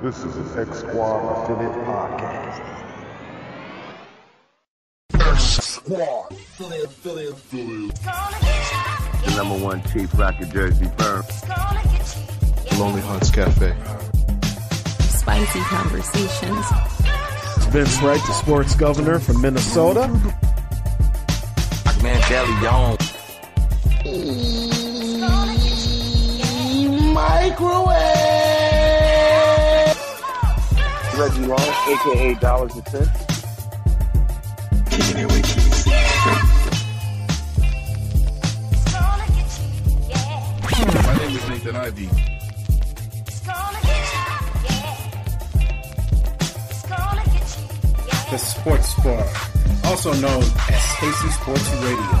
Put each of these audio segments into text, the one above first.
This is an X Squad affiliate podcast. X Squad. The number one chief rocket Jersey firm. Lonely Hearts Cafe. Spicy conversations. It's Vince Wright, the sports governor from Minnesota. Man, Deli on. Microwave. Reggie Long, aka Dollars and Cents. My name is Nathan Ivy. The Sports Bar, also known as Stacy Sports Radio.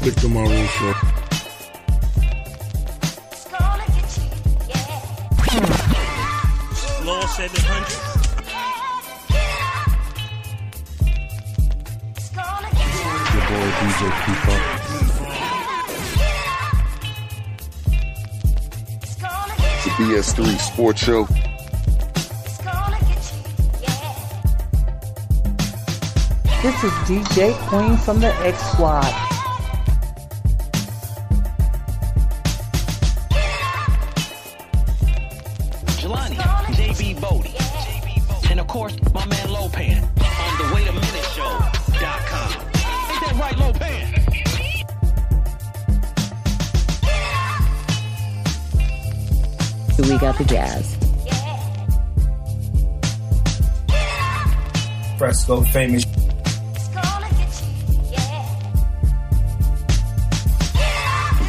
Victor Maroon Show. Law 700. Your boy DJ Keeper. The BS3 Sports Show. This is DJ Queen from the X Squad. The jazz. Fresco famous.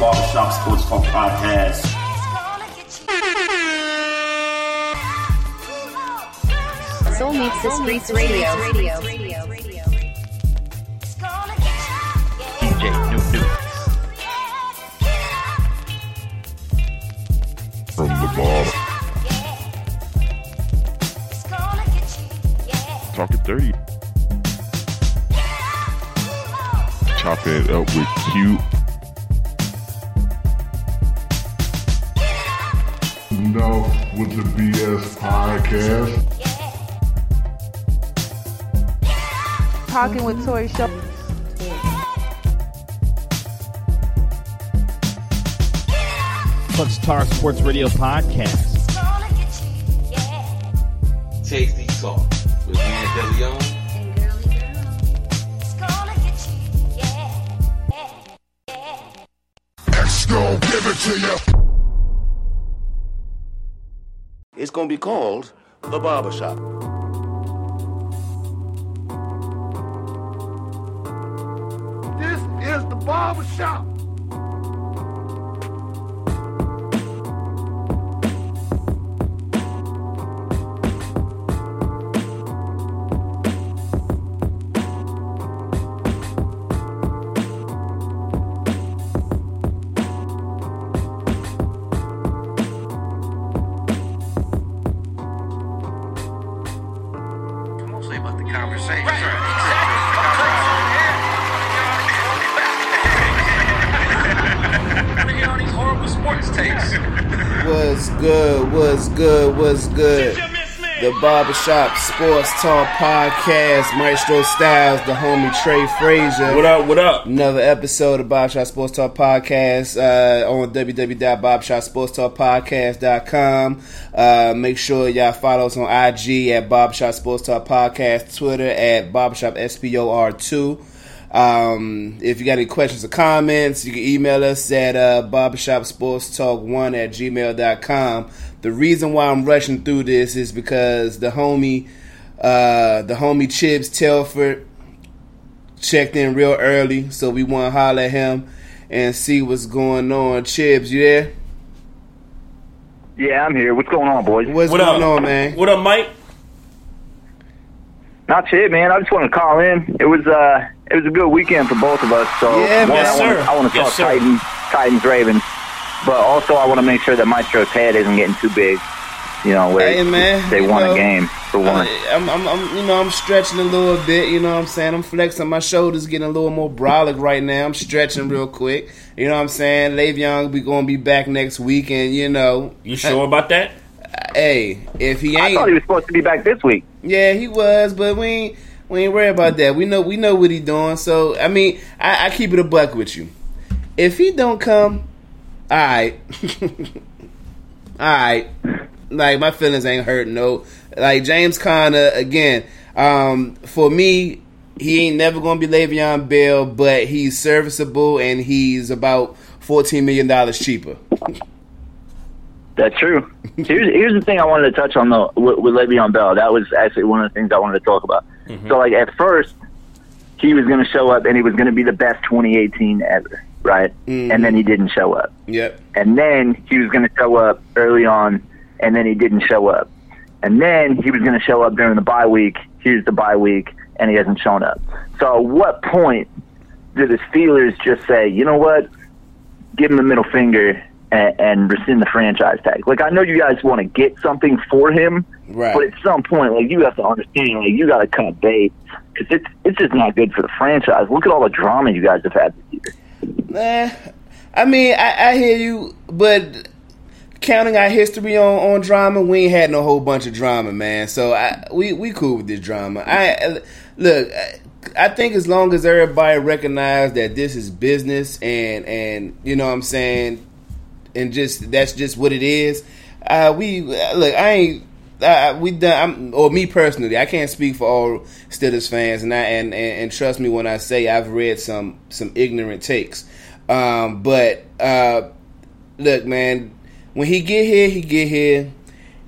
Barbershop Sports Talk Podcast. Soul meets the streets radio. DJ Talking 30. Chopping it up with Q. No, with the BS podcast. Talking with Tori Show. Clutch Tar Sports Radio Podcast. Tasty It's gonna be called The Barbershop. This is the barbershop. What's good? The Barbershop Sports Talk Podcast, Maestro Styles, the homie Trey Frazier. What up? What up? Another episode of Barbershop Sports Talk Podcast uh, on www.barbershopsportstalkpodcast.com. Uh, make sure y'all follow us on IG at Barbershop Sports Talk Podcast, Twitter at Barbershop SPOR2. Um, if you got any questions or comments, you can email us at uh, barbershopsportstalk1 at gmail.com. The reason why I'm rushing through this is because the homie, uh, the homie Chips Telford checked in real early, so we want to holler at him and see what's going on. Chibs, you there? Yeah, I'm here. What's going on, boys? What's What going up? on, man? What up, Mike? Not shit, man. I just want to call in. It was uh, it was a good weekend for both of us. So Yeah, one, yes, I want sir. to I want to Yes, talk sir. Titans, Titans, Ravens, but also I want to make sure that Maestro's head isn't getting too big. You know, where Hey, man, they won know, a game for one. I'm, I'm, I'm, you know, I'm stretching a little bit. You know what I'm saying? I'm flexing. My shoulders getting a little more brolic right now. I'm stretching real quick. You know what I'm saying? Le'Veon be going to be back next week, and you know, You sure about that? hey, if he I ain't, thought he was supposed to be back this week. yeah, he was, but we ain't, we ain't worried about that. We know, we know what he doing. So, I mean, I, I keep it a buck with you. If he don't come, all right, all right. Like my feelings ain't hurt. No, like James Conner again. Um, for me, he ain't never gonna be Le'Veon Bell, but he's serviceable and he's about fourteen million dollars cheaper. That's true. Here's here's the thing I wanted to touch on though with, with Le'Veon Bell. That was actually one of the things I wanted to talk about. So like at first, he was going to show up and he was going to be the best 2018 ever, right? Mm-hmm. And then he didn't show up. Yep. And then he was going to show up early on, and then he didn't show up. And then he was going to show up during the bye week. Here's the bye week, and he hasn't shown up. So at what point do the Steelers just say, you know what, give him the middle finger and, and rescind the franchise tag? Like I know you guys want to get something for him, Right. but at some point, like you have to understand, like you got to cut bait because it's it's just not good for the franchise. Look at all the drama you guys have had this year. Eh, I mean, I, I hear you, but counting our history on, on drama, we ain't had no whole bunch of drama, man. So I, we we cool with this drama. I look. I, I think as long as everybody recognize that this is business and and you know what I'm saying, and just that's just what it is. Uh, we look. I ain't. We done, I'm, or me personally, I can't speak for all Steelers fans, and I and, and, and trust me when I say I've read some some ignorant takes. Um, but uh, look, man, when he get here, he get here,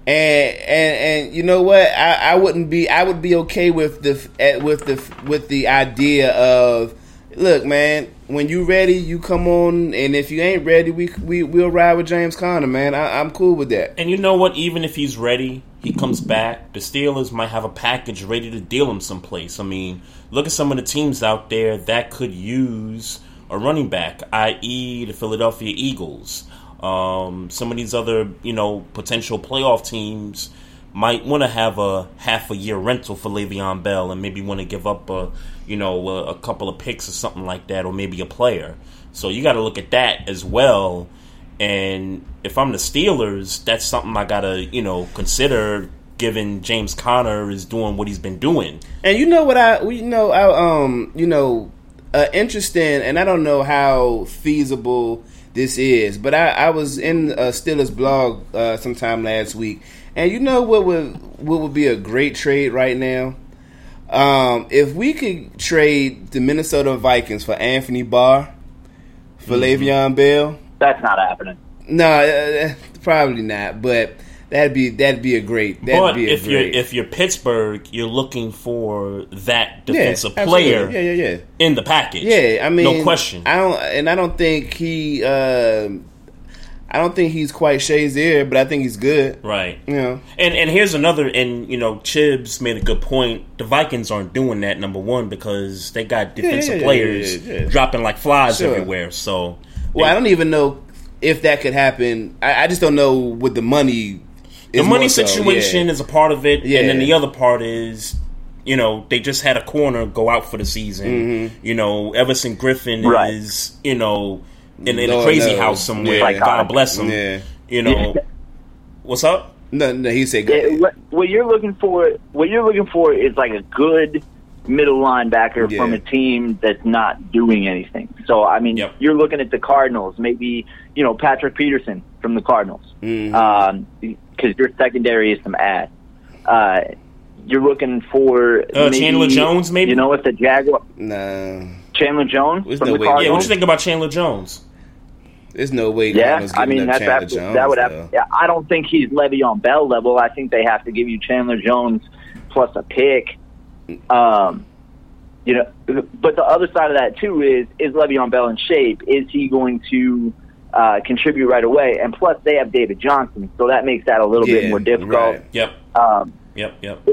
and and and you know what? I, I wouldn't be I would be okay with the with the with the idea of look, man. When you ready, you come on, and if you ain't ready, we we we'll ride with James Conner, man. I, I'm cool with that. And you know what? Even if he's ready, he comes back. The Steelers might have a package ready to deal him someplace. I mean, look at some of the teams out there that could use a running back, i.e., the Philadelphia Eagles. Um, some of these other, you know, potential playoff teams might want to have a half a year rental for Le'Veon Bell and maybe want to give up a, you know, a, a couple of picks or something like that, or maybe a player. So you got to look at that as well. And if I'm the Steelers, that's something I gotta, you know, consider. Given James Conner is doing what he's been doing, And you know what I, you know, I, um, you know, uh, interesting, and I don't know how feasible this is, but I, I was in a Steelers blog uh, sometime last week, and you know what would what would be a great trade right now? Um, if we could trade the Minnesota Vikings for Anthony Barr for Le'Veon Bell, That's not happening. no, uh, probably not, but. That'd be that'd be a great. That'd but be a if you're if you're Pittsburgh, you're looking for that defensive absolutely. player Yeah, yeah, yeah. in the package. Yeah, I mean, no question. I don't, and I don't think he. um I don't think he's quite Shazier, but I think he's good. Right. You know. And and here's another and you know, Chibs made a good point. The Vikings aren't doing that number one because they got defensive yeah, yeah, players yeah, yeah. dropping like flies Sure. everywhere. So Well, I don't even know if that could happen. I, I just don't know with the money. the money more so, situation yeah. is a part of it, Yeah. and then the other part is, you know, they just had a corner go out for the season. Mm-hmm. You know, Everson Griffen Right. is, you know, in, in a crazy knows. house somewhere. Yeah. God bless him. Yeah. You know, what's up? No, no, he said. Yeah, what, what you're looking for, what you're looking for is like a good middle linebacker Yeah. from a team that's not doing anything. So I mean, Yep. you're looking at the Cardinals, maybe you know Patrick Peterson from the Cardinals, Mhm. um, because your secondary is some ass. Uh, you're looking for Uh, maybe, Chandler Jones, maybe? You know, if the Jaguar Nah, Chandler Jones There's from no the way- Yeah, what you think about Chandler Jones? there's no way. Yeah, I mean that's Chandler absolutely, Jones, that would have. Yeah, I don't think he's Le'Veon Bell level. I think they have to give you Chandler Jones plus a pick. Um, You know, but the other side of that too is is Le'Veon Bell in shape? Is he going to uh, contribute right away? And plus, they have David Johnson, so that makes that a little bit more difficult. right. Yep. Um, Yep. Yep.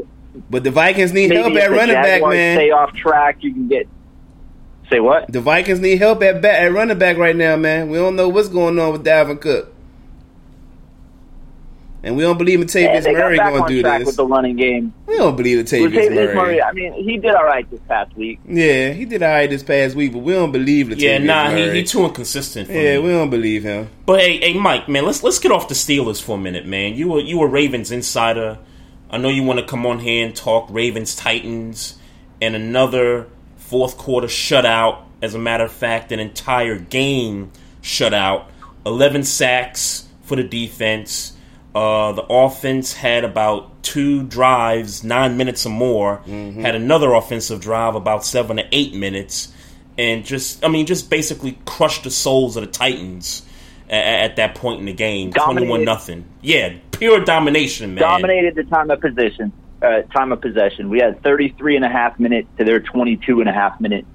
But the Vikings need help at the running back, man. Stay off track. You can get. Say what? The Vikings need help at ba- at running back right now, man. We don't know what's going on with Dalvin Cook, and we don't believe Yeah, Latavius they got Murray going to do track this. with the running game. we don't believe Latavius Latavius Murray. Murray, I mean, he did all right this past week. Yeah, he did all right this past week, but we don't believe Latavius Yeah, nah, Murray. he, he too inconsistent. For yeah, me. we don't believe him. But hey, hey, Mike, man, let's let's get off the Steelers for a minute, man. You were you were Ravens insider. I know you want to come on here and talk Ravens Titans and another fourth quarter shutout. As a matter of fact, an entire game shutout. Eleven sacks for the defense. Uh, the offense had about two drives, nine minutes or more. Had another offensive drive about seven to eight minutes, and just I mean, just basically crushed the souls of the Titans at, at that point in the game. Twenty-one nothing. Yeah, pure domination, man. Dominated the time of possession. Uh, time of possession. We had 33 and a half minutes to their 22 and a half minutes.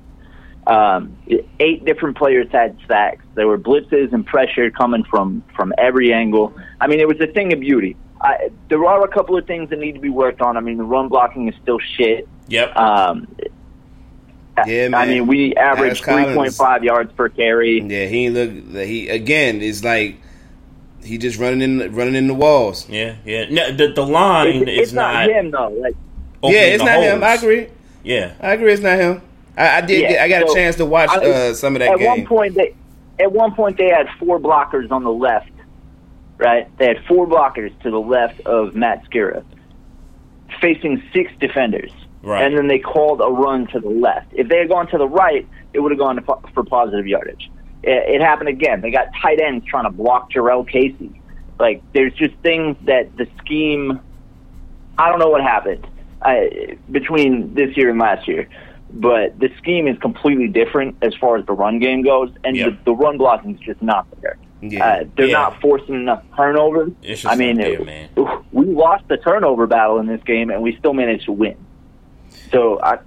Um, eight different players had sacks. There were blitzes and pressure coming from from every angle. I mean, it was a thing of beauty. I, there are a couple of things that need to be worked on. I mean, the run blocking is still shit. Yep. Um, Yeah, I mean, we averaged Alex Collins. 3.5 yards per carry. Yeah, he ain't look. He again is like he just running in running in the walls. Yeah, yeah. No, the the line It's, is it's not, him though. Like Yeah, it's the not him. I agree. Yeah. I agree. It's not him. I, I did. Yeah, I got so, a chance to watch uh, some of that at game. one point they at one point they had four blockers on the left right they had four blockers to the left of Matt Skura facing six defenders Right. and then they called a run to the left if they had gone to the right it would have gone po- for positive yardage it, it happened again they got tight ends trying to block Jurrell Casey like there's just things that the scheme i don't know what happened I, between this year and last year but the scheme is completely different as far as the run game goes, and Yep. the, the run blocking is just not there. Yeah. Uh, they're Yeah. not forcing enough turnovers. I mean, there, it- we lost the turnover battle in this game, and we still managed to win. So I,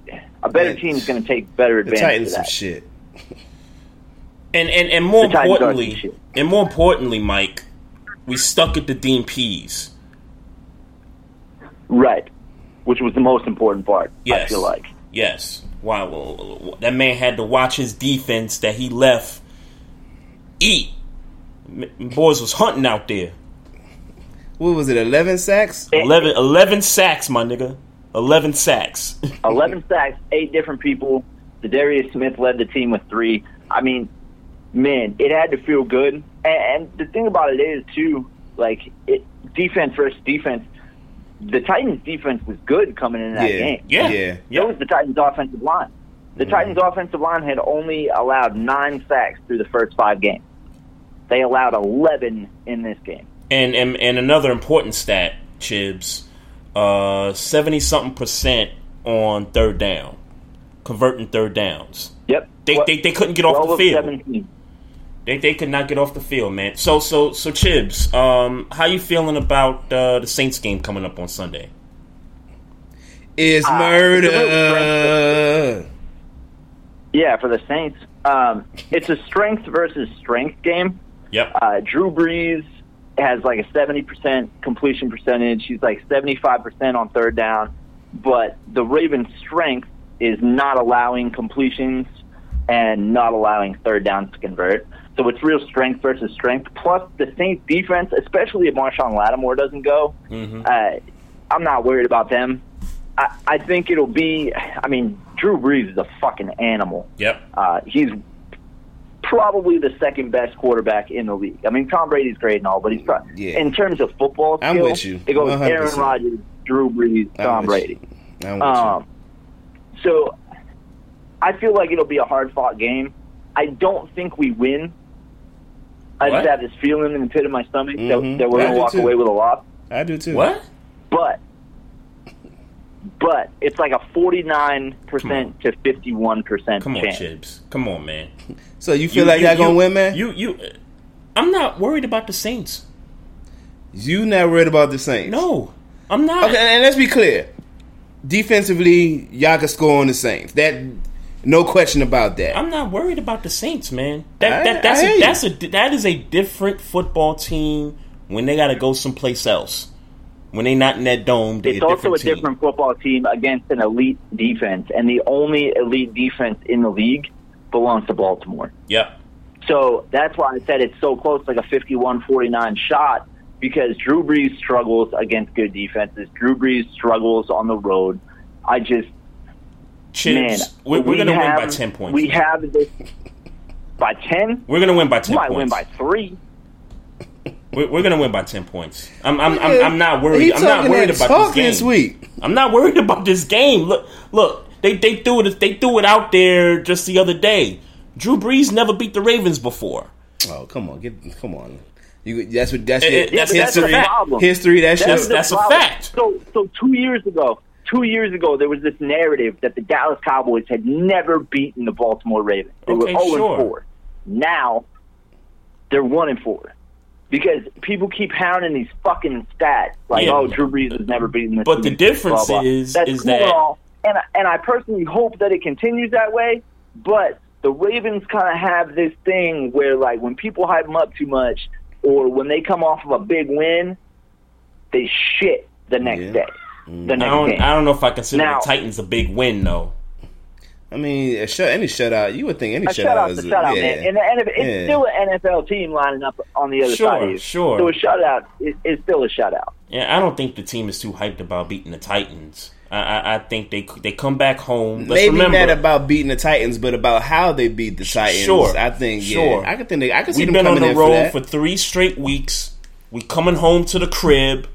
a better team is going to take better the advantage Titans of some that. shit. And and and more The Titans importantly, and more importantly, Mike, we stuck at the Dean Pees. Right, which was the most important part. Yes. I feel like. Yes. Wow. That man had to watch his defense that he left eat. Boys was hunting out there. What was it? Eleven sacks. 11, 11 sacks, my nigga. 11 sacks. 11 sacks, eight different people. Za'Darius Smith led the team with three. I mean, man, it had to feel good. And, and the thing about it is, too, like, it, defense versus defense, the Titans' defense was good coming into that Yeah. game. Yeah. Yeah. So was the Titans' offensive line. The Mm-hmm. Titans' offensive line had only allowed nine sacks through the first five games. They allowed 11 in this game. And and, and another important stat, Chibs, uh, seventy something percent on third down, converting third downs. Yep. They they, they couldn't get off the field. 17. They they could not get off the field, man. So so so Chibs, um, how you feeling about uh, the Saints game coming up on Sunday? It's Ah, murder. Yeah, for the Saints. Um, it's a strength versus strength game. Yep. Uh, Drew Brees has like a 70% completion percentage. He's like 75% on third down. But the Ravens' strength is not allowing completions and not allowing third downs to convert. So it's real strength versus strength. Plus, the Saints' defense, especially if Marshon Lattimore doesn't go, Mm-hmm. uh, I'm not worried about them. I, I think it'll be. I mean, Drew Brees is a fucking animal. Yep. Uh, he's probably the second best quarterback in the league. I mean, Tom Brady's great and all, but he's pro- Yeah. in terms of football skill, I'm with you. it goes 100%. Aaron Rodgers, Drew Brees, Tom Brady. you. I'm with Um, so I feel like it'll be a hard fought game. I don't think we win. I What? just have this feeling in the pit of my stomach Mhm. that, that we're I going to walk too. away with a loss. I do too. What? But but it's like a 49% to 51% Come on, chance. Chibs. Come on, man. So you feel like y'all gonna win, man? You you. I'm not worried about the Saints. You not worried about the Saints? No, I'm not. Okay, and let's be clear. defensively, y'all can score on the Saints. That no question about that. I'm not worried about the Saints, man. That, I- that that's I hear a, you. that's a that is a different football team when they got to go someplace else. When they not in that dome, they It's a also a different team. different football team against an elite defense, and the only elite defense in the league belongs to Baltimore. Yeah. So that's why I said it's so close, like a 51-49 shot, because Drew Brees struggles against good defenses. Drew Brees struggles on the road. I just, Chips. man, we're, we're we gonna win by ten points. We have this by ten. We're gonna win by ten. We ten might points. win by three. We're, we're gonna win by ten points. I'm I'm, I'm, I'm not worried. I'm not worried about talk this this game. week. I'm not worried about this game. Look, look. They they threw it. They threw it out there just the other day. Drew Brees never beat the Ravens before. Oh come on, get come on. You that's what that's it. eh, that's- but that's history. the problem. History. That That's that's a problem. fact. So, so two years ago, two years ago, there was this narrative that the Dallas Cowboys had never beaten the Baltimore Ravens. They Okay, were zero sure. and four. Now they're one and four because people keep hounding these fucking stats like, Yeah. "Oh, Drew Brees has never beaten this." But the difference blah, blah. is- That's is cool that- all, and I- and I personally hope that it continues that way. But the Ravens kind of have this thing where, like, when people hype them up too much, or when they come off of a big win, they shit the next Yeah. day. The I don't game. I don't know if I consider Now- the Titans a big win though. I mean, a shut any shutout. You would think any a shutout shutout is a shutout, yeah. man. And the it's Yeah. still an NFL team lining up on the other Sure, side of sure. So a shutout is, is still a shutout. Yeah, I don't think the team is too hyped about beating the Titans. I, I, I think they they come back home. Let's Maybe remember, not about beating the Titans, but about how they beat the Titans. Sure, I think. sure. Yeah, I could think. They, I could see We've them been on coming the in for road for, three straight weeks. We coming home to the crib.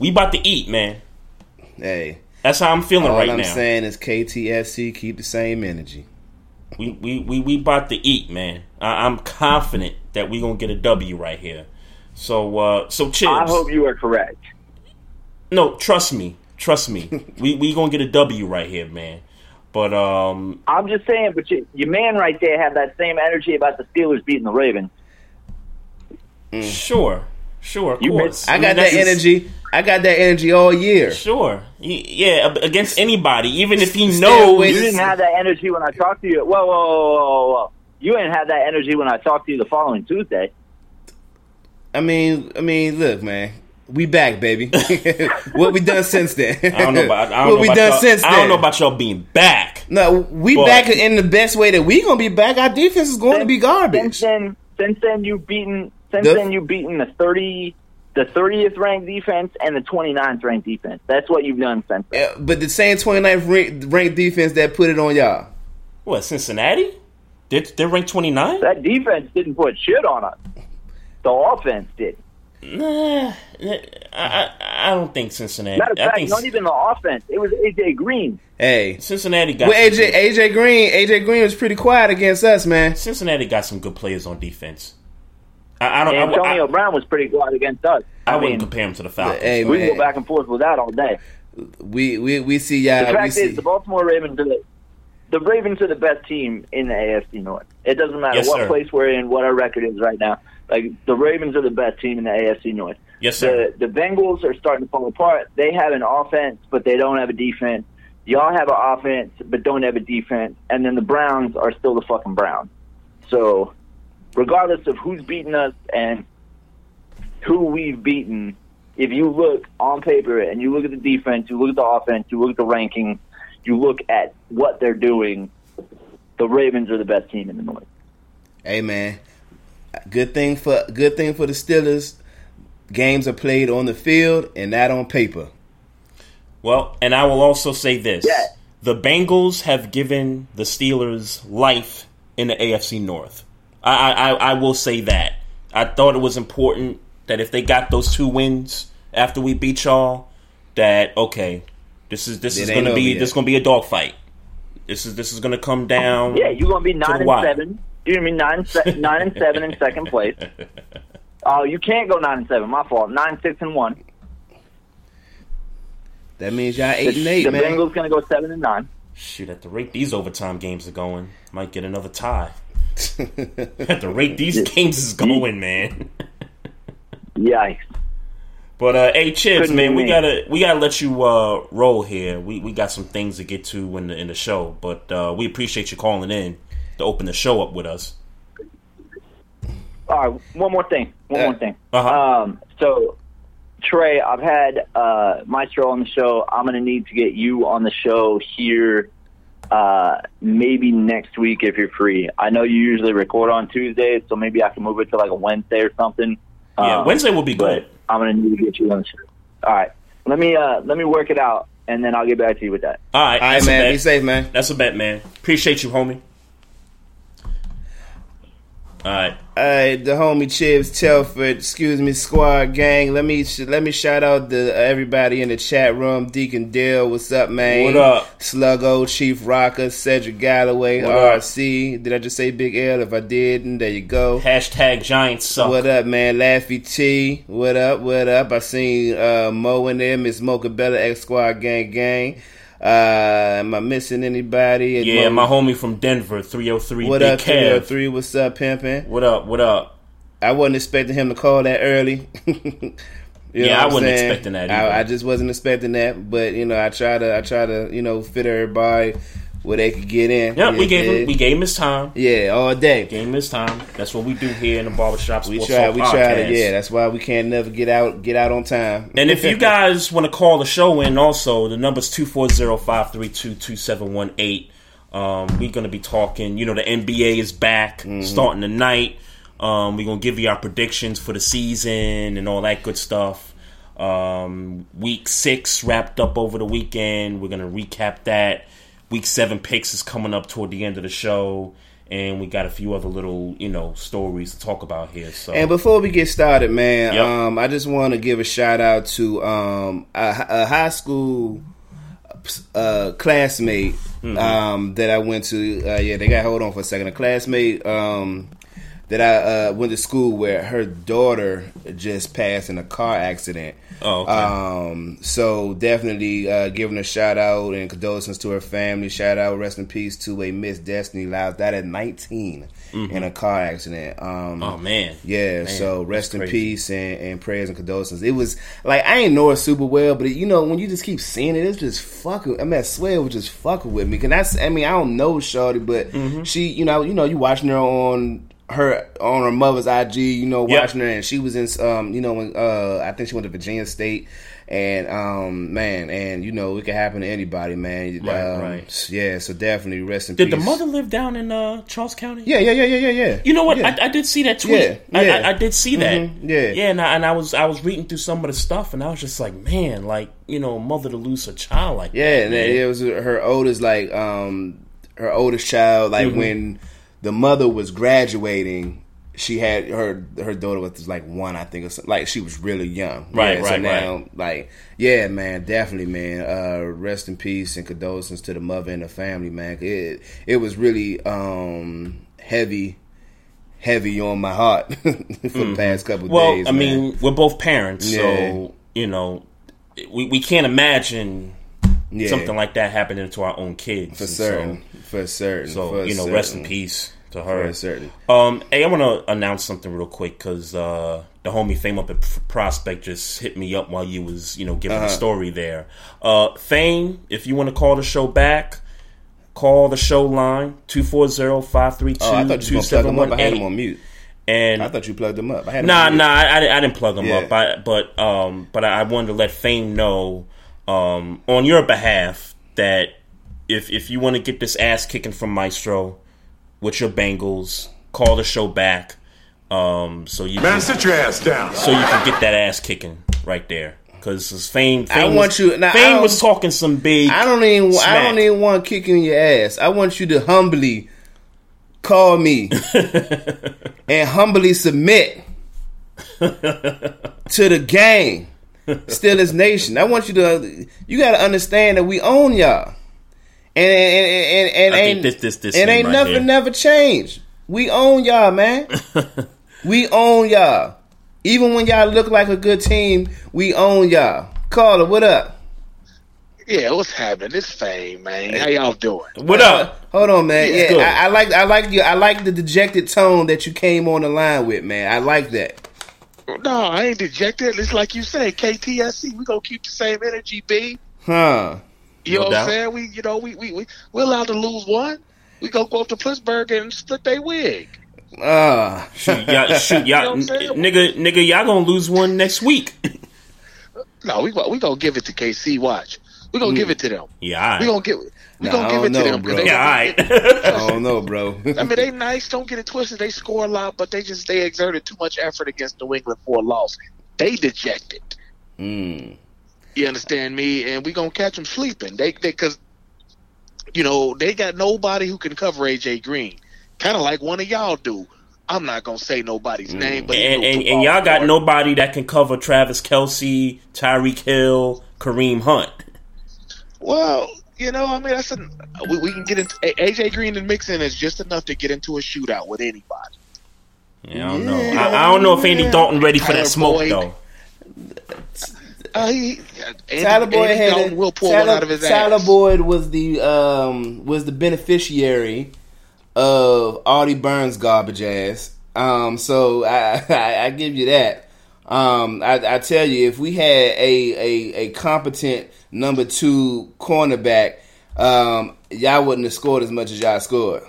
We about to eat, man. Hey, That's how I'm feeling all right I'm now. saying is KTFC keep the same energy. We we we we about to eat, man. I, I'm confident that we gonna get a W right here. So uh so Chips. I hope you are correct. No, trust me, trust me. we we gonna get a W right here, man. But um, I'm just saying, but you, your man right there had that same energy about the Steelers beating the Ravens. sure, sure, of You course. I mean, got that that's- energy. I got that energy all year. Sure, yeah, against anybody, even if he knows. You didn't have that energy when I talked to you. Whoa, whoa, whoa, whoa, whoa! You didn't have that energy when I talked to you the following Tuesday. I mean, I mean, look, man, we back, baby. what we done since then? I don't know about. I don't what know we about done y'all- since then? I don't know about y'all being back. No, we But- back in the best way that we gonna be back. Our defense is going to be Since garbage. then, since then you've beaten. Since The- then you've beaten the thirty, the thirtieth ranked defense and the 29th ranked defense. That's what you've done since. then. Uh, But the same 29th ranked, ranked defense that put it on y'all. What Cincinnati? They're, they're ranked 29. That defense didn't put shit on us. The offense did. Nah, I, I I don't think Cincinnati. Matter of I fact, think not even the offense. It was AJ Green. Hey, Cincinnati got well, AJ AJ Green AJ Green was pretty quiet against us, man. Cincinnati got some good players on defense. I, I don't. I, Antonio I, Brown was pretty good against us. I, I, wouldn't mean, compare him to the Falcons. Hey, we can go back and forth with that all day. We we we see y'all. The we fact see, is, the Baltimore Ravens are the, the Ravens are the best team in the AFC North. It doesn't matter Yes, what sir. place we're in, what our record is right now. Like the Ravens are the best team in the AFC North. Yes, sir. The the Bengals are starting to fall apart. They have an offense, but they don't have a defense. Y'all have an offense, but don't have a defense. And then the Browns are still the fucking Browns. So, regardless of who's beaten us and who we've beaten, if you look on paper and you look at the defense, you look at the offense, you look at the rankings, you look at what they're doing, the Ravens are the best team in the North. hey man, good thing for good thing for the Steelers. Games are played on the field and not on paper. Well, and I will also say this: Yeah. the Bengals have given the Steelers life in the AFC North. I, I, I will say that. I thought it was important that if they got those two wins after we beat y'all, that okay, this is this It is going to be yet. this is going to be a dogfight. This is this is going to come down. Yeah, you're gonna be nine the and wire. seven. You're gonna be nine, se- nine and seven in second place. Oh, you can't go nine and seven. My fault. Nine, six, and one. That means y'all eight and eight, the man. Bengals gonna go seven and nine. Shoot, at the rate these overtime games are going, might get another tie. At the rate these games is going, man. Yikes! But uh, hey, Chips, Couldn't man, we gotta we gotta let you uh, roll here. We we got some things to get to in the in the show, but uh, we appreciate you calling in to open the show up with us. All right, one more thing. One more thing. Uh-huh. Um, so, Trey, I've had uh, Maestro on the show. I'm going to need to get you on the show here uh, maybe next week if you're free. I know you usually record on Tuesdays, so maybe I can move it to like a Wednesday or something. Yeah, Um, Wednesday will be good. I'm going to need to get you on the show. All right, let me uh, let me work it out, and then I'll get back to you with that. All right, All right, man. Be safe, man. That's a bet, man. Appreciate you, homie. All right. All right, the homie Chibs Telford, excuse me, squad gang. Let me let me shout out to everybody in the chat room. Deacon Dale, what's up, man? What up? Sluggo, Chief Rocker, Cedric Galloway, What up? RC. Did I just say Big L? If I did, there you go. Hashtag Giants suck. What up, man? Laffy T. What up? What up? I seen uh, Mo in there, Miss Mocha Bella, X Squad Gang Gang. Uh, am I missing anybody? And Yeah, Mo- my homie from Denver, 303 What Big up, Kev. 303? What's up, pimpin'? What up? What up? I wasn't expecting him to call that early. Yeah, I wasn't saying? expecting that either. I, I just wasn't expecting that, but you know, I try to, I try to, you know, fit everybody where they could get in. Yeah, we gave him we gave him his time. yeah, all day. Gave him his time. That's what we do here in the barbershop We try, we try to, yeah. That's why we can't never get out, get out on time. And if you guys want to call the show in, also the number's 240-532-2718. Um, we're gonna be talking. You know, the NBA is back Mm-hmm. starting tonight. Um, we're gonna give you our predictions for the season and all that good stuff. Um, week six wrapped up over the weekend. We're gonna recap that. Week seven picks is coming up toward the end of the show, and we got a few other little, you know, stories to talk about here. So And before we get started, man, Yep. um, I just want to give a shout out to um, a, a high school uh, classmate Mm-hmm. um, that I went to. Uh, yeah, they got hold on for a second. A classmate um, that I uh, went to school where Her daughter just passed in a car accident. Oh, okay. Um, so definitely uh, giving a shout out and condolences to her family. Shout out, rest in peace to a Miss Destiny Lyles. Died at 19 in a car accident. Um, Mm-hmm. oh man, yeah, Man, so rest in crazy. peace and, and prayers and condolences. It was like I ain't know her super well, but you know when you just keep seeing it, it's just fucking. I mean, I swear it was just fucking with me. Cause that's I mean I don't know Shorty, but Mm-hmm. she you know you know you watching her on her on her mother's IG, you know Yep. watching her, and she was in um you know when uh I think she went to Virginia State. And um man, and you know it can happen to anybody, man. Right, um, right. Yeah, so definitely rest in Did peace. the mother live down in uh, Charles County? Yeah, yeah, yeah, yeah, yeah, yeah. You know what? Yeah. I, I did see that tweet. Yeah, I, yeah. I, I did see that. Mhm, yeah. yeah. And I, and I was I was reading through some of the stuff, and I was just like, man, like you know, mother to lose a child like Yeah, that. and it was her oldest, like um, her oldest child. Like Mhm. when the mother was graduating, she had her her daughter was like one, I think, or something. like she was really young. Right, yeah, so right, now, right. Like, yeah, man, definitely, man. Uh, rest in peace and condolences to the mother and the family, man. It it was really um heavy. Heavy on my heart for the past couple Mm-hmm. well, days. I man. mean, we're both parents, Yeah. so you know, we we can't imagine Yeah. something like that happening to our own kids. for certain, for certain. So, for you know, rest in peace to her. For certain. Um, hey, I want to announce something real quick because uh, the homie Fame up at Prospect just hit me up while you was you know giving Uh-huh. the story there. Uh, Fame, if you want to call the show back, call the show line 240-532-2718. Oh, I thought you were gonna plug him up. I had him on mute. And I thought you plugged them up. I had Nah, nah, I, I didn't plug them Yeah. up. I, but um, but I wanted to let Fame know um, on your behalf that if if you want to get this ass kicking from Maestro with your Bengals, call the show back. Um, so you Man, sit your ass down. So you can get that ass kicking right there. Because Fame, I Fame want was, you- now, Fame was talking some big. I don't even. I don't even want to kick in your ass. I want you to humbly call me and humbly submit to the gang, Steelers Nation. I want you to. You got to understand that we own y'all, and and and, and I ain't this- this- this and ain't right nothing here. never changed. We own y'all, man. we own y'all. Even when y'all look like a good team, we own y'all. Caller, what up? Yeah, what's happening? It's fame, man. How y'all doing? What up? Hold on, man. Yeah, Yeah. I, I like I like you. I like the dejected tone that you came on the line with, man. I like that. No, I ain't dejected. It's like you say, KTSC. We gonna keep the same energy, B. Huh? You No know what. I'm saying? We, you know, we we we we're allowed to lose one. We gonna go up to Pittsburgh and split their wig. Ah, shoot, y'all, shoot, You know y'all, what nigga, nigga, y'all gonna lose one next week. No, we we gonna give it to KC. Watch, we gonna give it to them. Yeah, all right. We gonna give we Nah, gonna I give it don't to know, them. 'cause bro. Yeah, all right. I don't know, bro. I mean, they nice. Don't get it twisted. They score a lot, but they just they exerted too much effort against New England for a loss. They dejected. Mm. You understand me? And we gonna catch them sleeping. They they, because you know they got nobody who can cover AJ Green. Kind of like one of y'all do. I'm not gonna say nobody's mm. name, but and, and, and y'all got nobody that can cover Travis Kelce, Tyreek Hill, Kareem Hunt. Well, you know, I mean, that's a, we, we can get into AJ Green and Mixon is just enough to get into a shootout with anybody. Yeah, I don't know. I, I don't know if Andy Dalton ready for Tyler that smoke Boyd. though. Uh, he, Andy, Tyler Boyd Andy had Dalton a- will pull Tyler, one out of his Tyler ass. Boyd was the um was the beneficiary of Artie Burns' garbage ass. Um, so I, I I give you that. Um, I, I tell you, if we had a a, a competent number two cornerback, um, y'all wouldn't have scored as much as y'all scored.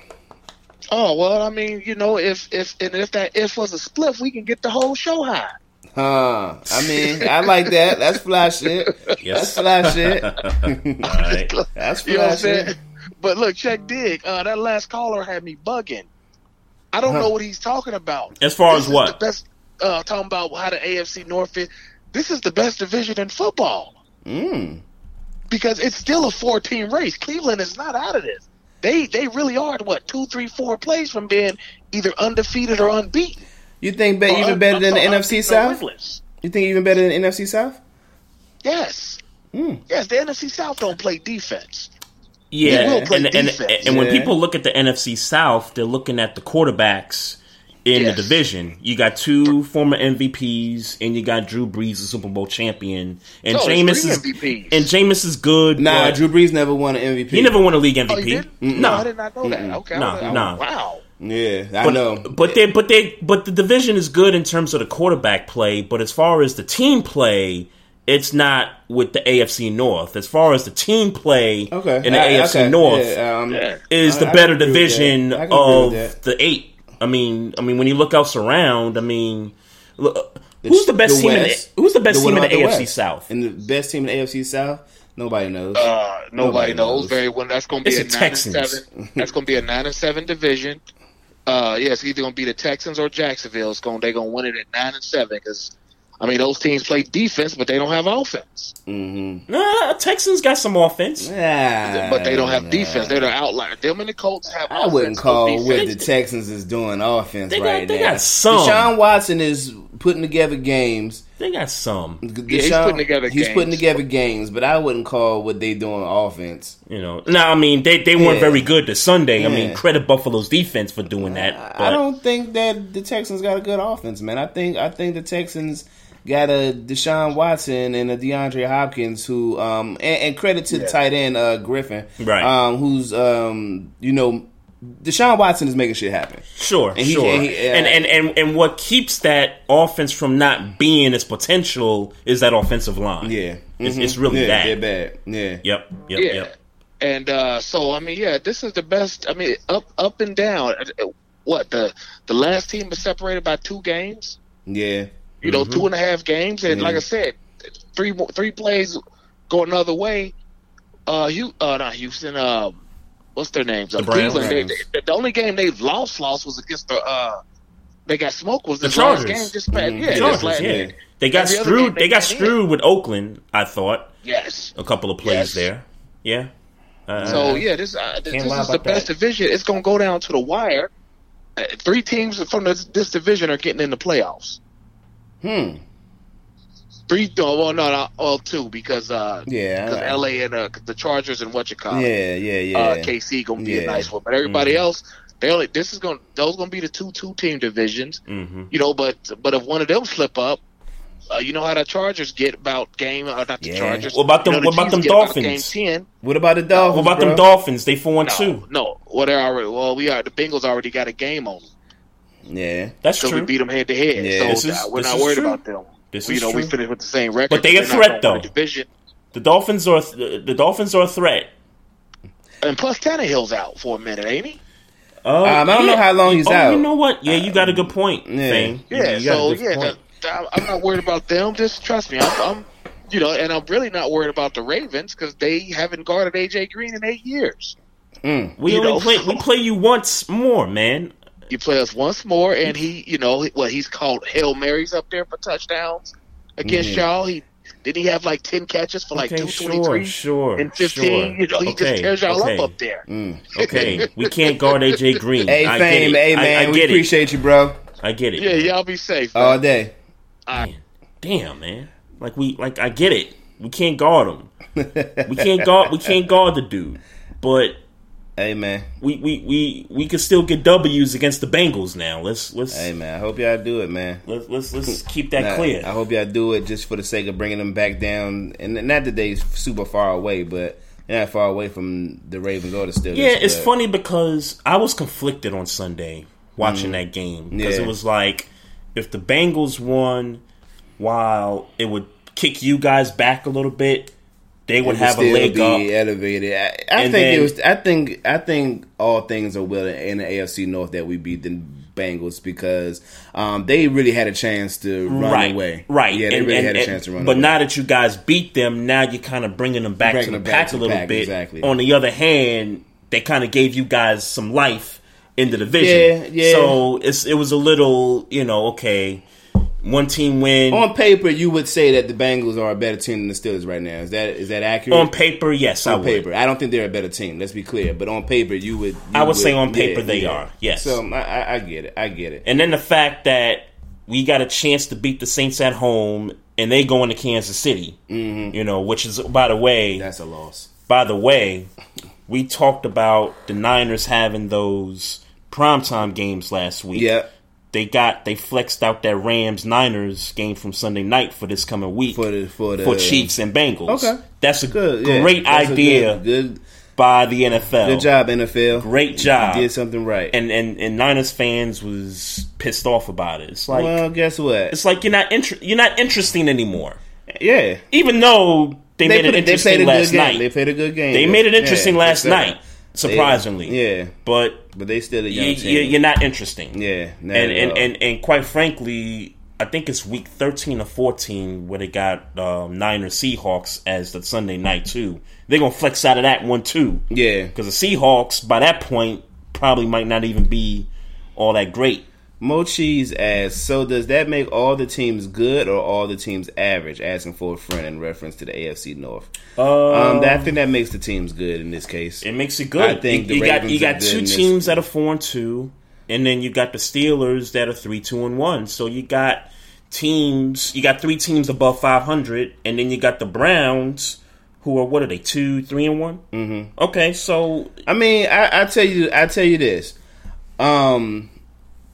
Oh well, I mean, you know, if if and if that if was a split, we can get the whole show high. Huh? I mean, I like that. That's fly shit. Yes. That's fly shit. Alright. That's You know what I'm saying? shit. But look, check dig. Uh, that last caller had me bugging. I don't Huh. know what he's talking about. As far This as what? The best. Uh, talking about how the AFC North is. This is the best division in football Mm. because it's still a four-team race. Cleveland is not out of this. They they really are what two, three, four plays from being either undefeated or unbeaten. You think be- even better than the NFC South? You think even better than the NFC South? Yes. Mm. Yes, the NFC South don't play defense. Yeah, He will play and, and, defense. and when Yeah. people look at the NFC South, they're looking at the quarterbacks in Yes. the division. You got two former MVPs, and you got Drew Brees, the Super Bowl champion, and No, there's Jameis is MVPs. and Jameis is good. Nah, but Drew Brees never won an MVP. he never won a league Oh, MVP. you did? Mm-mm. No, I No, did not know that. Okay. I No, was- I was- no. Wow. Yeah, I but, know. But they, but they, but the division is good in terms of the quarterback play. But as far as the team play, it's not with the AFC North. As far as the team play Okay. in the I- AFC okay. North Yeah, um, is I- the better can agree with division that. I can agree with of the eight. I mean, I mean, when you look else around, I mean, look, who's the best The team? In the, who's the best what team in the about AFC West? South? And the best team in the AFC South? Nobody knows. Uh, nobody, Nobody knows. knows. very well. That's going to be It's a nine Texans. and seven. That's going to be a nine and seven division. Uh, yeah, it's either going to be the Texans or Jacksonville. It's going. They're going to win it at nine and seven because, I mean, those teams play defense, but they don't have offense. mm-hmm. Nah, Texans got some offense. Yeah, but they don't have defense. They're the outlier. Them and the Colts have. I wouldn't call what the Texans is doing offense They got- right they now. got some. Deshaun Watson is putting together games. They got some. he's putting together He's games. putting together games, but I wouldn't call what they doing offense. You know, no, I mean they, they weren't Yeah. very good this Sunday. I mean, credit Buffalo's defense for doing that. I don't think that the Texans got a good offense, man. I think I think the Texans got a Deshaun Watson and a DeAndre Hopkins who um and, and credit to the tight end uh Griffin. Right. Um who's um you know Deshaun Watson is making shit happen. Sure, And he- sure. and he- uh, and, and and and what keeps that offense from not being its potential is that offensive line. Yeah. it's, Mhm. it's really yeah, bad. They're bad. Yeah. Yep, yep, yeah. yep. And uh, so I mean, yeah, this is the best. I mean, up up and down. Uh, What the the last team was separated by two games. Yeah. You know, two and a half games, and Yeah. like I said, three three plays go another way. Uh, you uh, not Houston. Um, what's their names? The Uh, Browns. Cleveland. They, they, the only game they've lost lost was against the. Uh, they got smoked was The this last Chargers. game. Just past, Mhm. yeah, The Chargers, last yeah. game. They got Every screwed. game They got came in. screwed with Oakland. I thought Yes. a couple of plays Yes. there. Yeah. Uh, So yeah, this uh, this, this is the best that. division. It's going to go down to the wire. Uh, three teams from this, this division are getting in the playoffs. Hmm. Three, oh, well, no, no, well, two because uh, Yeah. because LA and uh, the Chargers and what you call it, Yeah, yeah, yeah. uh, KC gonna be a nice one, but everybody Mhm. else, They're like, this is going to those gonna be the two two team divisions, mhm. you know. But but if one of them slip up, uh, you know how the Chargers get about game, uh, not the Yeah. Chargers. What about them- You know, the what about Chiefs them get about Dolphins? Game ten. What about the Dolphins? What about them? Dolphins? They four and No, two. no. Well, they already. Well, we are. The Bengals already got a game on them. Yeah, That's true. we beat them head to head. Yeah. so This is- uh, we're this not is worried true. about them. This you is know, we true. finished with the same record, But they a threat, though. the Division. The Dolphins are the, the Dolphins are a threat. And plus, Tannehill's out for a minute, ain't he? Uh, Um, I don't know how long he's oh, out. You know what? Yeah, you got a good point, Yeah. Fame. You- Yeah. you so yeah, point. that, I'm not worried about them. Just trust me. I'm, I'm you know, and I'm really not worried about the Ravens because they haven't guarded AJ Green in eight years. Mm. we you only know, play so- we play you once more, man. You play us once more, and he, you know, what he's called hail marys up there for touchdowns against Mhm. y'all. He didn't he have like ten catches for like Okay, two twenty sure, sure, and fifteen. sure. You know, he Okay, just tears y'all okay. up up there. Mm. Okay, we can't guard AJ Green. Hey, I fame, hey man, I, we get it. appreciate you, bro. I get it. Yeah, y'all be safe. All man. day. Damn, man. Like we like I get it. We can't guard him. we can't guard. We can't guard the dude. But Hey man, we we we we can still get W's against the Bengals now. Let's let's hey man, I hope y'all do it, man. let's let's, let's keep that Nah, clear. I hope y'all do it just for the sake of bringing them back down, and not that they super far away, but they're not far away from the Ravens or the Steelers. Yeah, it's but- funny because I was conflicted on Sunday watching Mm. that game because Yeah. it was like if the Bengals won, while it would kick you guys back a little bit, they would have a still leg be up. elevated. I, I think then- it was. I think. I think all things are well in the AFC North that we beat the Bengals because um, they really had a chance to run right, away. right. Yeah, they And- really and- had a chance to run But away. now that you guys beat them, now you're kind of bringing them back Bringing to the back pack to a little pack, bit. exactly. On the other hand, they kind of gave you guys some life in the division. Yeah, yeah. So it's it was a little, you know, okay, one team win. On paper, you would say that the Bengals are a better team than the Steelers right now. Is that is that accurate? On paper, yes, I on would. paper, I don't think they're a better team. Let's be clear. But on paper, you would. you I would say on paper they are, yes. So I, I, I get it. I get it. And then the fact that we got a chance to beat the Saints at home and they go into Kansas City, Mhm. you know, which is, by the way, That's a loss. by the way, we talked about the Niners having those primetime games last week. Yeah. They got they flexed out that Rams Niners game from Sunday night for this coming week for the for the for Chiefs and Bengals. Okay. that's a Good, yeah. great a idea Good, good, by the NFL. good job, NFL. Great job. You did something right. And and and Niners fans was pissed off about it. It's like well, guess what? it's like you're not inter- you're not interesting anymore. Yeah. Even though they, made it interesting a last night. They played a good game. They made it interesting Yeah, last sure. Surprisingly. Yeah. But But they still a young you, team. you, are not interesting. Yeah, not and and, and and quite frankly, I think it's week thirteen or fourteen where they got um, Niners Seahawks as the Sunday night too. They're gonna flex out of that one too. Yeah. because the Seahawks by that point probably might not even be all that great. Mo Cheese asks, so does that make all the teams good or all the teams average? Asking for a friend in reference to the AFC North. Um, um, I think that makes the teams good in this case. It makes it good. I think you, the you got you got two teams that are four and two, and then you got the Steelers that are three two and one. So you got teams. You got three teams above five hundred, and then you got the Browns, who are what are they two three and one? Mm-hmm. Okay, so I mean, I, I tell you, I tell you this. Um,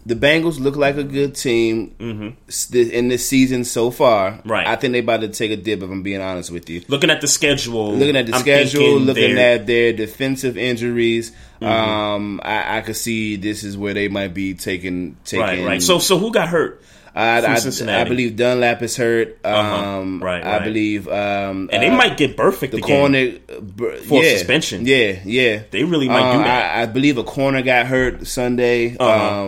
the Bengals look like a good team s- in this season so far. Mm-hmm. Right. I think they about to take a dip. If I'm being honest with you. looking at the schedule, Looking at the I'm schedule, looking at their defensive injuries, Mhm. um, I, I could see this is where they might be taking taking. right, right. So so who got hurt? I, I, I believe Dunlap is hurt. Uh-huh. Um, Right, I right. believe, um, And they uh, might get Burfict the again. corner For yeah, suspension. Yeah, yeah. They really might do Uh, that. I, I believe a corner got hurt Sunday. Uh-huh.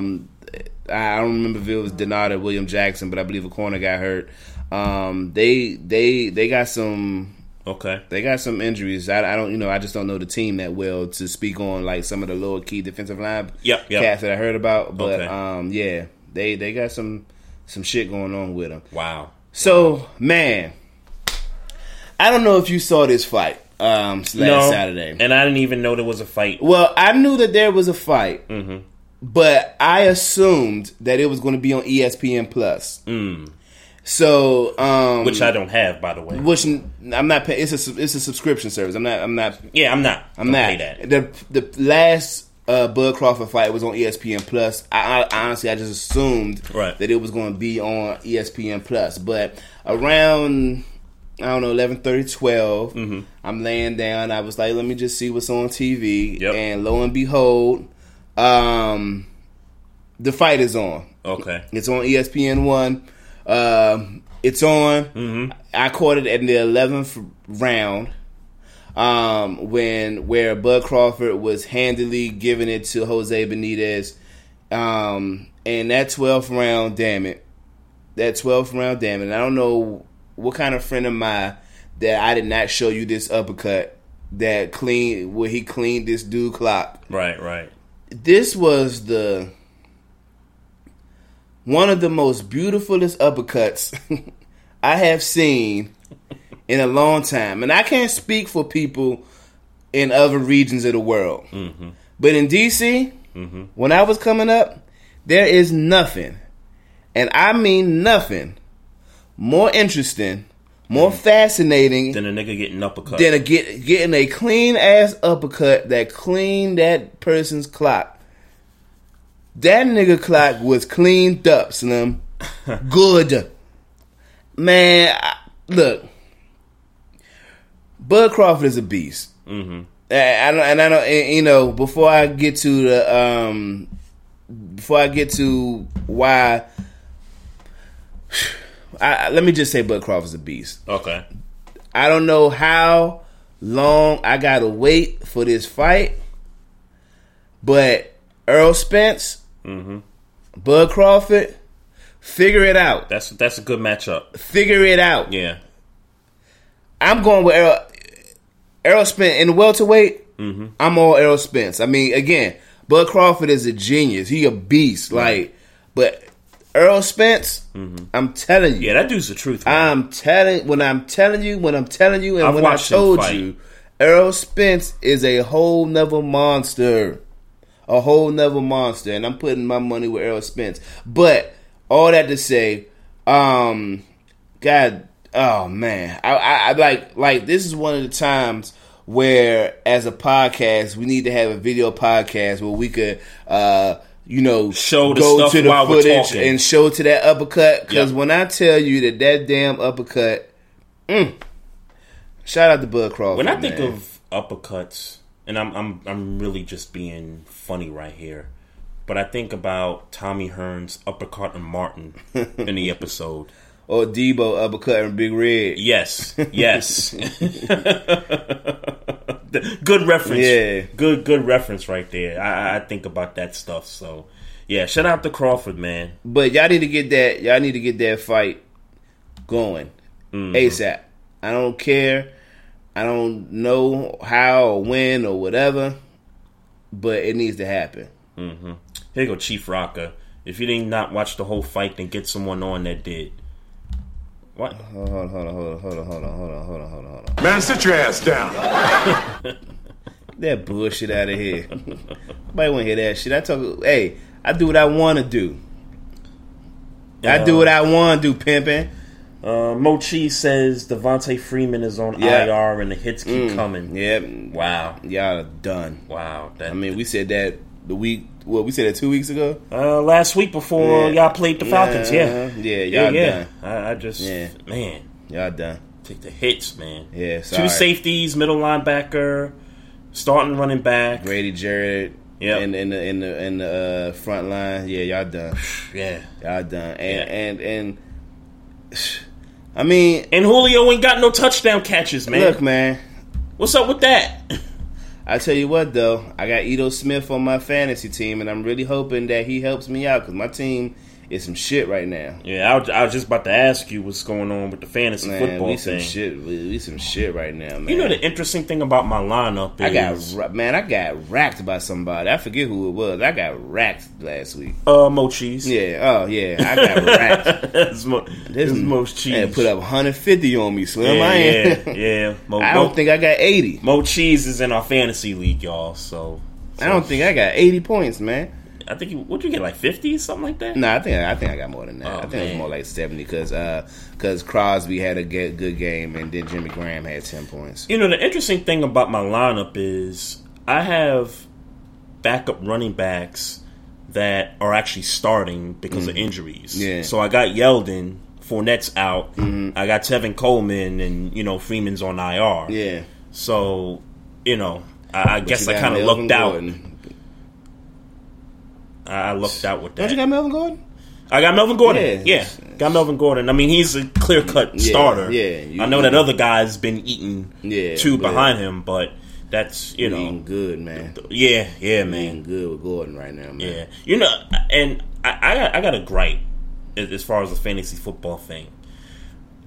I don't remember if it was Dennard or William Jackson, but I believe a corner got hurt. Um, they they they got some. Okay. They got some injuries. I, I don't, you know, I just don't know the team that well to speak on like some of the lower key defensive line Yep, yep. cats that I heard about. But Okay. um, yeah, they they got some some shit going on with them. Wow. So man, I don't know if you saw this fight um, last no, Saturday. and I didn't even know there was a fight. Well, I knew that there was a fight, Mm-hmm. But I assumed that it was going to be on ESPN Plus. Mm. So, um, Which I don't have, by the way. Which I'm not paying. It's a it's a subscription service. I'm not. I'm not. Yeah, I'm not. I'm not. pay that. The the last uh, Bud Crawford fight was on ESPN Plus. I, I honestly I just assumed Right. that it was going to be on ESPN Plus, but around. I don't know, 11, 30, 12. Mm-hmm. I'm laying down. I was like, let me just see what's on TV. And lo and behold, um, the fight is on. Okay. It's on ESPN one. Um, it's on. Mm-hmm. I caught it in the eleventh round. Um, when where Bud Crawford was handily giving it to Jose Benitez. Um, and that twelfth round, damn it, that twelfth round, damn it. I don't know what kind of friend am I that I did not show you this uppercut that clean where he cleaned this dude clock. Right, right. This was the one of the most beautifulest uppercuts I have seen in a long time. And I can't speak for people in other regions of the world. Mm-hmm. But in DC, Mm-hmm. when I was coming up, there is nothing, and I mean nothing, more interesting, more fascinating than a nigga getting uppercut. than a get, getting a clean ass uppercut that cleaned that person's clock. That nigga clock was cleaned up, Slim. Good. Man, I- look. Bud Crawford is a beast. mm-hmm. I, I don't, and I don't, and, you know, before I get to the, um, before I get to why, I, let me just say Bud Crawford's a beast. Okay. I don't know how long I gotta wait for this fight, but Errol Spence, Mm-hmm. Bud Crawford, figure it out. That's that's a good matchup. Figure it out. Yeah. I'm going with Errol, Errol Spence in the welterweight. Mm-hmm. I'm all Errol Spence. I mean, again, Bud Crawford is a genius. He a beast. Like, but Errol Spence, I'm telling you, Mm-hmm. Yeah, that dude's the truth. Man. I'm telling when I'm telling you when I'm telling you and I've when I told you, Errol Spence is a whole nother monster, a whole nother monster, and I'm putting my money with Errol Spence. But all that to say, um, God, oh man, I, I, I like like this is one of the times where, as a podcast, we need to have a video podcast where we could. uh you know, Show the go stuff to the while we're footage talking. and show to that uppercut. Because when I tell you that that damn uppercut, mm, shout out to Bud Crawford. when I think man. of uppercuts, and I'm I'm I'm really just being funny right here, but I think about Tommy Hearns' uppercut on Martin in the episode. Or Deebo uppercut and Big Red, Yes, yes. good reference. Yeah. good good reference right there. I, I think about that stuff. So yeah, shout out to Crawford, man. but y'all need to get that. Y'all need to get that fight going Mhm. ASAP. I don't care. I don't know how or when or whatever, but it needs to happen. hmm Here you go, Chief Rocker. If you did not watch the whole fight, then get someone on that did. What? Hold on, hold on, hold on, hold on, hold on, hold on, hold on, hold on, hold on. Man, sit your ass down. That bullshit out of here. Nobody want to hear that shit. I talk. Hey, I do what I want to do. I do what I want to do, pimping. Uh, Mo Cheese says Devonta Freeman is on Yeah. IR and the hits keep Mm. coming. Yep. Wow. Y'all are done. Wow. That, I mean, we said that the week. Well, we said that two weeks ago. uh, last week before Yeah. y'all played the Falcons, yeah. yeah, yeah, y'all yeah. done. I, I just, Yeah. man, Y'all done. take the hits, man. Yeah, sorry. Two safeties, middle linebacker, starting running back. Grady Jarrett. Yeah, In, in the in the in the uh, front line. Yeah, y'all done. Yeah. Y'all done. And and and. I mean, And Julio ain't got no touchdown catches, man. look, man. What's up with that? I tell you what, though, I got Ito Smith on my fantasy team, and I'm really hoping that he helps me out because my team is some shit right now. Yeah, I was, I was just about to ask you what's going on with the fantasy Man, football we some thing. shit. We, we some shit right now, man. You know the interesting thing about my lineup is I got man, I got racked by somebody. I forget who it was. I got racked last week. uh Mo Cheese. Yeah, oh yeah, I got racked. it's, mo- This most cheese. Man, put up 150 on me, Slim. yeah, I ain't. yeah, yeah. Mo, I don't think I got 80. Mo Cheese is in our fantasy league, y'all. So, I don't think I got 80 points, man. I think you, you get like fifty, something like that? No, I think I think I got more than that. Oh, I think it was more like 70 because because Crosby had a good, good game and then Jimmy Graham had 10 points. You know, the interesting thing about my lineup is I have backup running backs that are actually starting because of injuries. Mm. Yeah. Mm-hmm. So I got Yeldon, Fournette's out. I got Tevin Coleman, and you know Freeman's on IR. Yeah, So, you know, I, I guess I kind of lucked out. Gordon. I, lucked out with that. Don't you got Melvin Gordon? I got Melvin Gordon. Yeah. Yeah, got Melvin Gordon. I mean, he's a clear cut Yeah, starter. yeah, you- I know that other guy's been eating Yeah, two behind him, but that's you know, good, man. yeah, yeah, man. good with Gordon right now, man. Yeah, you know, and I, I got I got a gripe as far as the fantasy football thing.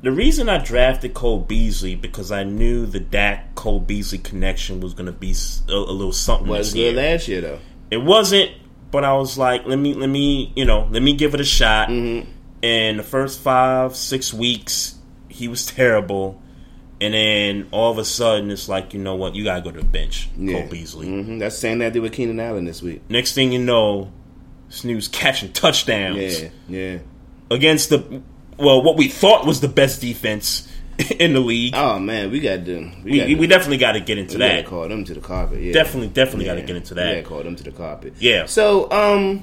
The reason I drafted Cole Beasley because I knew the Dak Cole Beasley connection was going to be a little something Was good last year though. It wasn't, but I was like, let me let me you know let me give it a shot. Mm-hmm. And the first five six weeks, he was terrible. And then all of a sudden, it's like you know what, you gotta go to the bench, Yeah. Cole Beasley. hmm That's the same that I did with Keenan Allen this week. Next thing you know, Snooze catching touchdowns Yeah, yeah. against the well, what we thought was the best defense in the league. Oh man, we got to. We, gotta- we, definitely got to get into we that. gotta call them to the carpet. Yeah, Definitely, definitely got to get into We that. gotta call them to the carpet. Yeah. So, um,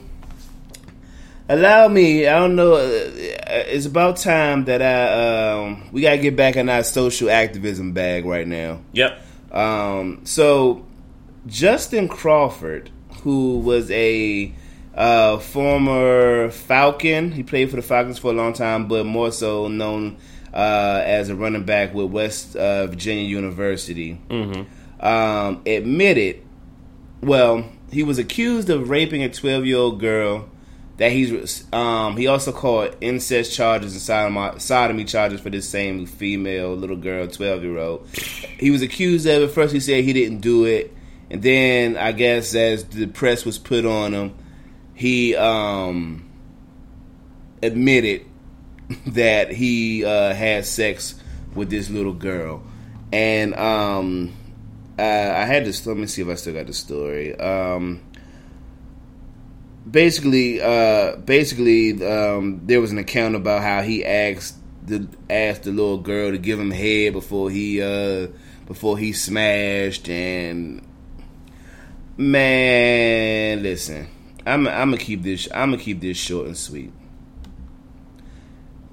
allow me. I don't know. uh, It's about time that I um we gotta get back in our social activism bag right now. Yep. Um. So, Justin Crawford, who was a uh, former Falcon, he played for the Falcons for a long time, but more so known uh, as a running back with West uh, Virginia University, Mm-hmm. um, admitted, well, he was accused of raping a 12 year old girl. That he's um, he also called incest charges and sodomy, sodomy charges for this same female little girl, 12 year old. He was accused of it. First, he said he didn't do it, and then I guess as the press was put on him, he um, admitted that he uh, had sex with this little girl, and um, I had this. Let me see if I still got the story. Um, basically, uh, basically, um, there was an account about how he asked the asked the little girl to give him head before he uh, before he smashed, and man, listen, I'm I'm gonna keep this. I'm gonna keep this short and sweet.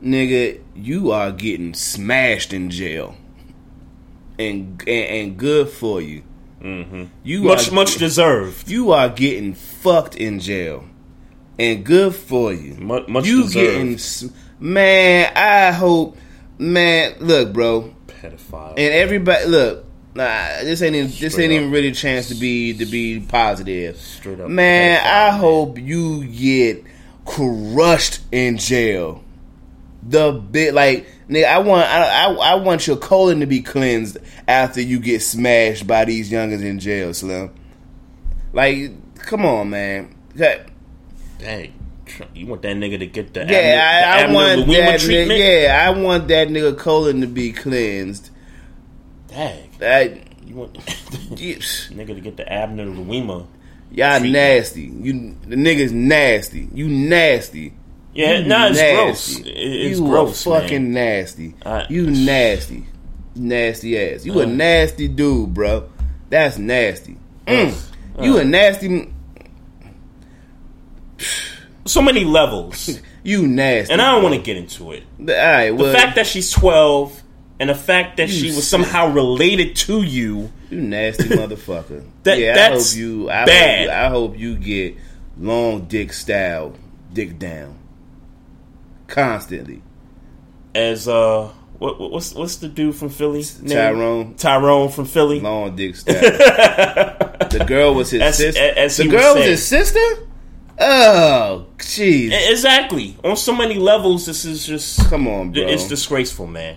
Nigga, you are getting smashed in jail, and and, and good for you. Mm-hmm. You much are- much deserved. You are getting fucked in jail, and good for you. Much, much you deserved. getting man. I hope, man. Look, bro, pedophile. and everybody look. Nah, this ain't even, this ain't up. even really a chance to be to be positive. Straight up man. pedophile, I hope you get crushed in jail. The bit like nigga, I want I, I I want your colon to be cleansed after you get smashed by these youngers in jail, Slim. Like, come on, man. That- Dang, you want that nigga to get the yeah, I, I want that. treatment? Nigga, yeah, I want that nigga colon to be cleansed. Dang, That you want nigga to get the Abner Louima? y'all treatment. nasty. You the niggas nasty. You nasty. Yeah, You nah, it's nasty. gross. It- it's you gross, are fucking man. nasty. I- you nasty, nasty ass. You a Uh. nasty dude, bro. That's nasty. Mm. Uh. You a nasty. So many levels, You nasty. and I don't want to get into it. All right. The fact that she's twelve, and the fact that You she was somehow related to you. You nasty motherfucker. That- yeah, that's I hope you. I bad. Hope you, I hope you get long dick style, dick down, constantly. As uh, what, what- what's what's the dude from Philly? name? Tyrone. Tyrone from Philly. Long dick style. the girl was his As- sister. as the girl was say. his sister. Oh, jeez. Exactly. On so many levels, this is just Come on, bro. it's disgraceful, man.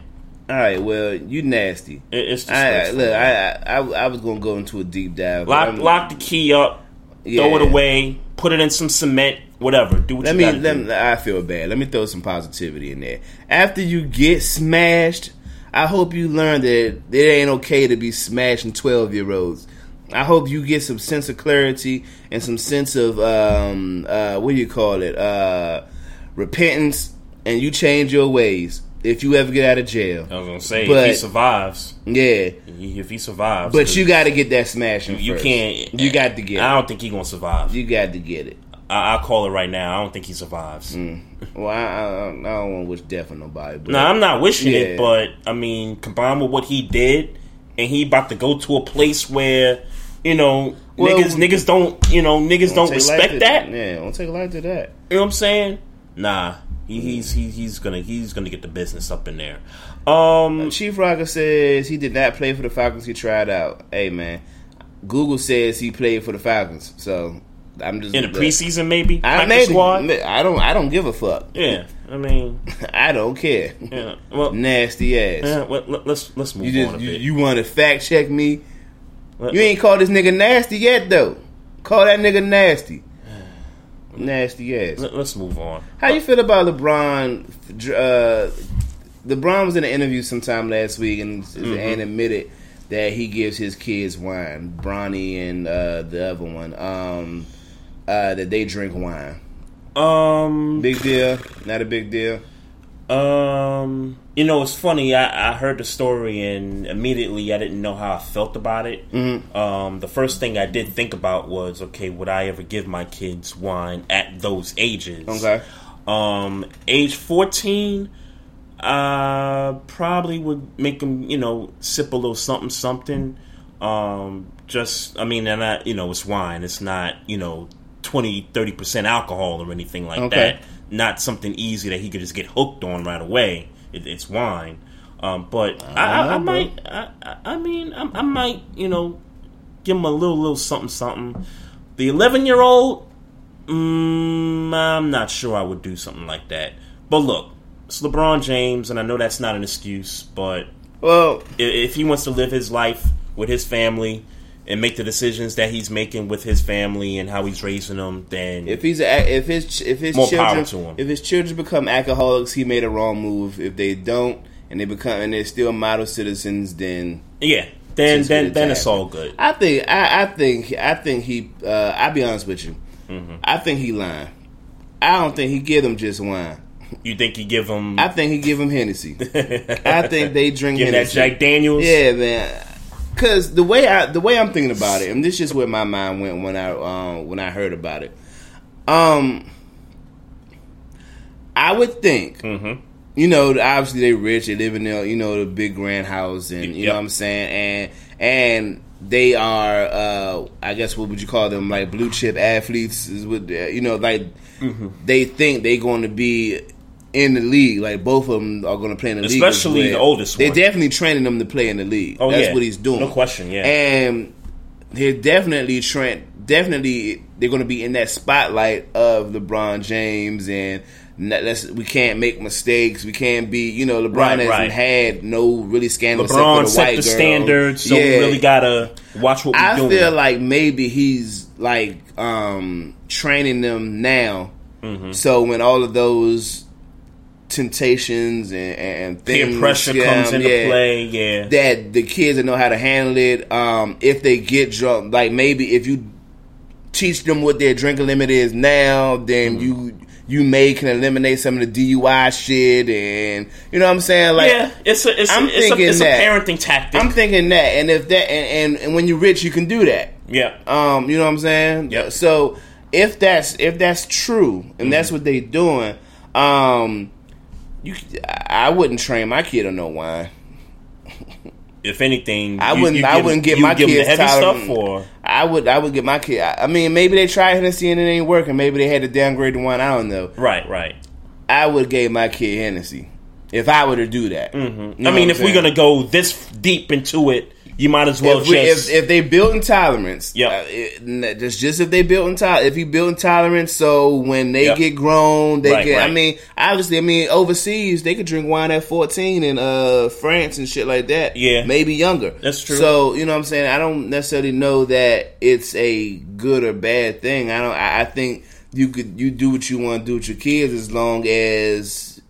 All right, well, you nasty. It's I, I- disgraceful. look, I, I, I, I was gonna go into a deep dive. lock lock the key up, Yeah. throw it away, put it in some cement, whatever. Do what Let you me, gotta let do. me. I feel bad. Let me throw some positivity in there. After you get smashed, I hope you learn that it ain't okay to be smashing twelve year olds. I hope you get some sense of clarity and some sense of um, uh, what do you call it? Uh, repentance, and you change your ways if you ever get out of jail. I was gonna say But- if he survives, Yeah, if he survives, but you got to get that smashing. you, you can't. You got to get. I it. don't think he gonna survive. You got to get it. I, I'll call it right now. I don't think he survives. Mm. Well, I, I, I don't want to wish death on nobody. No, I'm not wishing Yeah. it, but I mean, combined with what he did, and he about to go to a place where you know, Well, niggas niggas don't you know niggas don't respect to that. Yeah, don't take a light to that. You know what I'm saying? Nah, he, mm. he's he, he's gonna he's gonna get the business up in there. Um, uh, Chief Rocker says he did not play for the Falcons. He tried out. Hey man, Google says he played for the Falcons. So I'm just in the preseason, maybe I squad. I don't. I don't give a fuck. Yeah, I mean, I don't care. yeah. Well, Nasty ass. yeah, well, let- let's let's move you on a just you, you want to fact check me? Let- You ain't called this nigga nasty yet though. Call that nigga nasty. Nasty ass. let, us move on. How you feel about LeBron? Uh, LeBron was in an interview sometime last week and, Mm-hmm. and admitted that he gives his kids wine, Bronny and uh, the other one, um, uh, that they drink wine. Um, Big deal? Not a big deal. Um, you know, it's funny. I, I heard the story and immediately I didn't know how I felt about it. Mhm. Um, the first thing I did think about was, okay, would I ever give my kids wine at those ages? Okay. Um, age fourteen, uh, probably would make them, you know, sip a little something, something. Um, just, I mean, and I, you know, it's wine. It's not, you know, 20, 30 percent alcohol or anything like Okay. that. Not something easy that he could just get hooked on right away. It, it's wine. Um, but I, I, I know, might, I, I- I mean, I, I might, you know, give him a little, little something, something. The eleven-year-old, mm, I'm not sure I would do something like that. But look, it's LeBron James, and I know that's not an excuse, but Well, i- if he wants to live his life with his family and make the decisions that he's making with his family and how he's raising them, then if he's a, if his if his More power children to him. if his children become alcoholics, he made a wrong move. If they don't and they become and they're still model citizens, then yeah, then then then it's all good. I think I, I think I think he. Uh, I'll be honest with you. Mm-hmm. I think he lying. I don't think he give them just wine. You think he give him? I think he give them Hennessy. I think they drink Give that Hennessy. Jack Daniels? Yeah, man. Because the way I the way I'm thinking about it, and this is just where my mind went when I um, when I heard about it. Um, I would think. Mm-hmm. You know, obviously they rich. They live in the you know the big grand house, and you Yep. know what I'm saying, and and they are, uh I guess, what would you call them? Like blue chip athletes is what you know, like Mm-hmm. they think they're going to be in the league. Like both of them are going to play in the league, Especially the oldest They're one. definitely training them to play in the league. Oh, That's yeah. what he's doing. No question, yeah. and they're definitely train. Definitely, they're going to be in that spotlight of LeBron James and. Let's, we can't make mistakes. We can't be, you know, LeBron Right, hasn't right. had no really scandals. LeBron set white the girl. standard, so we really gotta watch what we're I doing. feel like maybe he's like um training them now. Mm-hmm. So when all of those temptations and, and Peer things, pressure yeah, comes into yeah, play. Yeah, that the kids that know how to handle it. Um, if they get drunk, like maybe if you teach them what their drinking limit is now, then Mm-hmm. you you may can eliminate some of the DUI shit, and you know what I'm saying. Like, yeah, it's a it's, I'm a, it's, a, thinking it's a parenting tactic. I'm thinking that, and if that, and, and, and when you're rich, you can do that. yeah, Um, you know what I'm saying? Yeah. So if that's if that's true and that's what they doing, um, you I wouldn't train my kid on no wine. if anything, I you- wouldn't. you I give- wouldn't get my give kids the heavy stuff or I would. I would get my kid. I I mean, maybe they tried Hennessy and it ain't working. Maybe they had to downgrade the wine. I don't know. right, right. I would gave my kid Hennessy if I were to do that. hmm You know I mean, if we're gonna go this deep into it, you might as well if, we, just if, if they built intolerance, Yep. uh, just just if they built intolerance, if you built intolerance, so when they Yep. get grown, they Right, get. I mean, obviously, I mean, overseas they could drink wine at fourteen in uh, France and shit like that. Yeah. maybe younger. That's true. So you know what I'm saying. I don't necessarily know that it's a good or bad thing. I don't. I, I think you could you do what you want to do with your kids as long as.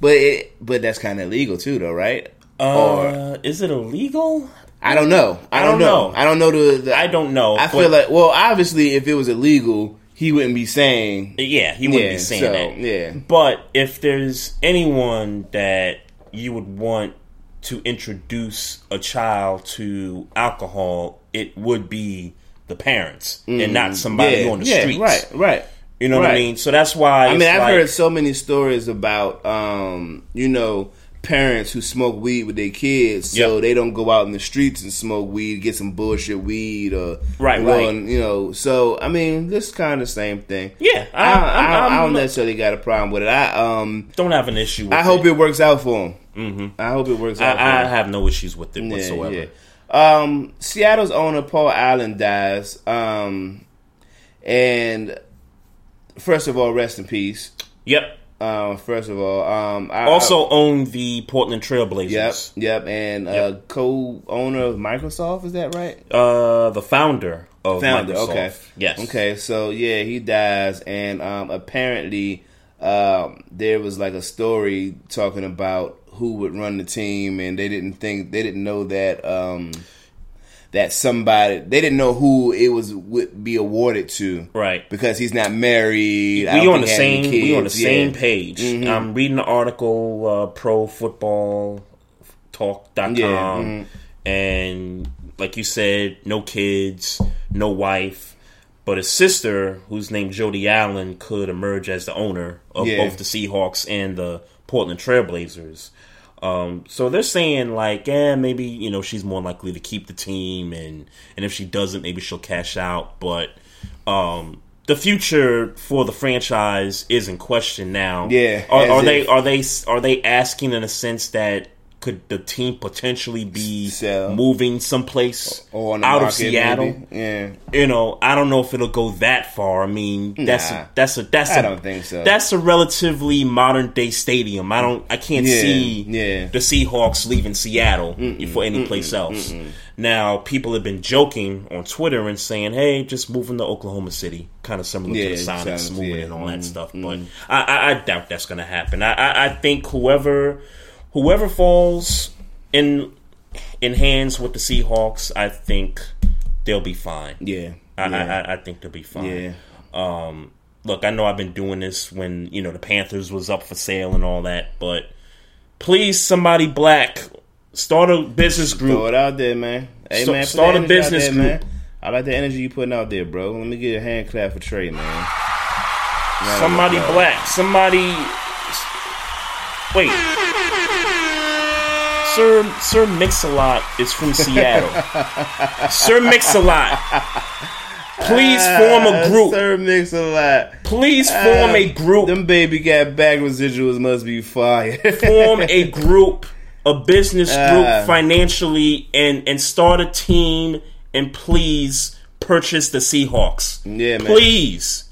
But it, but that's kind of illegal too, though, right? Uh, is it illegal? I don't know. I, I don't, don't know. know. I don't know the. the I don't know. I feel like well, obviously, if it was illegal, he wouldn't be saying. yeah, he wouldn't Yeah, be saying so, that. yeah. But if there's anyone that you would want to introduce a child to alcohol, it would be the parents and not somebody Mm, yeah, on the yeah, streets. Right, right. You know what I mean? So that's why I mean, I've like- heard so many stories about, um, you know, parents who smoke weed with their kids, so Yep. they don't go out in the streets and smoke weed, get some bullshit weed, or Right, you know, right. you know. So I mean, this kind of the same thing. Yeah, I, I- I, I, don't necessarily got a problem with it. I um, Don't have an issue. with I hope it works out for him. hmm I hope it works out. I have no issues with it Yeah, whatsoever. yeah. Um, Seattle's owner Paul Allen dies. Um, and first of all, rest in peace. Yep. Um, first of all, um, I, also I, owned the Portland Trailblazers. yep, yep, and uh, co-owner of Microsoft. Is that right? Uh, the founder of Founder. Microsoft. Okay. Yes. Okay. So yeah, he dies, and um, apparently um, there was like a story talking about who would run the team, and they didn't think they didn't know that um, that somebody they didn't know who it was would be awarded to, Right. Because he's not married. We on the think he had same we on the kids. same Yeah. page. Mhm. I'm reading the article uh, pro football talk.com Yeah, mhm. and like you said, no kids, no wife, but his sister, who's named Jody Allen, could emerge as the owner of Yeah. both the Seahawks and the Portland Trailblazers. Um, so they're saying like, yeah, maybe you know she's more likely to keep the team, and and if she doesn't, maybe she'll cash out. But um, the future for the franchise is in question now. Yeah, are, are they are they are they asking in a sense that could the team potentially be moving someplace Or on the out of Seattle? maybe. Yeah. You know, I don't know if it'll go that far. I mean, that's Nah. a, that's a that's I a- don't think so. That's a relatively modern day stadium. I don't I can't Yeah, see yeah. the Seahawks leaving Seattle for any place else. mm-mm. Now, people have been joking on Twitter and saying, "Hey, just moving to Oklahoma City, kind of similar Yeah, to the Sonics moving yeah, and all that mm, stuff." But I, I, I doubt that's going to happen. I, I, I think whoever whoever falls in in hands with the Seahawks, I think they'll be fine. Yeah, I, yeah. I, I think they'll be fine. Yeah. Um, look, I know I've been doing this when you know the Panthers was up for sale and all that, but please, somebody black, start a business group. Throw it out there, man. Hey, Sta- man, start a business there, group. man. I like the energy you putting out there, bro. Let me get a hand clap for Trey, man. Somebody black. Somebody. Wait. Sir Sir Mix-a-Lot is from Seattle. Sir Mix-a-Lot. Please form a Ah, group. Sir Mix a lot. Please form a group. Them baby got back residuals must be fire. form a group, a business group Ah. financially, and and start a team. And please purchase the Seahawks. Yeah, man. Please.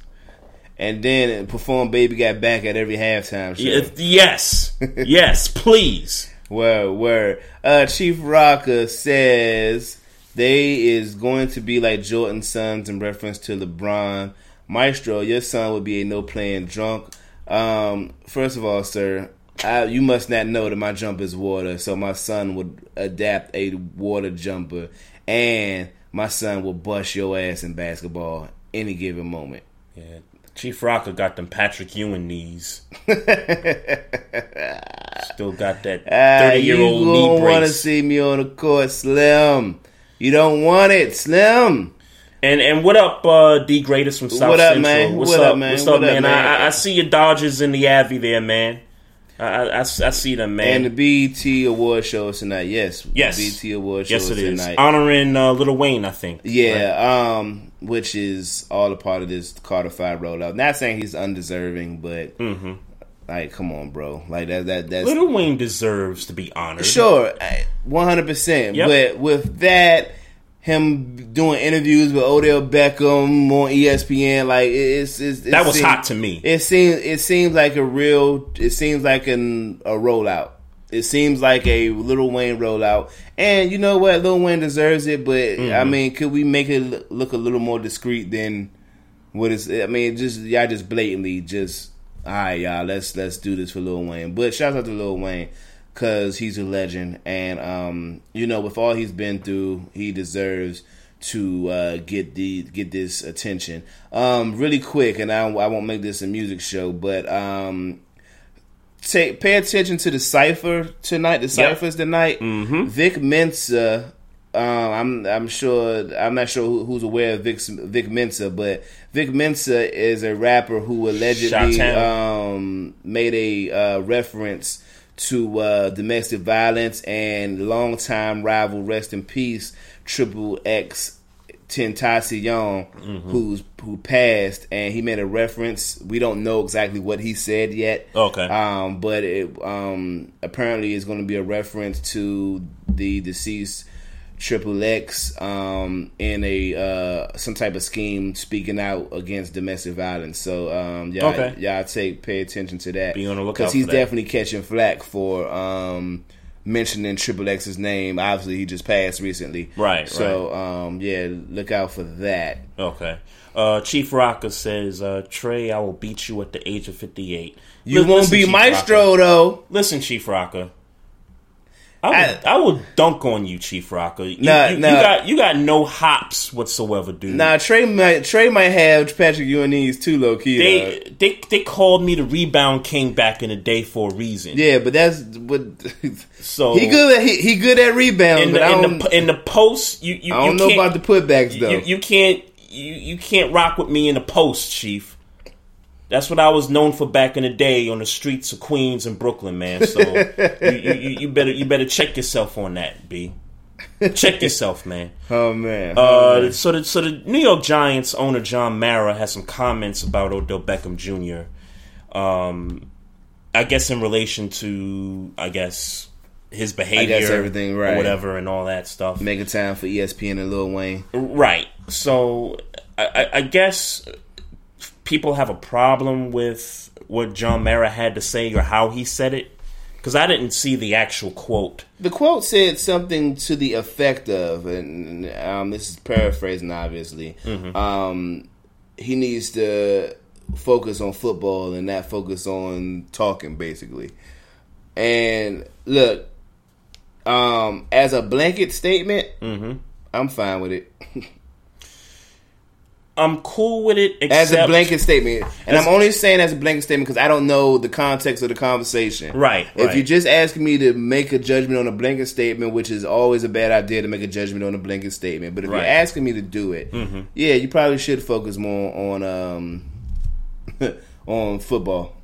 And then perform Baby Got Back at every halftime show. Yes. yes, please. Word, word. Uh, Chief Rocker says they is going to be like Jordan's sons in reference to LeBron. Maestro, your son would be a no playing drunk. Um, first of all, sir, I, you must not know that my jumper is water, so my son would adapt a water jumper, and my son will bust your ass in basketball any given moment. Yeah. Chief Rocker got them Patrick Ewing knees. Still got that Ah, thirty year old you knee don't want to see me on the court, Slim. You don't want it, Slim. And and what up, uh, D Greatest from South What up, Central? man? What's What up, man? What's What up, up, man? man? I, I see your Dodgers in the Abbey there, man. I, I, I, see them, man. And the BET Award show is tonight. Yes, yes, the BET Award show yes, is it is tonight. honoring uh, Little Wayne, I think. Yeah, um, which is all a part of this Carter Five rollout. Not saying he's undeserving, but Mhm. like, come on, bro. Like that. That that's Little Wayne deserves to be honored. Sure, one hundred percent. But with that, him doing interviews with Odell Beckham on ESPN, like it's, it's, it That was seems- hot to me. It seems it seems like a real. It seems like an a rollout. It seems like a Little Wayne rollout, and you know what? Lil Wayne deserves it, but I Mhm. mean, could we make it look- look a little more discreet than what is? I mean, just y'all just blatantly just all right, y'all. Let's let's do this for Lil Wayne. But shout out to Lil Wayne because he's a legend, and um, you know, with all he's been through, he deserves to uh, get the get this attention. Um, really quick, and I, I won't make this a music show, but um, take pay attention to the cipher tonight. The Yep. ciphers tonight. Mm-hmm. Vic Mensa. Um, I'm I'm sure I'm not sure who, who's aware of Vic Vic Mensa, but Vic Mensa is a rapper who allegedly um, made a uh, reference to uh, domestic violence and longtime rival, rest in peace, Triple X Tentacion, Mm-hmm. who's who passed, and he made a reference. We don't know exactly what he said yet. Okay. Um, but it um, apparently is going to be a reference to the deceased Triple X um, in a uh, some type of scheme speaking out against domestic violence. So um, y'all, Okay. y'all take pay attention to that. Be on the lookout because he's definitely catching flack for um, mentioning Triple X's name. Obviously, he just passed recently. Right, So um, yeah, look out for that. Okay. Uh, Chief Rocker says, uh, Trey, I will beat you at the age of 58. You Li- won't be Chief Maestro Rocker. though. Listen, Chief Rocker. I would, I, would dunk on you, Chief Rocker. You, Nah, you, nah. you got you got no hops whatsoever, dude. Nah, Trey might Trey might have Patrick Ewing's too low key. they, dog. they they called me the rebound king back in the day for a reason. Yeah, but that's what. So he good. At, he, he good at rebounds, in the, in, the, in the post, you, you I don't know about the putbacks though. You, you can't you, you can't rock with me in the post, Chief. That's what I was known for back in the day on the streets of Queens and Brooklyn, man. So you, you, you- better you better check yourself on that, B. Check yourself, man. oh man. Oh, Uh, man. so the so the New York Giants owner John Mara has some comments about Odell Beckham Jr. Um, I guess in relation to I guess his behavior, everything, or right. whatever, and all that stuff. Making time for ESPN and Lil Wayne. Right. So I, I, I guess people have a problem with what John Mara had to say or how he said it because I didn't see the actual quote. The quote said something to the effect of, and um, this is paraphrasing, obviously. Mm-hmm. Um, he needs to focus on football and not focus on talking, basically. And look, um, as a blanket statement, Mm-hmm. I'm fine with it. I'm cool with it. as a blanket statement, and I'm only saying as a blanket statement because I don't know the context of the conversation. Right, If right. you're just asking me to make a judgment on a blanket statement, which is always a bad idea to make a judgment on a blanket statement, but if Right. you're asking me to do it, Mhm. yeah, you probably should focus more on um on football.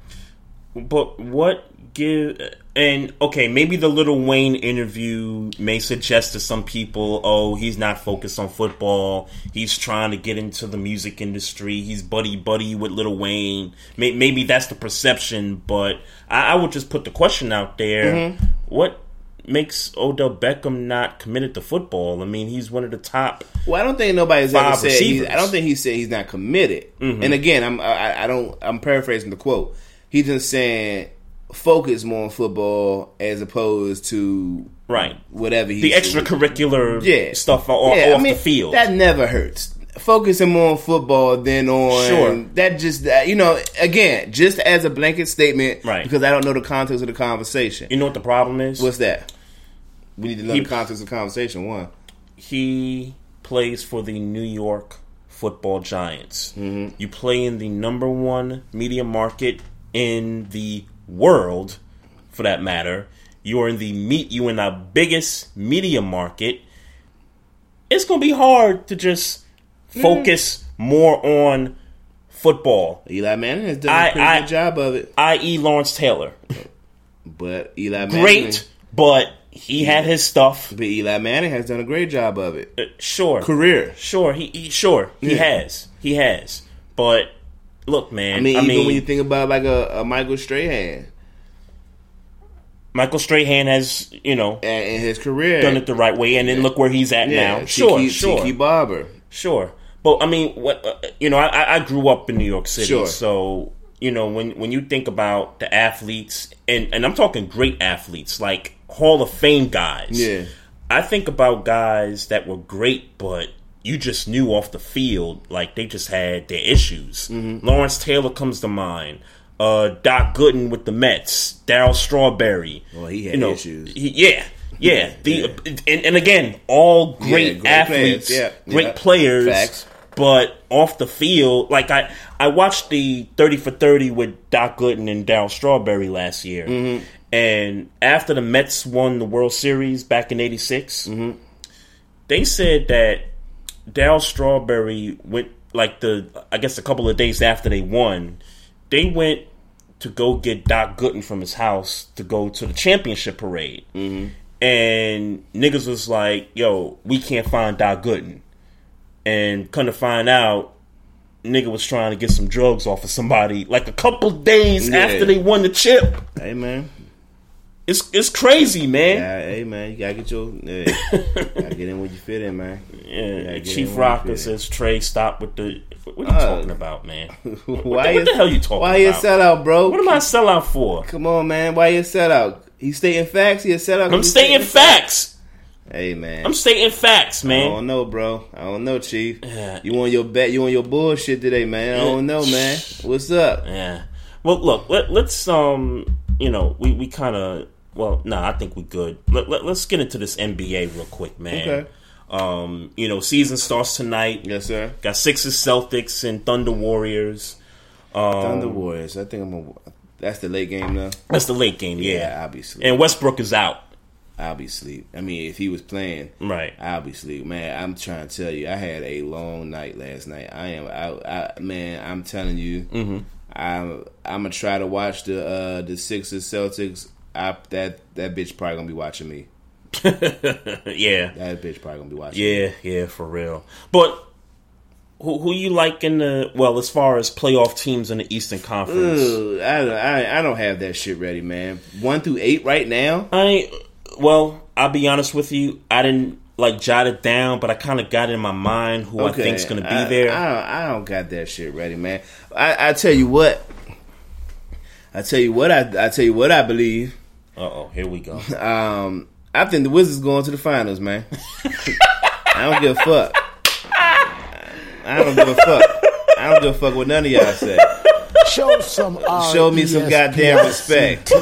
But what give and okay, maybe the Little Wayne interview may suggest to some people, oh, he's not focused on football. He's trying to get into the music industry. He's buddy buddy with Little Wayne. May- Maybe that's the perception, but I, I would just put the question out there: Mhm. What makes Odell Beckham not committed to football? I mean, he's one of the top. Well, I don't think nobody's ever said. He's. I don't think he said he's not committed. Mhm. And again, I'm I, I don't I'm paraphrasing the quote. He's just saying focus more on football as opposed to Right. whatever he The extracurricular yeah stuff off, Yeah, I mean, the field. That never hurts. Focusing more on football than on Sure. that just that, you know again just as a blanket statement Right. because I don't know the context of the conversation. You know what the problem is? What's that? We need to know He- the context of the conversation. One. he plays for the New York Football Giants. Mm-hmm. You play in the number one media market in the world, for that matter. You are in the meet. You in the biggest media market. It's gonna be hard to just focus more on football. Eli Manning has done a I- pretty I- good job of it, I.e., Lawrence Taylor. but Eli Manning, Great, but he had his stuff. but Eli Manning has done a great job of it. Uh, sure, Career. Sure, he, he sure he Yeah. has, he has. But look, man, I mean, even when you think about like a, a Michael Strahan Michael Strahan has, you know, in his career, done it the right way, and then look where he's at Yeah, now. Sure, Tiki- sure, Tiki Barber. sure. But I mean, what uh, you know, I, I grew up in New York City, Sure. so you know when when you think about the athletes, and and I'm talking great athletes like Hall of Fame guys. Yeah. I think about guys that were great, but you just knew off the field, like they just had their issues. Mm-hmm. Lawrence Taylor comes to mind. Uh, Doc Gooden with the Mets. Darryl Strawberry. Well, he had you know, issues. he- yeah, yeah. The and, and again, all Yeah, great, great athletes, players. Yeah, great yeah. players. Facts. But off the field, like I, I watched the thirty for thirty with Doc Gooden and Darryl Strawberry last year, Mm-hmm. and after the Mets won the World Series back in '86, Mm-hmm. they said that Darryl Strawberry went like the I guess a couple of days after they won, they went to go get Doc Gooden from his house to go to the championship parade. Mm-hmm. And niggas was like, yo, we can't find Doc Gooden. And come to find out, nigga was trying to get some drugs off of somebody like a couple days Yeah. after they won the chip. Hey man, It's it's crazy, man. yeah, hey man, you gotta get your, yeah, gotta get in where you fit in, man. Yeah, gotta get in Chief Rocker says Trey, stop with the. What are you Uh, talking about, man? What, Why the, you- hell you talking Why you a about? sellout, bro? What am I a sellout for? Come on, man. Why you a sellout? He stating facts. He a sellout. 'cause I'm stating facts. Hey man, I'm stating facts, man. I don't know, bro. I don't know, Chief. Yeah. You on your bet? You on your bullshit today, man? I don't know, man. What's up? Yeah. Well, look, let, let's um, you know, we we kind of well, nah, I think we're good. Let, let, us get into this NBA real quick, man. Okay. Um, you know, season starts tonight. Yes, sir. Got Sixers, Celtics, and Thunder Warriors. Um, Thunder Warriors. I think I'm. A, that's the late game though. That's the late game, yeah. Yeah, asleep. And Westbrook is out. I'll be asleep. I mean, if he was playing, Right. I'll be asleep. Man, I'm trying to tell you, I had a long night last night. I am. I, I man, I'm telling you, Mhm. I'm. I'm gonna try to watch the uh the Sixers Celtics. I, that that bitch probably gonna be watching me. yeah. That bitch probably gonna be watching. me. Yeah, yeah, for real. But who who you like in the well as far as playoff teams in the Eastern Conference? Ugh, I, don't- I I don't have that shit ready, man. One through eight right now. I well, I'll be honest with you. I didn't like jot it down, but I kind of got it in my mind who I think's to be I- there. I don't, I don't got that shit ready, man. I, I tell you what. I tell you what. I I tell you what I believe. Uh oh, here we go. Um, I think the Wizards going to the finals, man. I don't give a fuck. I don't give a fuck. I don't give a fuck what none of y'all say. Show some Show me some goddamn respect. I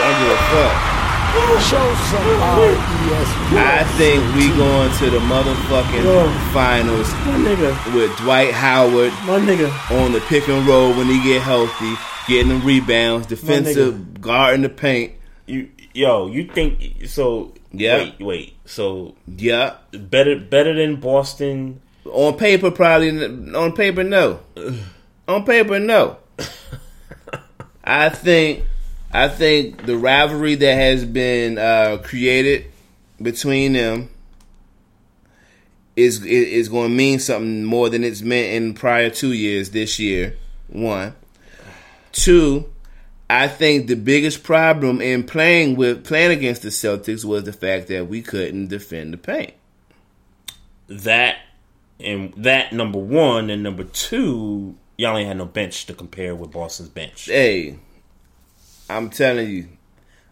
don't give a fuck. Show some R-E-S-P. I think we going to the motherfucking finals with Dwight Howard My nigga. on the pick and roll when he get healthy, getting the rebounds, defensive, guarding the paint. You yo, you think so? Yeah. Wait, wait. So Yeah, better better than Boston. on paper probably. On paper, no. On paper, no. I think. I think the rivalry that has been uh, created between them is is going to mean something more than it's meant in prior two years. This year, one, two. I think the biggest problem in playing with playing against the Celtics was the fact that we couldn't defend the paint. That and that number one and number two, y'all ain't had no bench to compare with Boston's bench. Hey, I'm telling you,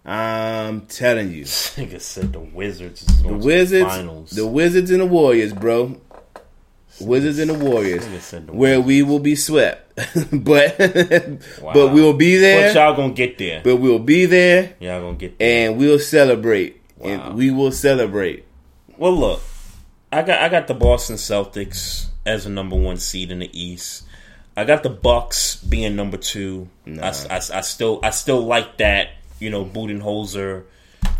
I'm telling you, Nigga said the Wizards. Is the going to Wizards, finals. the Wizards and the Warriors, bro. Wizards and the Warriors, the where we will be swept, but Wow. but we'll be But there. y'all gonna get there. But we'll be there, Y'all gonna get there. and we'll celebrate, Wow. and we will celebrate. Well, look, I got I got the Boston Celtics as a number one seed in the East. I got the Bucks being number two. I, I, I still I still like that. You know, Budenholzer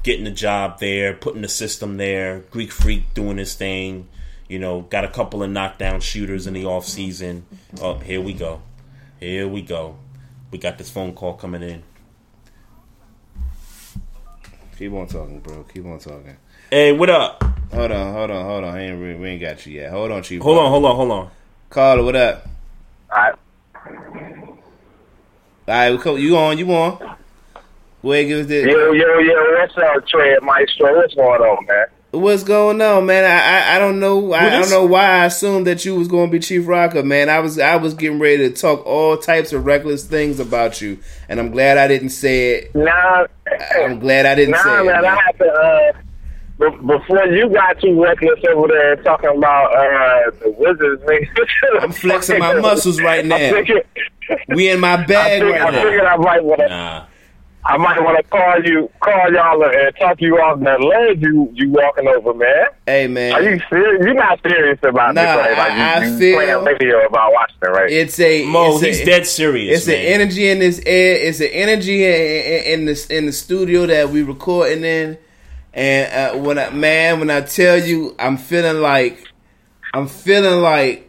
getting the job there, putting the system there. Greek Freak doing his thing. You know, got a couple of knockdown shooters in the off season. Oh, here we go. Here we go. We got this phone call coming in. Keep on talking, bro. Keep on talking. Hey, what up? Hold on, hold on, hold on. I ain't, we ain't got you yet. Hold on, Chief. Hold on, hold on, hold on. Caller, what up? I, All right, we co- you on? You on? Go ahead, give us this. yo, yo, yo, what's up, Trey Maestro? What's going on, man? What's going on, man? I I, I don't know. I, Who I don't know why I assumed that you was going to be Chief Rocker, man. I was I was getting ready to talk all types of reckless things about you, and I'm glad I didn't say it. Nah, I'm glad I didn't say nah, it. man, man. I have to, uh, be- before you got too reckless over there talking about, uh, the Wizards, man. I'm flexing my muscles right now. Figured, We in my I, bag figured, I right figured now. I might want to, Nah. I might want to call you, call y'all and talk you off that ledge you, you walking over, man. Hey, man. Are you serious? You're not serious about Nah, this, right? Like, I- I you, you feel- playing video about Washington, right? It's a Mo, it's a- he's dead serious. It's man. an energy in this air. It's an energy in, in, in the in the studio that we recording in. And uh, when I man, when I tell you, I'm feeling like I'm feeling like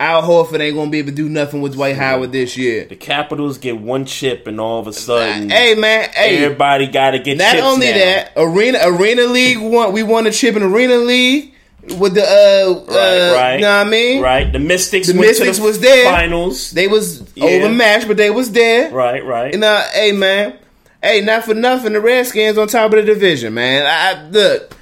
Al Horford ain't gonna be able to do nothing with Dwight Howard this year. The Capitals get one chip, and all of a sudden, Hey man, hey, everybody got to get. not chips only now. that, Arena Arena League won. We won a chip in Arena League with the uh, Right, uh right. know what I mean? right? The Mystics, The Mystics the was there. finals. They was Yeah. overmatched, but they was there. Right, right. And uh, hey man, hey, not for nothing, the Redskins on top of the division, man. I, I look,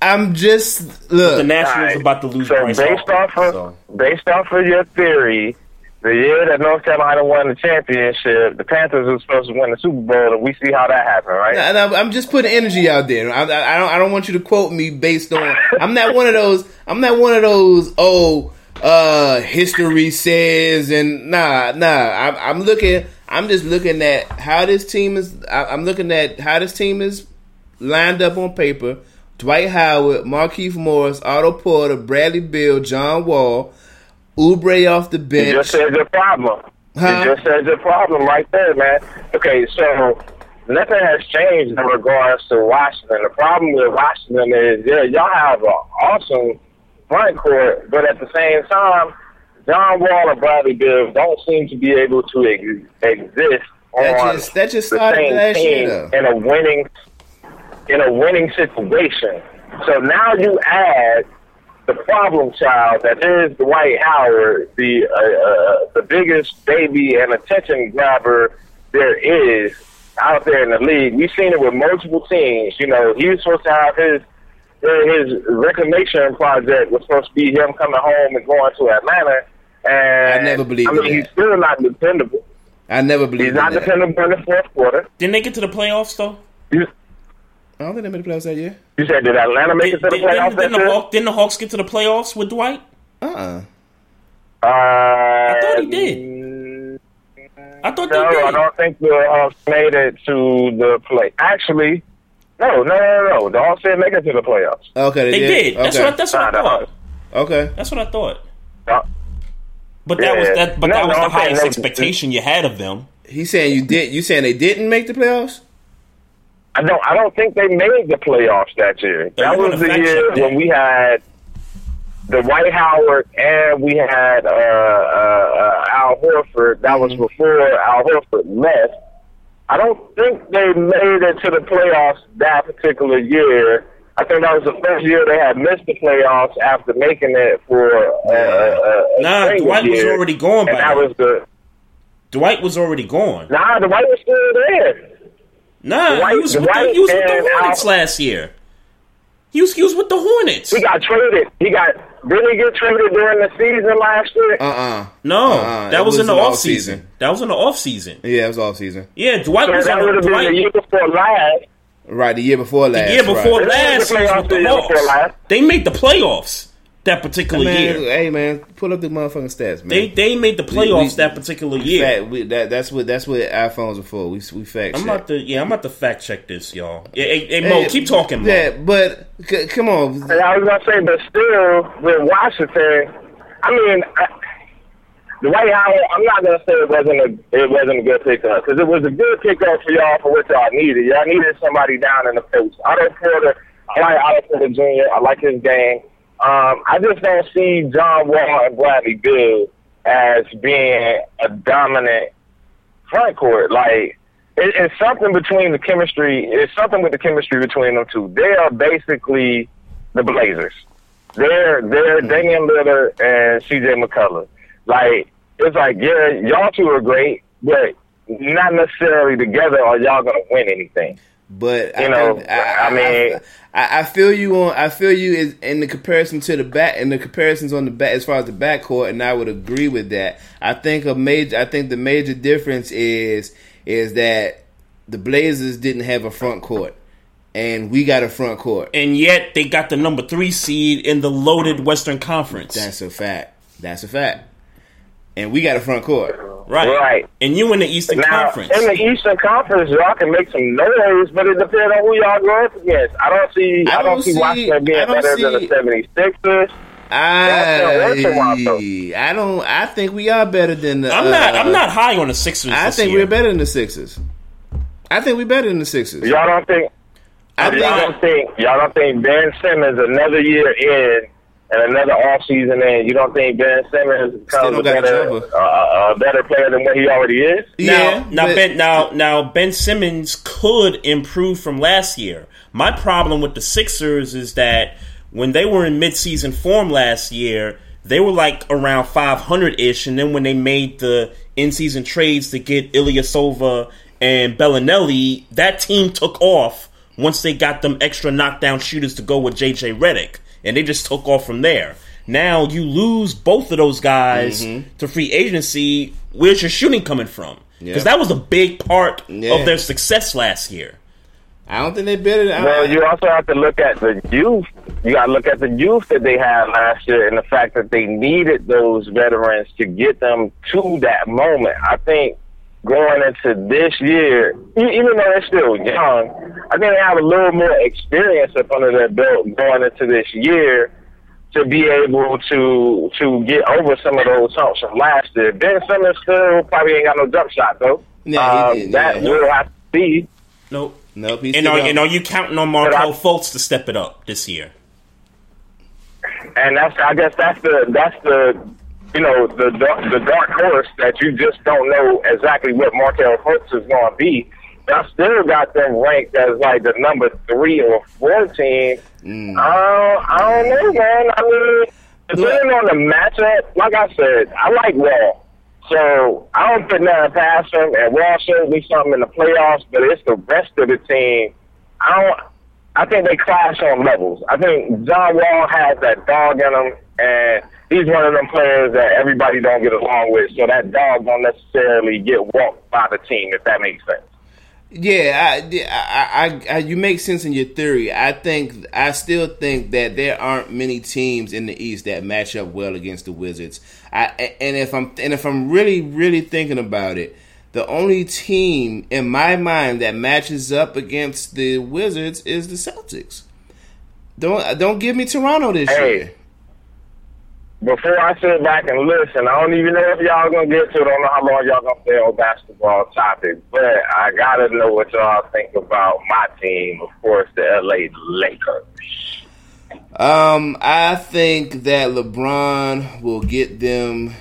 I'm just look. the Nationals Alright. about to lose So based Harper, off of so. based off of your theory, the year that North Carolina won the championship, the Panthers were supposed to win the Super Bowl, and we see how that happened, right? And I'm, I'm just putting energy out there. I, I, I don't. I don't want you to quote me based on. I'm not one of those. I'm not one of those. Oh, uh, history says and nah, nah. I'm, I'm looking. I'm just looking at how this team is. I, I'm looking at how this team is lined up on paper. Dwight Howard, Markieff Morris, Otto Porter, Bradley Beal, John Wall, Oubre off the You bench. just said your problem. Huh? You just said your problem right there, man. Okay, so nothing has changed in regards to Washington. The problem with Washington is, yeah, y'all have an awesome front court, but at the same time, John Wall and Bradley Beal don't seem to be able to ex- exist That on just- that just the same year, team though. in a winning in a winning situation. So now you add the problem child that is Dwight Howard, the uh, uh, the biggest baby and attention grabber there is out there in the league. We've seen it with multiple teams. You know, he was supposed to have his his reclamation project was supposed to be him coming home and going to Atlanta. And I never believed I mean, in he's that. still not dependable. I never believed. He's believed not in that. dependable in the fourth quarter. Didn't they get to the playoffs though? You, I don't think they made the playoffs that year. you said did Atlanta make it to the Didn't, playoffs didn't, that the year? Hawks, didn't the Hawks get to the playoffs with Dwight? Uh uh Uh, I thought he did. I thought No, they I don't think the Hawks made it to the play. Actually, no, no, no, no. The Hawks didn't make it to the playoffs. Okay, They did. That's Okay. what. That's what I Nah, the thought. Okay. That's what I thought. uh, But that was that. But No, that was no, the I'm highest they- expectation you had of them. He's saying you did. You saying they didn't make the playoffs? I don't. I don't think they made the playoffs that year. Yeah, That was the year check that. when we had the Dwight Howard and we had uh, uh, uh, Al Horford. That was before Al Horford left. I don't think they made it to the playoffs that particular year. I think that was the first year they had missed the playoffs after making it for uh, uh, a Nah, string of Dwight was already gone and by that then. was the Dwight was already gone. nah. The Dwight was still there. Nah, Dwight- he was, with the, he was with the Hornets Al- last year. He was, he was with the Hornets. He got traded. He got didn't he get traded during the season last year? Uh uh No, Uh-uh, that it was, in the in off season. That was in the off season. Yeah, it was off season. Yeah, Dwight So was that on would the have been the year before last. Right, the year before last. The year before right. last, They made the with the playoffs the year before last. They made the playoffs that particular Man, year. hey man, pull up the motherfucking stats, man. They they made the playoffs we- that particular year. Fact, we, that, that's what that's what iPhones are for. We we fact I'm check. about to yeah, I'm about to fact check this, y'all. Yeah, hey, hey, Mo, Hey, keep talking, Mo. Yeah, but c- come on. I was gonna say, but still with Washington, I mean, I, the Dwight Howard. I'm not gonna say it wasn't a it wasn't a good pickup because it was a good pickup for y'all for what y'all needed. Y'all needed somebody down in the post. Otto Porter, I like Otto Porter Jr. I like his game. Um, I just don't see John Wall and Bradley Beal as being a dominant front court. Like it, it's something between the chemistry. It's something with the chemistry between them two. They are basically the Blazers. They're they're Damian Lillard and C.J. McCollum. Like it's like yeah, y'all two are great, but not necessarily together are y'all gonna win anything. But You I, know, I, I, I mean- I, I feel you on. I feel you is in the comparison to the back, in the comparisons on the back as far as the backcourt, and I would agree with that. I think a major. I think the major difference is is that the Blazers didn't have a front court, and we got a front court. And yet they got the number three seed in the loaded Western Conference. That's a fact. That's a fact. And we got a front court. right. Right. And you in the Eastern Now Conference. in the Eastern Conference, y'all can make some noise, but it depends on who y'all go up against. I don't see. I I, don't don't see, see- Washington being I don't than see- the 76ers. I, I don't. I think we are better than the. I'm not. uh, I'm not high on the Sixers. I this think year. we're better than the Sixers. I think we're better than the Sixers. Y'all don't think? I y'all think- don't think y'all don't think Ben Simmons another year in and another off season in, you don't think Ben Simmons becomes a don't a better, uh, a better player than what he already is? Now, now Ben, now, now Ben Simmons could improve from last year. My problem with the Sixers is that when they were in midseason form last year, they were like around 500 ish, and then when they made the in season trades to get Ilyasova and Belinelli, that team took off once they got them extra knockdown shooters to go with JJ Redick, and they just took off from there. Now you lose both of those guys mm-hmm. to free agency. Where's your shooting coming from? Because Yeah. that was a big part Yeah. of their success last year. I don't think they better. Than, Well, you also have to look at the youth. You got to look at the youth that they had last year and the fact that they needed those veterans to get them to that moment. I think going into this year, e- even though they're still young, I think they have a little more experience up under their belt going into this year to be able to to get over some of those humps from last year. Ben Simmons still probably ain't got no jump shot though. Yeah, he Um, did, that yeah. we'll have to see. Nope. Nope. He's And are, and are you counting on Markelle Fultz to step it up this year? and that's I guess that's the that's the you know the dark- the dark horse that you just don't know exactly what Markelle Fultz is going to be. I still got them ranked as like the number three or four team. Mm. I don't, I don't know, man. I mean, depending on the matchup, like I said, I like Wall. So I don't put nothing past him, and Wall showed me something in the playoffs, but it's the rest of the team. I don't. I think they clash on levels. I think John Wall has that dog in him, and he's one of them players that everybody don't get along with. So that dog don't necessarily get walked by the team, if that makes sense. Yeah, I, I, I, you make sense in your theory. I think I still think that there aren't many teams in the East that match up well against the Wizards. I, and if I'm and if I'm really really thinking about it, the only team in my mind that matches up against the Wizards is the Celtics. Don't don't give me Toronto this Hey. year. Before I sit back and listen, I don't even know if y'all gonna get to it. I don't know how long y'all gonna stay on basketball topic, but I gotta know what y'all think about my team, of course, the LA Lakers. Um, I think that LeBron will get them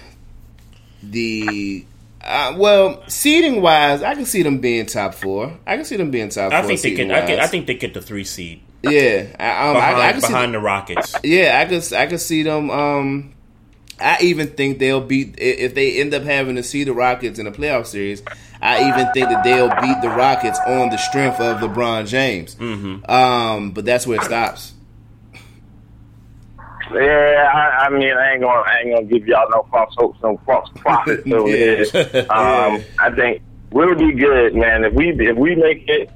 the uh, well seeding wise. I can see them being top four. I can see them being top I four. think they can. I, seeding-wise. can, I think they get the three seed. Yeah, I, um, behind, I, I can see behind the Rockets. Yeah, I could I could see them. Um, I even think they'll beat if they end up having to see the Rockets in the playoff series. I even think that they'll beat the Rockets on the strength of LeBron James. Mm-hmm. Um, but that's where it stops. Yeah, I, I mean, I ain't gonna, I ain't gonna give y'all no false hopes, no false prophets over Yeah. here. Um, I think we'll be good, man. If we if we make it,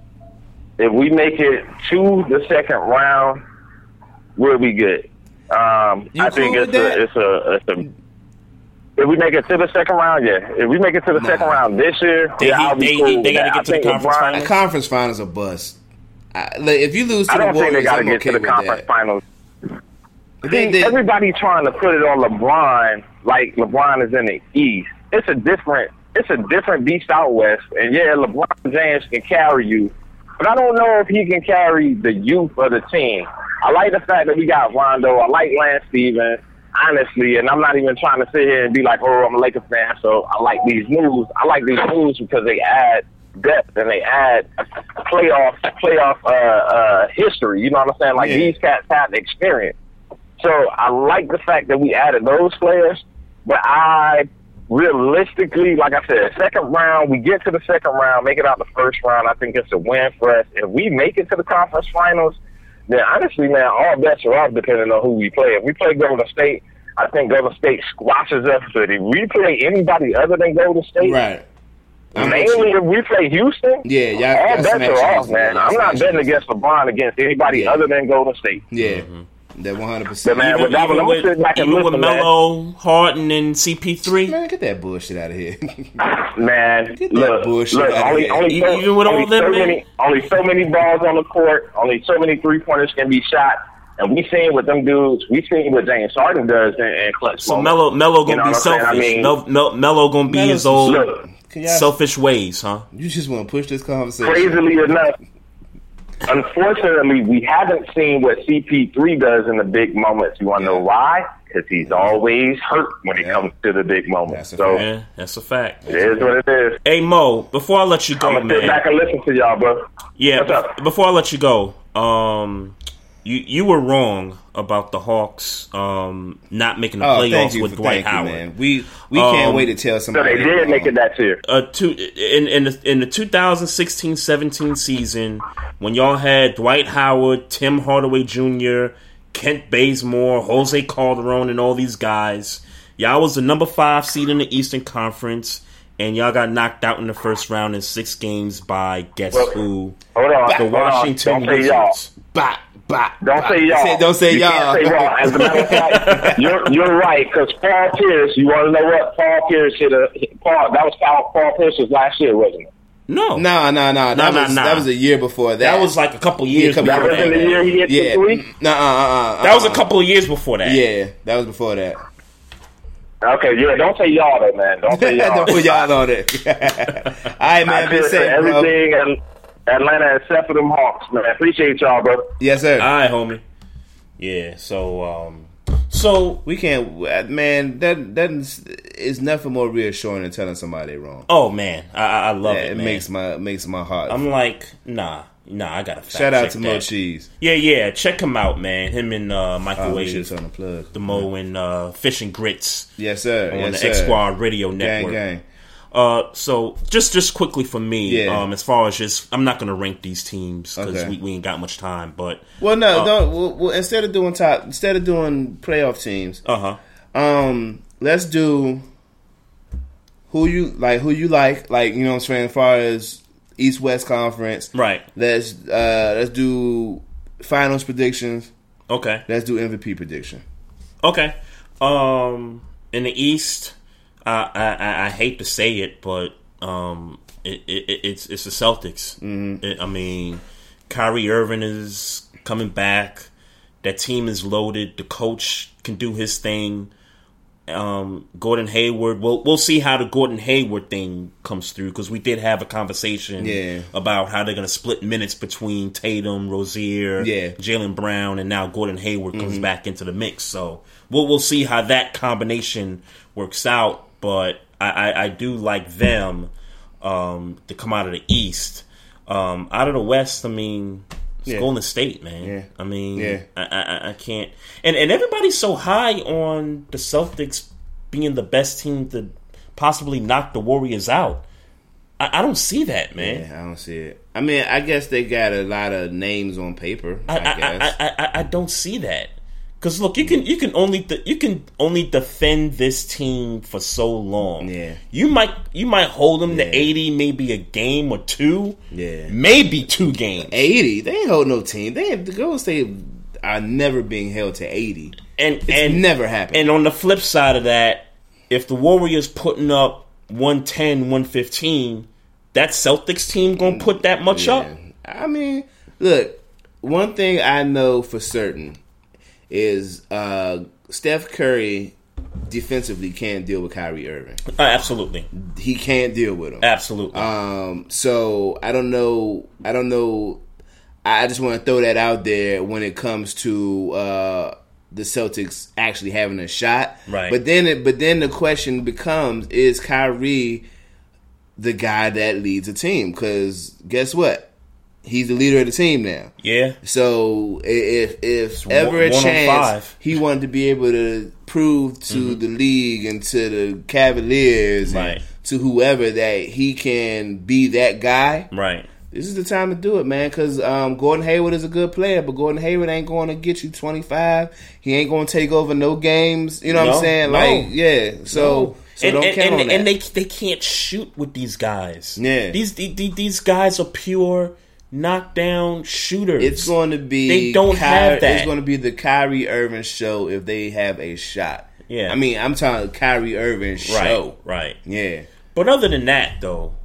if we make it to the second round, we'll be good. Um, I think it's with that? a, it's a, it's a. If we make it to the second round, yeah. If we make it to the second round this year, They- yeah, I'll be they- cool they with gotta get I to the conference LeBron- finals. Conference finals are bust. I, like, if you lose to I the don't think they Warriors, got to I'm get okay to the with conference that. finals. They- See, they- everybody trying to put it on LeBron like LeBron is in the East. It's a different, it's a different beast out west. And yeah, LeBron James can carry you, but I don't know if he can carry the youth of the team. I like the fact that we got Rondo. I like Lance Stevens, honestly, and I'm not even trying to sit here and be like, oh, I'm a Lakers fan, so I like these moves. I like these moves because they add depth and they add playoff playoff uh, uh, history. You know what I'm saying? Like Yeah. these cats have experience. So I like the fact that we added those players, but I realistically, like I said, second round, we get to the second round, make it out the first round. I think it's a win for us. If we make it to the conference finals, then honestly, man, all bets are off depending on who we play. If we play Golden State, I think Golden State squashes us. But if we play anybody other than Golden State, right? I'm Mainly if we play Houston, Yeah, y'all- all y'all bets smash are off, man. I'm not betting against LeBron against anybody other than Golden State. Yeah, mm-hmm. That 100. percent But man, with that one, I'm gonna sit back even with. Melo, Harden, and CP3. Man, get that bullshit out of here. Man, get that look, bullshit look, out of only, here. only, Even- so, even with all only them, so man? many, only so many balls on the court, only so many three pointers can be shot, and we seen what them dudes, we seen what James Harden does in, in clutch. So moments. Melo, Melo gonna know be what I'm saying? selfish. I mean, Mel, Mel, Melo gonna be Melo's his old look, selfish ways, huh? You just want to push this conversation. crazily enough, unfortunately, we haven't seen what CP3 does in the big moments. You want to know why? Because he's always hurt when it comes to the big moments. so Yeah, that's a fact. it is what it is. Hey Mo, before I let you go, I'm gonna man. sit back and listen to y'all, bro. Yeah, What's up? before I let you go, um, you you were wrong about the Hawks um, not making the Oh, playoffs thank you with for- Dwight thank you, Howard. man. We- we can't wait to tell somebody So they did make it that year. Uh, two, in in the, in the 2016-17 season, when y'all had Dwight Howard, Tim Hardaway Jr., Kent Bazemore, Jose Calderon, and all these guys, y'all was the number five seed in the Eastern Conference, and y'all got knocked out in the first round in six games by guess Well, who? Hold on, the hold. Washington Don't say y'all. Wizards. Bah, bah, Don't bah. say y'all. Say- don't say you y'all. Can't say y'all. As a matter of fact, you're you're right because Paul Pierce. You want to know what Paul Pierce hit a Paul? That was Paul, Paul Pierce's last year, wasn't it? No, no, no, no. That No, was no, no. that was a year before that. That was like a couple years Yeah, a couple before years that. year he hit the yeah. three? No, uh, uh, uh, That was a uh, couple of years before that. Yeah, that was before that. Okay, yeah. Don't say y'all though, man. Don't say y'all. Don't put y'all on it. All right, man. I Be feel for safe, bro. everything and Atlanta except for them Hawks, man. Appreciate y'all, bro. Yes, sir. All right, homie. Yeah. So, um, so we can't, uh, man. That that is, is nothing more reassuring than telling somebody they're wrong. oh man, I, I I love Yeah, it. it man. makes my makes my heart. I'm like, nah, nah. I gotta Shout out check to that. Mo Cheese. Yeah, yeah. Check him out, man. Him and uh, Oh, we Microwave, should've the plug. the Mo and uh, Fish and Grits. Yes, sir. On Yes, the. X Squad Radio Gang, Network. gang. Uh, so just just quickly for me, Yeah. um, as far as just, I'm not gonna rank these teams because Okay. we, we ain't got much time. But Well, no, uh, don't. Well, well, instead of doing top, instead of doing playoff teams, Uh huh. um, let's do who you like. Who you like? Like you know, what I'm saying as far as East West Conference, right? Let's uh let's do finals predictions. Okay. Let's do MVP prediction. Okay. Um, in the East, I I, I- hate to say it, but um, it, it, it's it's the Celtics. Mm-hmm. It- I mean, Kyrie Irving is coming back. That team is loaded. The coach can do his thing. Um, Gordon Hayward. We'll we'll see how the Gordon Hayward thing comes through because we did have a conversation Yeah. about how they're going to split minutes between Tatum, Rozier, Yeah. Jaylen Brown, and now Gordon Hayward comes Mhm. back into the mix. So we'll we'll see how that combination works out. But I, I, I do like them um, to come out of the East. Um, out of the West, I mean, it's Yeah. Golden State, man. Yeah. I mean, Yeah. I, I, I can't. And and everybody's so high on the Celtics being the best team to possibly knock the Warriors out. I, I don't see that, man. Yeah, I don't see it. I mean, I guess they got a lot of names on paper. I, I, I. I, I, I don't see that. Because look, you can you can only de- you can only defend this team for so long. Yeah. you might you might hold them to eighty, maybe a game or two. Yeah. maybe two games. eighty. They ain't hold no team. They the Golden State are never being held to eighty. and It's and never happened. And on the flip side of that, if the Warriors putting up 110, 115, that Celtics team gonna put that much up? I mean, look, one thing I know for certain is uh, Steph Curry defensively can't deal with Kyrie Irving. Uh, absolutely, he can't deal with him. Absolutely. Um, so I don't know. I don't know. I just want to throw that out there when it comes to uh, the Celtics actually having a shot. Right. But then, it, but then the question becomes: Is Kyrie the guy that leads a team? Because guess what? He's the leader of the team now. Yeah. So if if ever a one chance he wanted to be able to prove to the league and to the Cavaliers Right. and to whoever that he can be that guy, Right. this is the time to do it, man. Because um, Gordon Hayward is a good player, but Gordon Hayward ain't going to get you twenty five. He ain't going to take over no games. You know what I'm saying? no. Like, yeah. So, No. so and, don't and, count and, on that. and they they can't shoot with these guys. Yeah. these the- the- these guys are pure knockdown shooters. It's going to be They don't Ky- have that. It's going to be the Kyrie Irving show if they have a shot. Yeah. I mean, I'm talking Kyrie Irving right, show. right. Yeah. But other than that, though,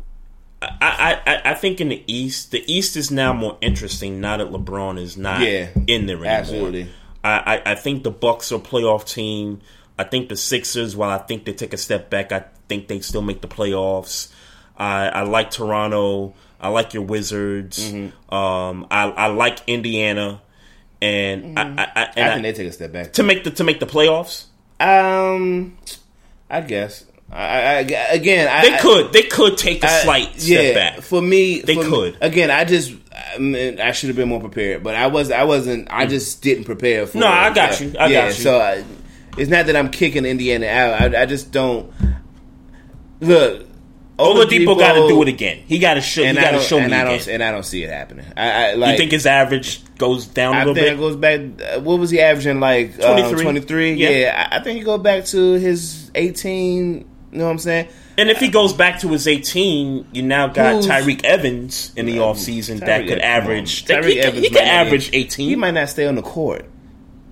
I, I, I, I think in the East, the East is now more interesting now that LeBron is not Yeah, in there anymore. absolutely. I, I, I think the Bucks are a playoff team. I think the Sixers, while I think they take a step back, I think they still make the playoffs. I, I like Toronto. I like your Wizards. Mm-hmm. Um, I, I like Indiana, and I, I, I, and I think they take a step back to make the to make the playoffs. Um, I guess. I, I, again, I, They could they could take a slight step yeah, back. For me, They for me- could. again, I just I, mean, I should have been more prepared, but I was I wasn't. I just didn't prepare for. Mm. No, it. I got So, you. I yeah, got you. So I, it's not that I'm kicking Indiana out. I, I just don't look. Oladipo got to do it again. He got to show. He and got to show me I don't, again. and I don't see it happening. I, I like. you think his average goes down a I little think bit? it goes back. Uh, what was he averaging? Like 23? 23? Yeah. Yeah, I, I think he go back to his 18. You know what I'm saying? And if he goes back to his 18, you now got Tyreke Evans in the offseason that could average. Tyreke Evans he could average 18. He might not stay on the court.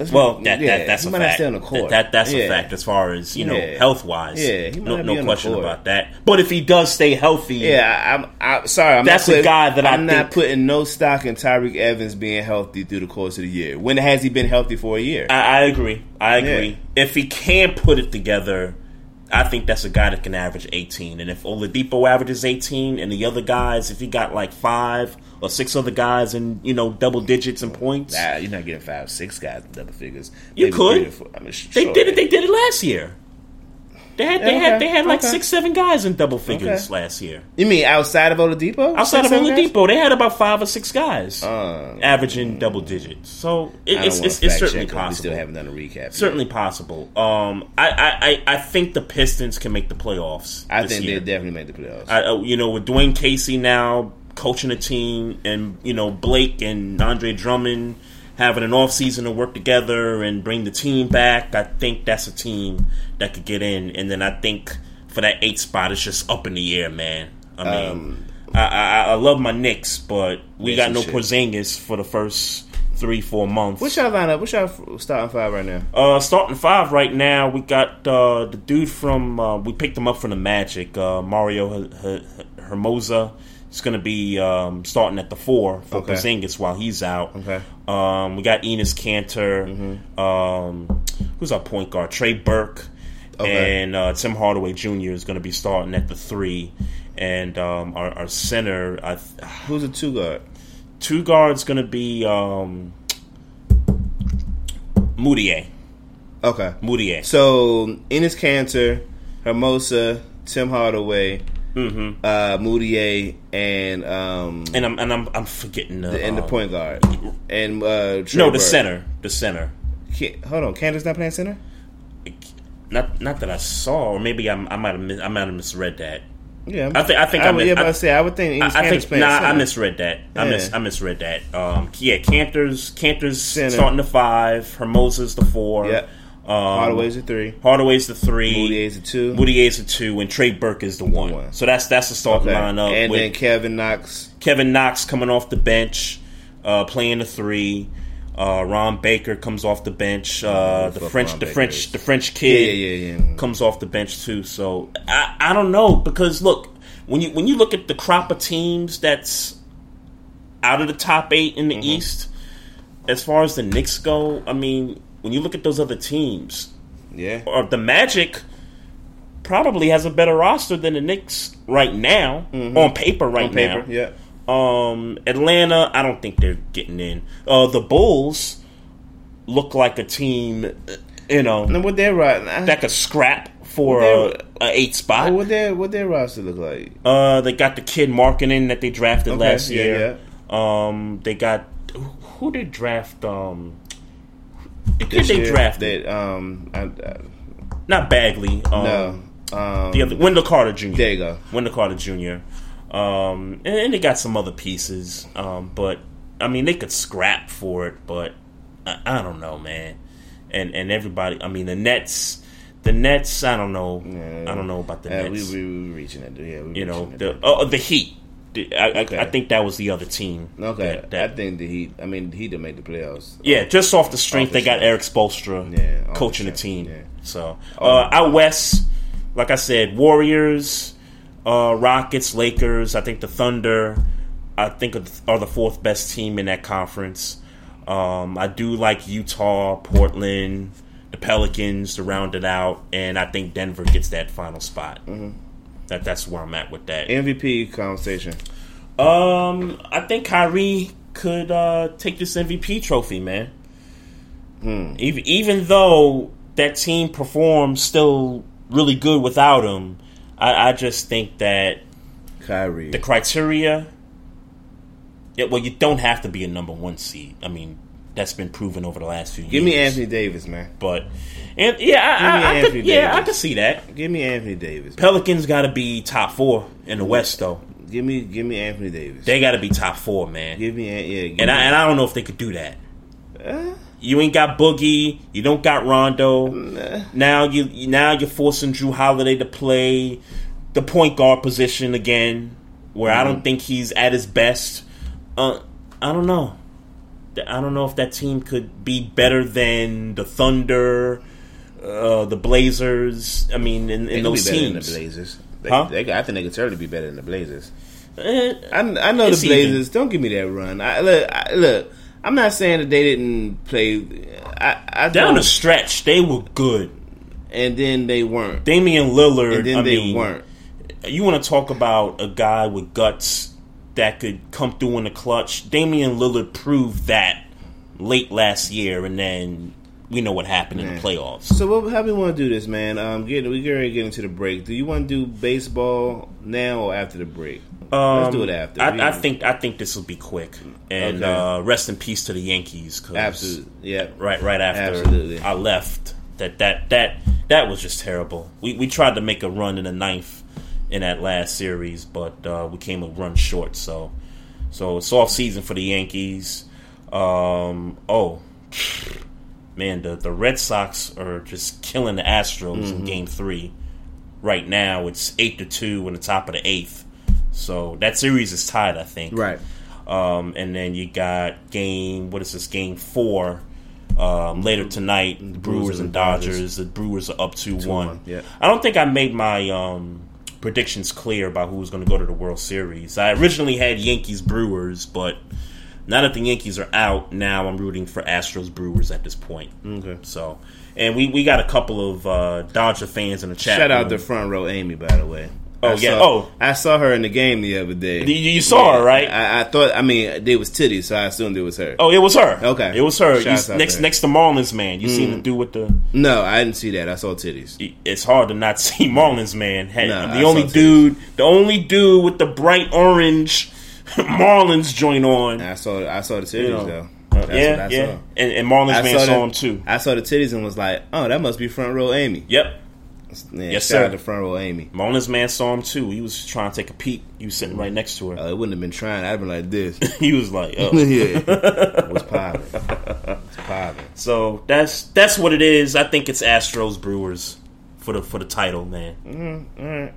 Let's- well, that, yeah, that that's he a fact. stay on the court. That, that- that's a fact as far as you know, Yeah. health wise. Yeah, he might no, no be on the question about that. But if he does stay healthy, Yeah, I, I'm. I, sorry, I'm That's not a guy that I I'm not putting no stock in Tyreke Evans being healthy through the course of the year. When has he been healthy for a year? I, I agree. I Yeah. agree. If he can put it together, I think that's a guy that can average 18. And if Oladipo averages 18, and the other guys, if he got like five or six other guys in you know double digits and points, Nah, you're not getting five, six guys in double figures. You Maybe could. I mean, they did it. They did it last year. They had they Yeah, had they had like okay. six seven guys in double figures Okay. last year. You mean outside of Oladipo? Outside of Six, seven guys? Oladipo, they had about five or six guys Uh, averaging double digits. So it, it's it's, it's fact certainly check 'cause We possible. still haven't done a recap. yet. Certainly possible. Um, I, I, I I think the Pistons can make the playoffs. I this think year. they'll definitely make the playoffs. I, uh, you know, with Dwane Casey now coaching the team, and you know Blake and Andre Drummond having an off season to work together and bring the team back, I think that's a team that could get in. And then I think for that eight spot, it's just up in the air, man. I mean, Um, I, I, I love my Knicks, but we got no shit. Porzingis for the first three, four months. What's y'all lineup? What's y'all starting five right now? Uh, starting five right now, we got uh, the dude from uh, we picked him up from the Magic, uh, Mario H- H- Hezonja. He's going to be um, starting at the four for Okay. Porzingis while he's out. Okay. Um, we got Enes Kanter. Um, who's our point guard? Trey Burke. Okay. And uh, Tim Hardaway Jr. is going to be starting at the three. And um, our, our center, I th- Who's the two guard? two guards going to be um, Moutier. Okay. Moutier. So Enes Kanter, Hezonja, Tim Hardaway, Mm-hmm. uh, Moutier, and um, And I'm and I'm I'm forgetting the, the, and the um, point guard, and uh, Trey No, the Burke. center. The center. Hold on, Kanter's not playing center. Not not that I saw, or maybe I'm, I might have mis- I might have misread that. Yeah, I think I think I, would, mis- yeah, but I- I say I would think I, I think nah, center. I misread that. I mis I misread that. Um, yeah, Kanter's Kanter's Center. starting the five. Hezonja's the four. Yeah. Um, Hardaway's the three. Hardaway's the three. Moutier's the two. Moutier's the two, and Trey Burke is the one. one. So that's that's the starting Okay. lineup. and then Kevin Knox. Kevin Knox coming off the bench, uh, playing the three. Uh, Ron Baker comes off the bench. Uh, the French, Ron the Baker French, is. the French kid Yeah, yeah, yeah. comes off the bench too. So I, I don't know because look when you when you look at the crop of teams that's out of the top eight in the Mm-hmm. East, as far as the Knicks go, I mean when you look at those other teams, Yeah. or the Magic probably has a better roster than the Knicks right now on paper right Mm-hmm. On paper, now. yeah. Um, Atlanta, I don't think they're getting in. Uh, the Bulls look like a team, uh, you know, And what their ro- that could scrap for a, a eight spot. what their what their roster look like? Uh, they got the kid Markkanen that they drafted Okay, last yeah, year. Um, they got who did draft? Um, the kid they year, drafted, They, um, I, I, not Bagley. Um, no. Um, the other Wendell Carter Jr. There you go. Wendell Carter Jr. Um, and, and they got some other pieces, um, but I mean they could scrap for it, but I, I don't know, man. And and everybody, I mean the Nets, the Nets, I don't know, I don't know about the Yeah, Nets. we, we, we reaching that. Yeah, we you know the that. oh, the Heat. I, Okay. I, I think that was the other team. Okay, that- that- I think the Heat. I mean, the Heat didn't make the playoffs. yeah, just off the strength, Off the they got. Erik Spoelstra Yeah, off the coaching the team. yeah. So Oh. uh, out west, like I said, Warriors, uh, Rockets, Lakers. I think the Thunder, I think are the- are the fourth best team in that conference. Um, I do like Utah, Portland, the Pelicans to round it out, and I think Denver gets that final spot. Mm-hmm. That that's where I'm at with that. MVP conversation. Um, I think Kyrie could uh, take this MVP trophy, man. Hmm. Even even though that team performs still really good without him, I, I just think that Kyrie. the criteria. Yeah, well, you don't have to be a number one seed. I mean, that's been proven over the last few Give years. Give me Anthony Davis, man. But and yeah, I, I, I Anthony could, yeah, I Davis. could see that. Give me Anthony Davis. Pelicans got to be top four in the West, though. Give me, give me Anthony Davis. They got to be top four, man. Give me, yeah. Give And me, I, and I don't know if they could do that. Uh, You ain't got Boogie. You don't got Rondo. Now you now you're forcing Jrue Holiday to play the point guard position again, where I Mm-hmm. don't think he's at his best. Uh, I don't know. I don't know if that team could be better than the Thunder, uh, the Blazers. I mean, in, they in could those be better than teams. the Blazers. They, Huh? they, I think they could certainly be better than the Blazers. Eh, I, I know the Blazers. Don't give me that run. I, look, I, look. I'm not saying that they didn't play. I, I down the stretch, they were good. and then they weren't. Damian Lillard, And then I they mean, weren't. You want to talk about a guy with guts that could come through in the clutch? Damian Lillard proved that late last year, and then we know what happened in the playoffs. So what, how we want to do this, man? Um, get we get ready to get into the break. Do you want to do baseball now or after the break? Let's Um, do it after. I, I think I think this will be quick, and Okay. uh, rest in peace to the Yankees. 'cause Absolutely. Yeah. Right, right after Absolutely. I left, that that that that was just terrible. We we tried to make a run in the ninth in that last series, but uh, we came a run short. So so it's off season for the Yankees. Um, oh man, the the Red Sox are just killing the Astros in Mhm. Game Three. Right now, it's eight to two in the top of the eighth. So that series is tied, I think. Right. Um, and then you got game. What is this? Game four. Um, later tonight, the Brewers, and Dodgers. The Brewers are up two one. yeah. I don't think I made my um, predictions clear about who was going to go to the World Series. I originally had Yankees Brewers, but now that the Yankees are out, now I'm rooting for Astros Brewers at this point. Okay. So, and we, we got a couple of uh, Dodger fans in the chat. Shout out room. to front row Amy, by the way. Oh, I yeah. saw- Oh. I saw her in the game the other day. You- you saw her, right? I, I thought. I mean, they was titties, so I assumed it was her. Oh, it was her. Okay, it was her. You- next to her. next to Marlins man. You seen Mm. the dude with the. No, I didn't see that. I saw titties. It's hard to not see Marlins man. Had, No, the only saw dude, the only dude with the bright orange Marlins joint on. I saw. I saw the titties You know, though. uh, That's yeah, yeah. saw. And, and Marlins I man saw, the- him too. I saw the titties and was like, "Oh, that must be front row Amy." Yep. Yeah, Yes, sir. out to front row Amy. Marlins man saw him too. He was trying to take a peek. He was sitting right next to her. Uh, it wouldn't have been trying. I'd have been like this. he was like, oh. yeah, what's popping? What's popping? So that's that's what it is. I think it's Astros Brewers for the for the title, man. Mm-hmm. All right,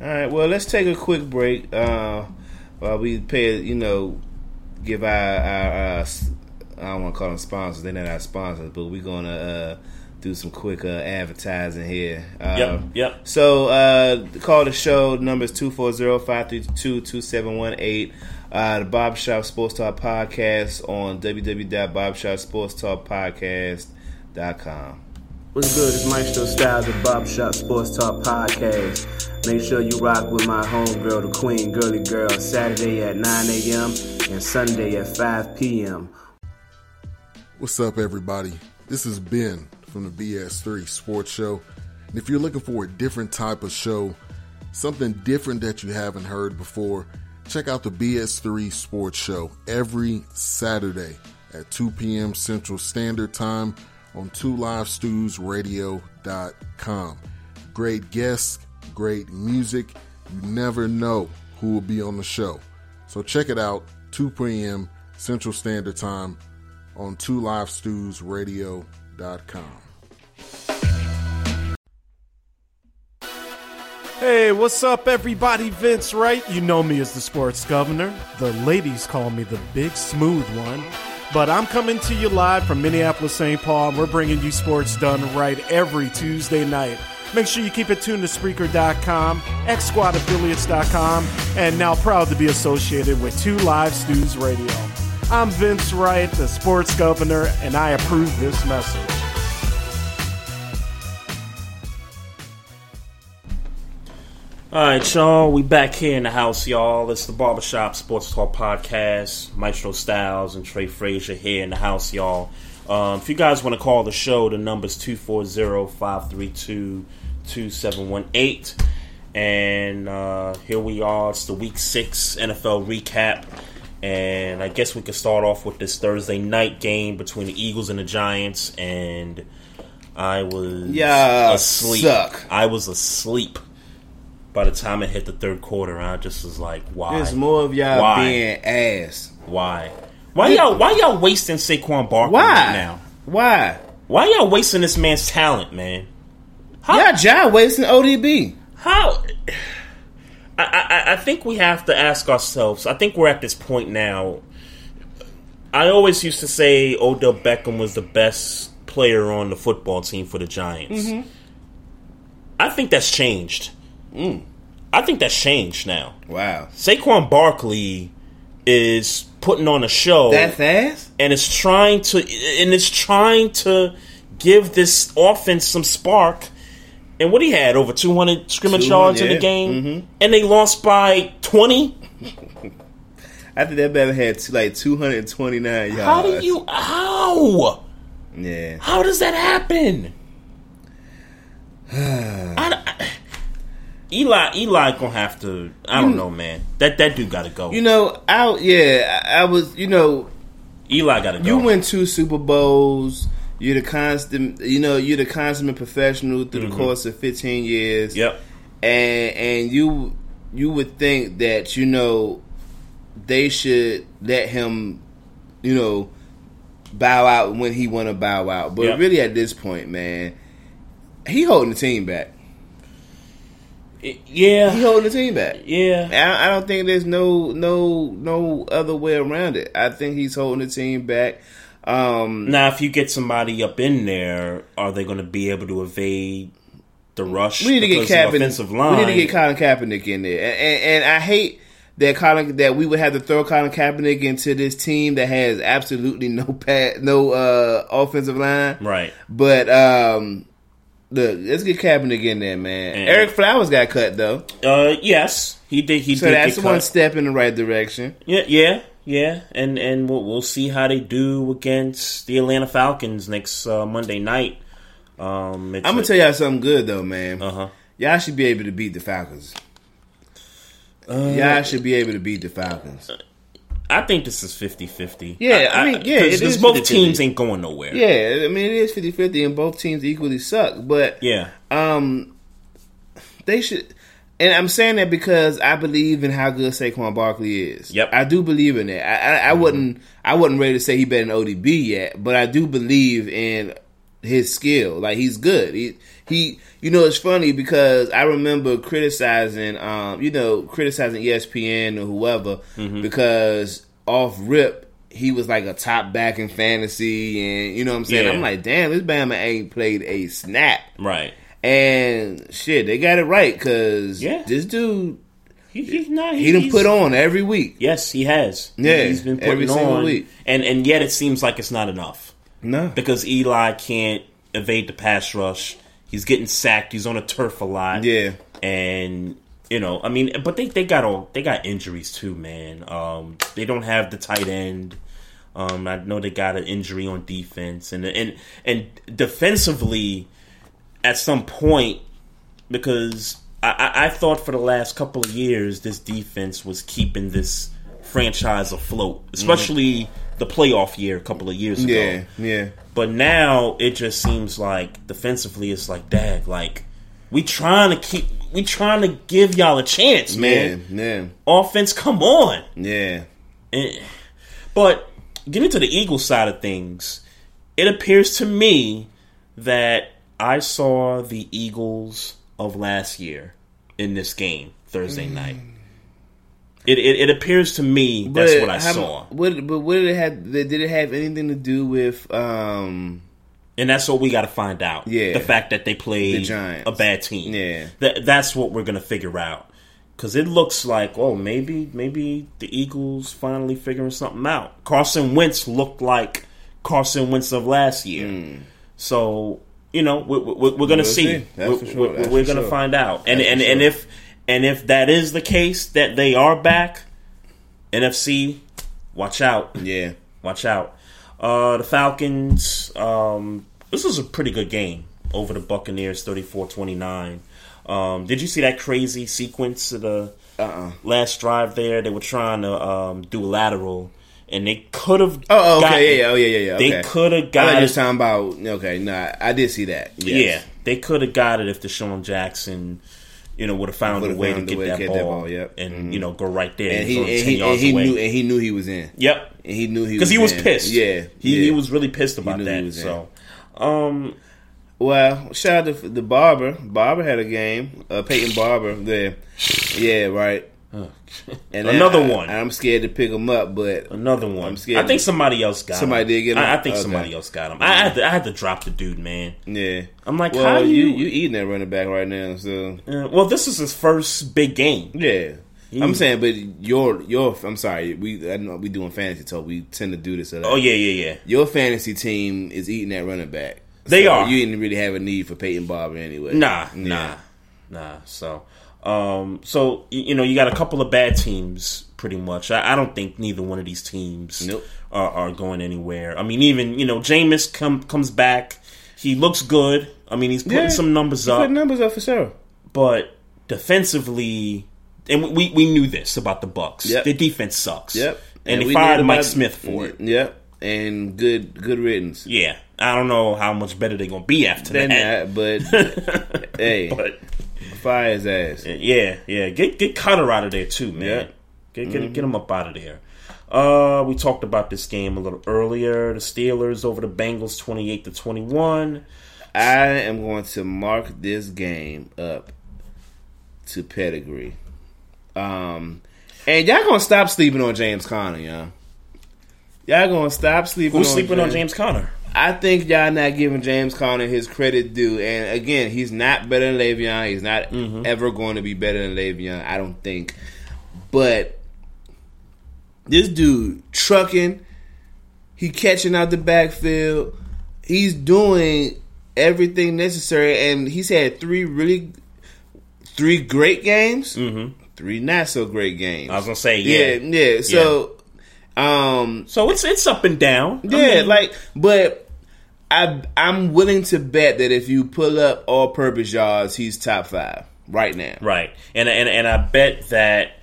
all right. Well, let's take a quick break uh, while we pay. You know, give our, our, our I don't want to call them sponsors. They're not our sponsors, but we're gonna uh, do some quick uh, advertising here. Uh, Yep, yep. So uh, call the show. The Number is 240-532-2718. Uh, the Barbershop Sports Talk Podcast on www.barbershopsportspodcast.com. What's good? It's Maestro Styles of Barbershop Sports Talk Podcast. Make sure you rock with my homegirl, the Queen Girly Girl, Saturday at 9 a.m. and Sunday at 5 p.m. What's up, everybody? This is Ben from the BS3 Sports Show. And if you're looking for a different type of show, something different that you haven't heard before, check out the BS3 Sports Show every Saturday at 2 p.m. Central Standard Time on 2livestewsradio.com. Great guests, great music. You never know who will be on the show. So check it out, 2 p.m. Central Standard Time on 2livestewsradio.com. Hey, what's up, everybody? Vince Wright. You know me as the sports governor. The ladies call me the big smooth one. But I'm coming to you live from Minneapolis, St. Paul, and we're bringing you sports done right every Tuesday night. Make sure you keep it tuned to Spreaker.com, XSquadAffiliates.com, and now proud to be associated with Two Live Stews Radio. I'm Vince Wright, the sports governor, and I approve this message. All right, y'all. We back here in the house, y'all. It's the Barbershop Sports Talk Podcast. Maestro Styles and Trey Frazier here in the house, y'all. Um, if you guys want to call the show, the number's 240-532-2718. And uh, here we are. It's the Week 6 NFL recap. And I guess we could start off with this Thursday night game between the Eagles and the Giants. And I was Yeah, asleep. suck. I was asleep by the time it hit the third quarter. I just was like, why? There's more of y'all Why? being ass. Why? Why y'all? Why y'all wasting Saquon Barkley Why? right now? Why? Why y'all wasting this man's talent, man? Y'all John wasting ODB. How? I, I I think we have to ask ourselves. I think we're at this point now. I always used to say Odell Beckham was the best player on the football team for the Giants. Mm-hmm. I think that's changed. I think that's changed now. Wow. Saquon Barkley is putting on a show That fast? and it's trying to and it's trying to give this offense some spark. And what he had over 200 scrimmage 200, yards in the game, Mhm. and they lost by 20. I think that man had two, like 229 yards. How do you? How? Yeah. How does that happen? I, I- Eli, Eli gonna have to. I don't You- know, man. That that dude got to go. You know, I yeah, I, was. You know, Eli got to go. you win two Super Bowls. You're the constant. You know, you're the consummate professional through Mhm. the course of 15 years. Yep. And and you you would think that you know they should let him, you know, bow out when he want to bow out. But Yep. really, at this point, man, he holding the team back. Yeah, he holding the team back. Yeah, I, I don't think there's no no no other way around it. I think he's holding the team back. Um, Now, if you get somebody up in there, are they going to be able to evade the rush? we need to get Kaepernick. offensive line. We need to get Colin Kaepernick in there, and, and, and I hate that Colin that we would have to throw Colin Kaepernick into this team that has absolutely no pat, no uh, offensive line. Right. But um, look, let's get Kaepernick in there, man. And- Ereck Flowers got cut though, Uh, yes, he did. He so did that's one step in the right direction. Yeah, yeah, yeah, and and we'll, we'll see how they do against the Atlanta Falcons next uh, Monday night. Um, it's I'm gonna a- tell y'all something good though, man. Uh huh. Y'all should be able to beat the Falcons. y'all should be able to beat the Falcons. I think this is 50-50. Yeah, I mean, yeah, it because is both 50-50. teams ain't going nowhere. Yeah, I mean it is 50-50 and both teams equally suck, but Yeah. um they should and I'm saying that because I believe in how good Saquon Barkley is. Yep. I do believe in that. I, I, I wouldn't I wasn't ready to say he better than ODB yet, but I do believe in his skill. Like he's good. He he you know it's funny because I remember criticizing um you know criticizing ESPN or whoever Mhm. because off rip he was like a top back in fantasy and you know what I'm saying Yeah. I'm like damn this Bama ain't played a snap Right. and shit they got it right because Yeah. this dude he, he's not he done he's- put on every week Yes, he has. Yeah, he's been every putting single on, week. and and yet it seems like it's not enough. No, because Eli can't evade the pass rush. He's getting sacked. He's on a turf a lot. Yeah, and you know, I mean, but they they got all they got injuries too, man. Um, they don't have the tight end. Um, I know they got an injury on defense, and and and defensively, at some point, because I, I, I thought for the last couple of years this defense was keeping this franchise afloat, especially the playoff year a couple of years ago. yeah yeah But now it just seems like defensively, it's like, dag, like we trying to keep, we trying to give y'all a chance, man. man Offense, come on. yeah And- but getting to the Eagles side of things, it appears to me that I saw the Eagles of last year in this game Thursday night. Mm. It, it, it appears to me that's what I how- saw, What, but what did it have? Did it have anything to do with? um and that's what we got to find out. Yeah. the fact that they played The a bad team. Yeah. that that's what we're gonna figure out. Because it looks like, oh, maybe maybe the Eagles finally figuring something out. Carson Wentz looked like Carson Wentz of last year. So you know, we're going to Hmm. We'll see. see. We're, sure. we're- we're to sure. find out. And That's and, sure. and if And if that is the case, that they are back, NFC, watch out. Yeah. Watch out. Uh, the Falcons, um, this was a pretty good game over the Buccaneers, 34 29. Um, did you see that crazy sequence of the Uh-uh. last drive there? They were trying to um, do a lateral, and they could have. Oh, okay, gotten- yeah, yeah, oh, yeah, yeah, yeah. They okay. could have got it. was talking about. Okay, no, I did see that. Yes. Yeah, they could have got it if DeSean Jackson, you know, would have found a way to found a get way that get ball, that ball, yep. and Mhm. you know go right there. and he and 10 he, and he knew and he knew he was in. Yep, and he knew he because he was in. pissed. Yeah, he, yeah. he was really pissed about knew he that. was in. So, um, Well, shout out to the Barber. Barber had a game. Uh, Peyton Barber there. Yeah, right. And Another I- one. I'm scared to pick him up, but another one. I'm scared. I think somebody else got somebody him. did get him. I, I think Okay. somebody else got him. I had to, I had to drop the dude, man. Yeah, I'm like, well, how do you you? you eating that running back right now? So Uh, well, this is his first big game. yeah. He- I'm saying, but your your I'm sorry, we I know we doing fantasy talk. We tend to do this. A lot. Oh yeah, yeah, yeah. Your fantasy team is eating that running back. They So are. You didn't really have a need for Peyton Barber anyway. Nah, Yeah. nah, nah. So, um, so you know, you got a couple of bad teams, pretty much. I, I don't think neither one of these teams Nope. are, are going anywhere. I mean, even you know, Jameis come comes back. He looks good. I mean, he's putting Yeah, some numbers up, numbers up for sure. but defensively, and we we knew this about the Bucs. Yep. Their defense sucks. Yep. and, we they fired Mike Smith for it. Yep. And good good riddance. Yeah, I don't know how much better they're gonna be after They're that. but hey, But fire his ass. Yeah, yeah. Get get Cutter out of there too, man. Yeah. Get get, Mhm. get him up out of there. Uh, we talked about this game a little earlier. The Steelers over the Bengals, twenty-eight to twenty-one. I am going to mark this game up to pedigree. Um, and y'all gonna stop sleeping on James Conner, y'all. Y'all gonna stop sleeping. Who's on sleeping on James Conner? I think y'all not giving James Conner his credit due. And again, he's not better than Le'Veon. He's not Mm-hmm. ever going to be better than Le'Veon. I don't think. But this dude trucking, he catching out the backfield. He's doing everything necessary, and he's had three really, three great games. Mm-hmm. Three not so great games. I was gonna say, yeah, yeah, yeah. So, um, so it's it's up and down. I yeah, mean- like, but I I'm willing to bet that if you pull up all purpose yards, he's top five right now. Right, and and and I bet that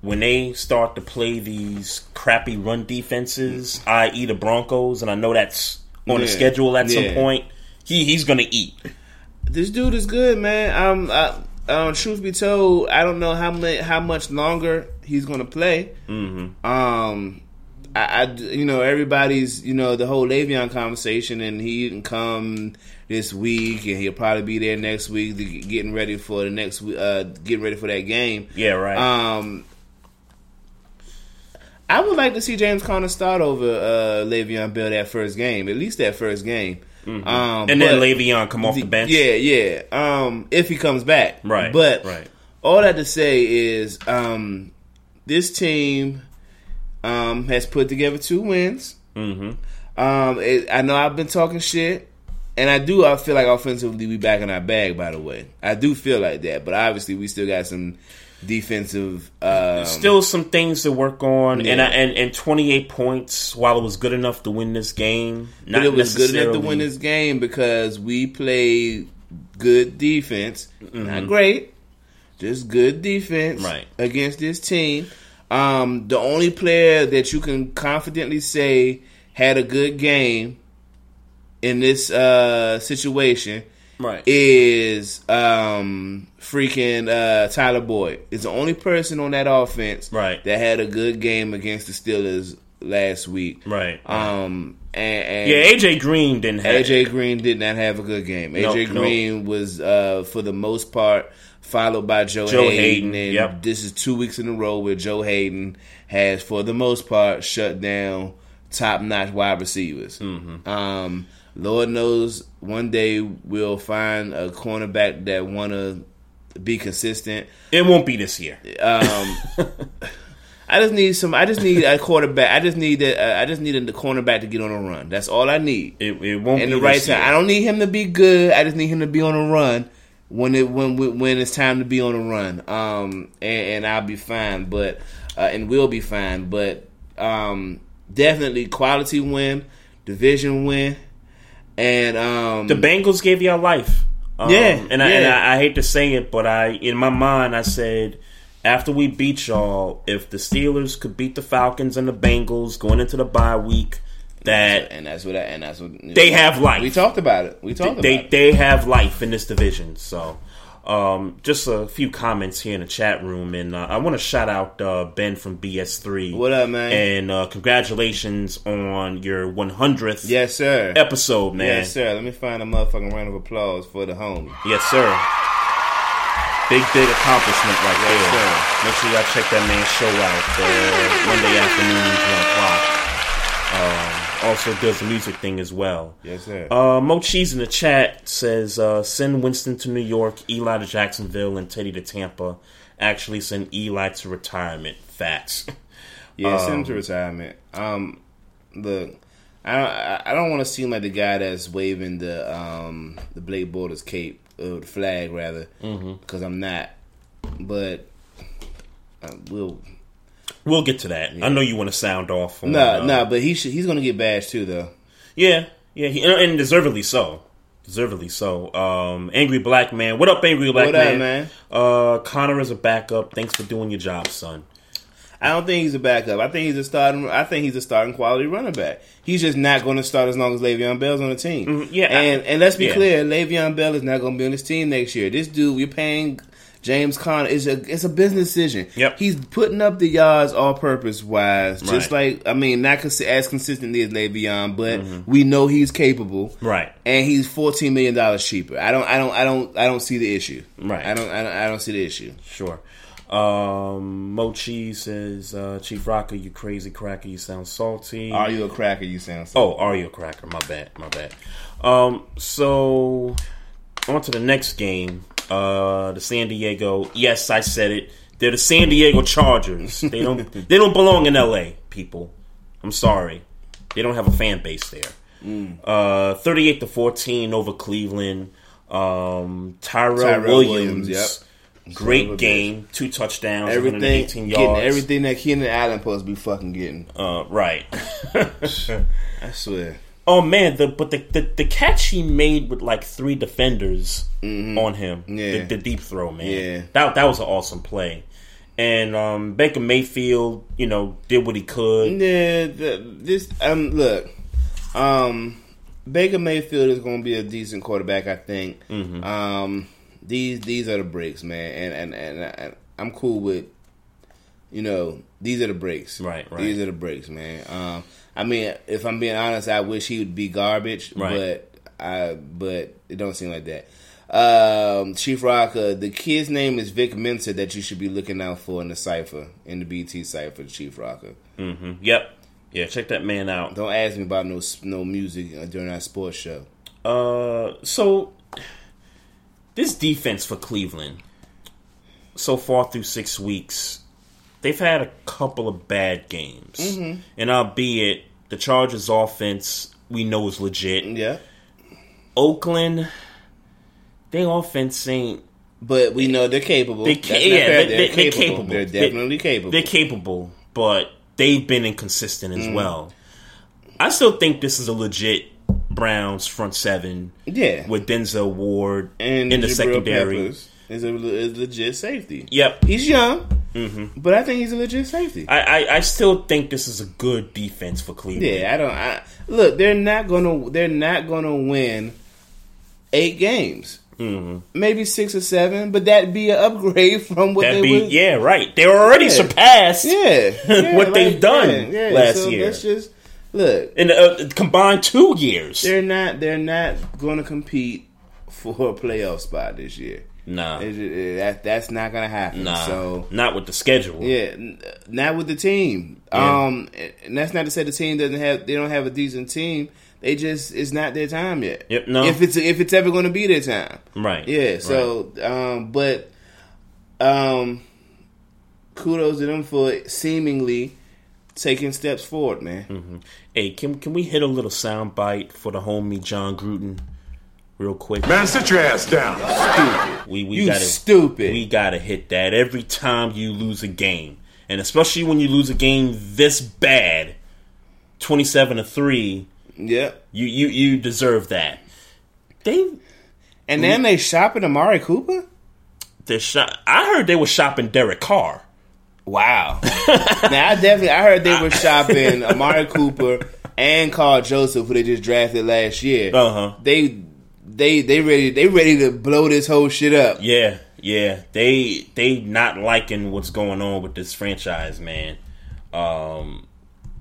when they start to play these crappy run defenses, i.e. the Broncos, and I know that's on the schedule at some point, he he's gonna eat. This dude is good, man. Um, I, um, truth be told, I don't know how much how much longer he's gonna play. Mm-hmm. Um, I, I- you know, everybody's, you know, the whole Le'Veon conversation, and he didn't come this week, and he'll probably be there next week, getting ready for the next, uh, getting ready for that game. Yeah, right. Um, I would like to see James Conner start over uh, Le'Veon Bell that first game, at least that first game. Mhm. Um, and then Le'Veon come off the bench. Yeah, yeah. Um, if he comes back, Right, But right. all that to say is, um, this team um, has put together two wins. Mm-hmm. Um, it, I know I've been talking shit, and I do. I feel like offensively we back in our bag. By the way, I do feel like that. But obviously, we still got some defensive. Um, Still some things to work on, and I, and and twenty eight points. While it was good enough to win this game, not but it was good enough to win this game because we played good defense, not Mhm. great, just good defense Right. against this team. Um, the only player that you can confidently say had a good game in this uh, situation Right. is um, freaking uh, Tyler Boyd. Is the only person on that offense Right. that had a good game against the Steelers last week. Right. Um, and, and Yeah, AJ Green didn't have AJ Green did not have a good game. AJ nope. Green was uh, for the most part followed by Joe, Joe Haden, Haden, and yep. this is two weeks in a row where Joe Haden has, for the most part, shut down top notch wide receivers. Mm-hmm. Um, Lord knows one day we'll find a cornerback that want to be consistent. It won't be this year. Um, I just need some. I just need a quarterback. I just need a, I just need a cornerback to get on a run. That's all I need. It, it won't be the right this time. year. I don't need him to be good. I just need him to be on a run when it when when it's time to be on a run. Um, and, and I'll be fine, but uh, and we'll be fine. But um, definitely quality win, division win, and um, The Bengals gave y'all life. Um, Yeah, and I, and. I, I hate to say it, but I in my mind I said after we beat y'all, if the Steelers could beat the Falcons and the Bengals going into the bye week, that and that's what and that's what they have life. We talked about it. We talked they about it. they have life in this division. So, um, just a few comments here in the chat room, and uh, I want to shout out uh, Ben from BS3. What up, man? And uh, congratulations on your 100th Yes, sir. episode, man. Yes, sir. Let me find a motherfucking round of applause for the homie. Yes, sir. Big, big accomplishment right Yes, there. sir. Make sure y'all check that man's show out uh, Monday afternoon, one o'clock. Um, also does the music thing as well. Yes, sir. Uh, Mo Cheese in the chat says uh, send Winston to New York, Eli to Jacksonville, and Teddy to Tampa. Actually, send Eli to retirement. Facts. Yeah, send him to Um, retirement. Um, look, I don't, I- don't want to seem like the guy that's waving the um the Blake Bortles cape or the flag rather, because I'm not. But uh, we'll. We'll get to that. I know you want to sound off. On, nah, uh, no, but he should, he's gonna get bashed too, though. Yeah, yeah, he, and deservedly so. Deservedly so. Um, Angry Black Man. What up, Angry Black Man? What up, Man? man? Uh, Conner is a backup. Thanks for doing your job, son. I don't think he's a backup. I think he's a starting. I think he's a starting quality running back. He's just not going to start as long as Le'Veon Bell's on the team. Mhm, yeah, I- and and let's be yeah. clear, Le'Veon Bell is not going to be on this team next year. This dude, we're paying James Conner. is a it's a business decision. Yep. he's putting up the yards all purpose wise, just Right. like I mean, not cons- as consistently as Le'Veon, but we know he's capable. Mm-hmm. Right. and he's fourteen million dollars cheaper. I don't I don't I don't I don't see the issue. Right. I don't I don't, I don't see the issue. Sure. Um, Mo Cheese says, uh, Chief Rocker, you crazy cracker, you sound salty. Are you a cracker? You sound. Oh, are you a cracker? My bad, my bad. Um, so on to the next game. Uh, the San Diego. Yes, I said it. They're the San Diego Chargers. They don't. they don't belong in L.A. People. I'm sorry. They don't have a fan base there. Mm. Uh, 38 to 14 over Cleveland. Um, Tyrell, Tyrell Williams. Williams, yep. Great game. Two touchdowns. Everything, 118 getting everything that Keenan Allen supposed to be fucking getting. Uh, right. I swear. Oh man, the but the, the the catch he made with like three defenders on him, Mm-hmm. Yeah. the, the deep throw, man, Yeah. that that was an awesome play. And um, Baker Mayfield, you know, did what he could. Yeah, the, this um look, um, Baker Mayfield is going to be a decent quarterback, I think. Mm-hmm. Um, these these are the breaks, man, and and and I, I'm cool with, you know, these are the breaks. Right, right. These are the breaks, man. Um, I mean, if I'm being honest, I wish he would be garbage, Right. but I but it don't seem like that. Um, Chief Rock, uh, the kid's name is Vic Mensa that you should be looking out for in the cipher, in the BT cipher, Chief Rocker. hmm Yep, yeah, check that man out. Don't ask me about no no music uh, during our sports show. Uh, so this defense for Cleveland so far through six weeks, they've had a couple of bad games, Mhm. and albeit the Chargers' offense we know is legit. Yeah, Oakland, their offense ain't. But we know they're capable. They, That's ca- yeah, they, They're they, they're capable. capable. They're They- definitely capable. They're capable, but they've been inconsistent as Mm. well. I still think this is a legit Browns front seven. Yeah. with Denzel Ward and in the Jabrill secondary. Peppers is a, is legit safety. Yep, He's young, hmm but I think he's a legit safety. I, I I still think this is a good defense for Cleveland. Yeah, I don't. I, look, they're not gonna. They're not gonna win eight games. hmm Maybe six or seven, but that'd be an upgrade from what That'd they be was. yeah, right. They already Yeah. surpassed Yeah, yeah, what like, they've done yeah, yeah. last So year Let's just look. in uh, combined two years. They're not. They're not going to compete for a playoff spot this year. Nah, It- it- that that's not going to happen. nah, So not with the schedule. yeah, not with the team. Yeah. Um, and that's not to say the team doesn't have. They don't have a decent team. They just it's not their time yet. Yep, no. If it's if it's ever going to be their time. Right. Yeah. So, um, but um, kudos to them for seemingly taking steps forward, man. hmm Hey, can can we hit a little sound bite for the homie Jon Gruden real quick. Man, sit your ass down. Stupid. We we You gotta stupid. We gotta hit that every time you lose a game, and especially when you lose a game this bad, twenty seven to three. Yeah, you you you deserve that. They and then they shopping Amari Cooper. They shop. I heard they were shopping Derek Carr. Wow. now I definitely I heard they were shopping Amari Cooper and Karl Joseph, who they just drafted last year. Uh huh. They they they ready they ready to blow this whole shit up. Yeah, yeah. They they not liking what's going on with this franchise, man. Um,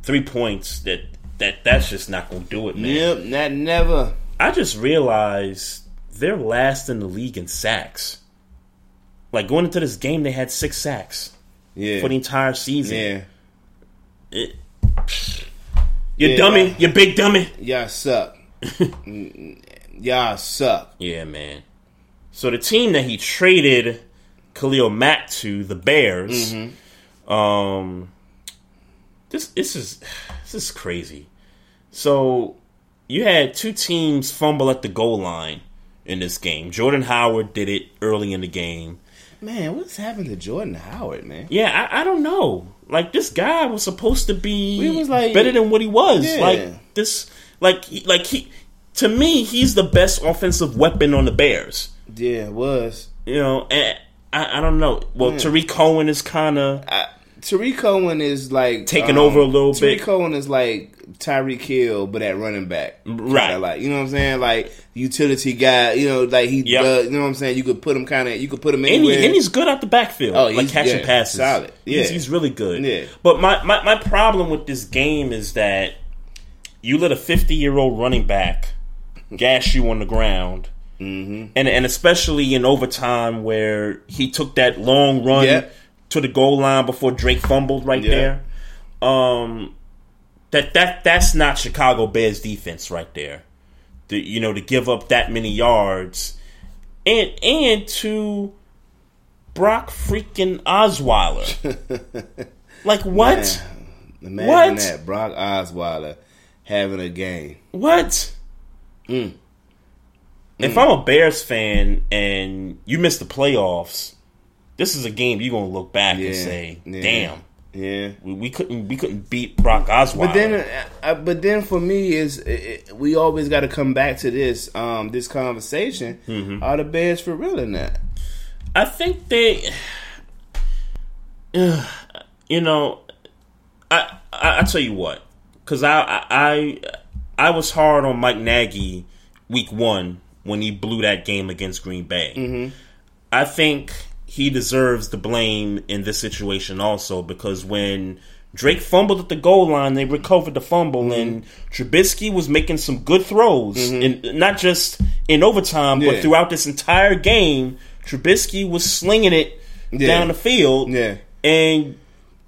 three points that that that's just not gonna do it, man. Yep, not never. I just realized they're last in the league in sacks. Like going into this game, they had six sacks. Yeah. for the entire season. Yeah. It, you Yeah. dummy, you big dummy. Y'all suck. Y'all suck. Yeah, man. So the team that he traded Khalil Mack to, the Bears, Mm-hmm. um, this this is this is crazy. So you had two teams fumble at the goal line in this game. Jordan Howard did it early in the game. Man, what's happened to Jordan Howard, man? Yeah, I, I don't know. Like this guy was supposed to be He was like- better than what he was. Yeah. Like this, like like he. To me, he's the best offensive weapon on the Bears. Yeah, it was. You know, and I, I don't know. Well, Yeah. Tarik Cohen is kind of Tarik Cohen is like Taking over a um, little Tarik bit. Tarik Cohen is like Tyreek Hill, but at running back, Right. Like you know what I'm saying, like utility guy. You know, like he, Yep. does, you know what I'm saying. You could put him kind of, you could put him and, anywhere. he, and he's good out the backfield, Oh, like he's- catching yeah, passes. solid. Yeah. He's, he's really good. Yeah. But my, my my problem with this game is that you let a 50 year old running back gash you on the ground. Mm-hmm. and and especially in overtime where he took that long run Yeah. to the goal line before Drake fumbled right Yeah. there. Um, that that that's not Chicago Bears defense right there. The, you know to give up that many yards, and and to Brock freaking Osweiler. like what? Man, imagine What? that Brock Osweiler having a game. What? Mm. If I'm a Bears fan and you miss the playoffs, this is a game you're gonna look back and say, "Damn, yeah, we, we couldn't we couldn't beat Brock Osweiler." But then, uh, uh, but then for me is it, it- we always got to come back to this um this conversation. Mhm. Are the Bears for real in that? I think they, you know, I I, I tell you what, because I, I I I was hard on Mike Nagy week one when he blew that game against Green Bay. Mhm. I think he deserves the blame in this situation also because when Drake fumbled at the goal line, they recovered the fumble, Mm-hmm. and Trubisky was making some good throws, Mhm. and not just in overtime, Yeah. but throughout this entire game. Trubisky was slinging it Yeah. down the field, Yeah. and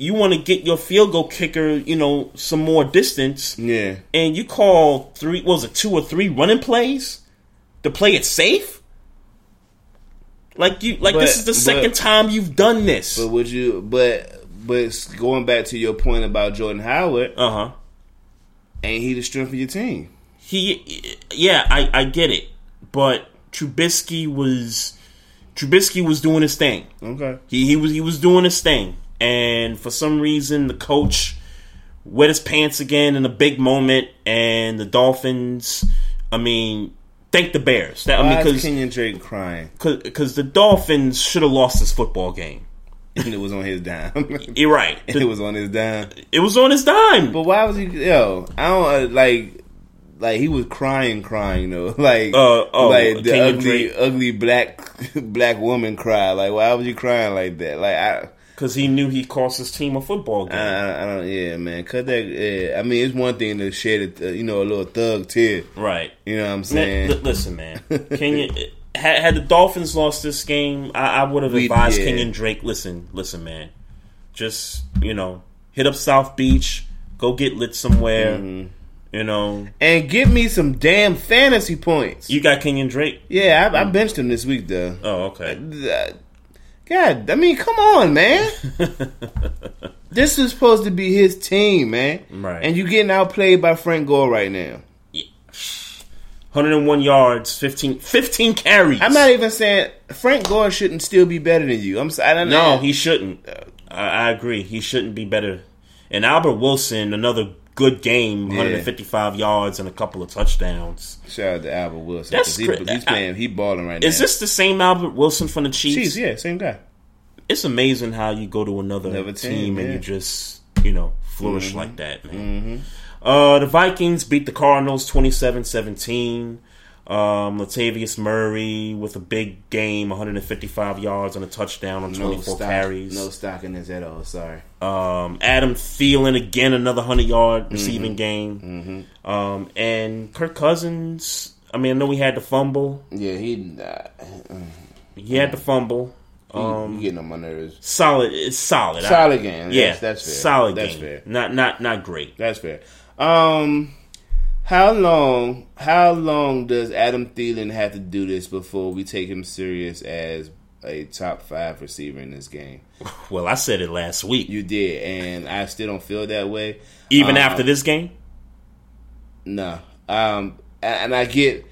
you want to get your field goal kicker, you know, some more distance, Yeah. and you call three, what was it two or three running plays to play it safe? Like you, like this is the but- second time you've done this. But would you? But but going back to your point about Jordan Howard, uh huh, ain't he the strength of your team? He, yeah, I, I get it, but Trubisky was Trubisky was doing his thing. Okay, he he was he was doing his thing, and for some reason the coach wet his pants again in a big moment, and the Dolphins. I mean, thank the Bears. That, I mean, because Kenyon Drake crying? because the Dolphins should have lost this football game. And it was on his dime. You're right. And it was on his dime. It was on his dime. But why was he? Yo, I don't uh, like. Like he was crying, crying though. Like, Uh, oh, like the ugly, Drake. ugly black, black woman cry. Like, why was you crying like that? Like, I, because he knew he cost his team a football game. I, I, don't. Yeah, man. Cut that. Yeah, I mean, it's one thing to shed, a, uh, you know, a little thug tear. Right. You know what I'm saying? li- listen, man. Kenyon, had, had the Dolphins lost this game, I, I would have advised yeah. Kenyon Drake. Listen, listen, man. Just you know, hit up South Beach, go get lit somewhere. Mm-hmm. You know, and give me some damn fantasy points. you got Kenyon Drake. Yeah, I, I benched him this week though. Oh, okay. God, I mean, come on, man. this is supposed to be his team, man. Right. And you getting outplayed by Frank Gore right now. 101 yards, 15, 15 carries. I'm not even saying Frank Gore shouldn't still be better than you. I'm. I don't No, know. he shouldn't. I, I agree. He shouldn't be better. And Albert Wilson, another good game, Yeah. 155 yards and a couple of touchdowns. Shout out to Albert Wilson. That's he, he's playing. He balling right Is now. Is this the same Albert Wilson from the Chiefs? Chiefs? Yeah, same guy. It's amazing how you go to another, Another team, team, and yeah. you just, you know, flourish Mhm. like that, man. Uh, the Vikings beat the Cardinals 27-17. Um, Latavius Murray with a big game, 155 yards and a touchdown on 24 stock, carries. No stock in this at all. Sorry. Um, Adam Thielen again, another hundred yard Mm-hmm. receiving game. Um, and Kirk Cousins. I mean, I know he had the fumble. Yeah, he. Uh, He had the fumble. Um, he getting on my nerves. solid. It's solid. Solid game. Yeah, That's- that's fair. Solid That's game. fair. Not not not great. That's fair. Um, how long? How long does Adam Thielen have to do this before we take him serious as a top five receiver in this game? Well, I said it last week. You did, and I still don't feel that way. Even Um, after this game. No. Um, and I get,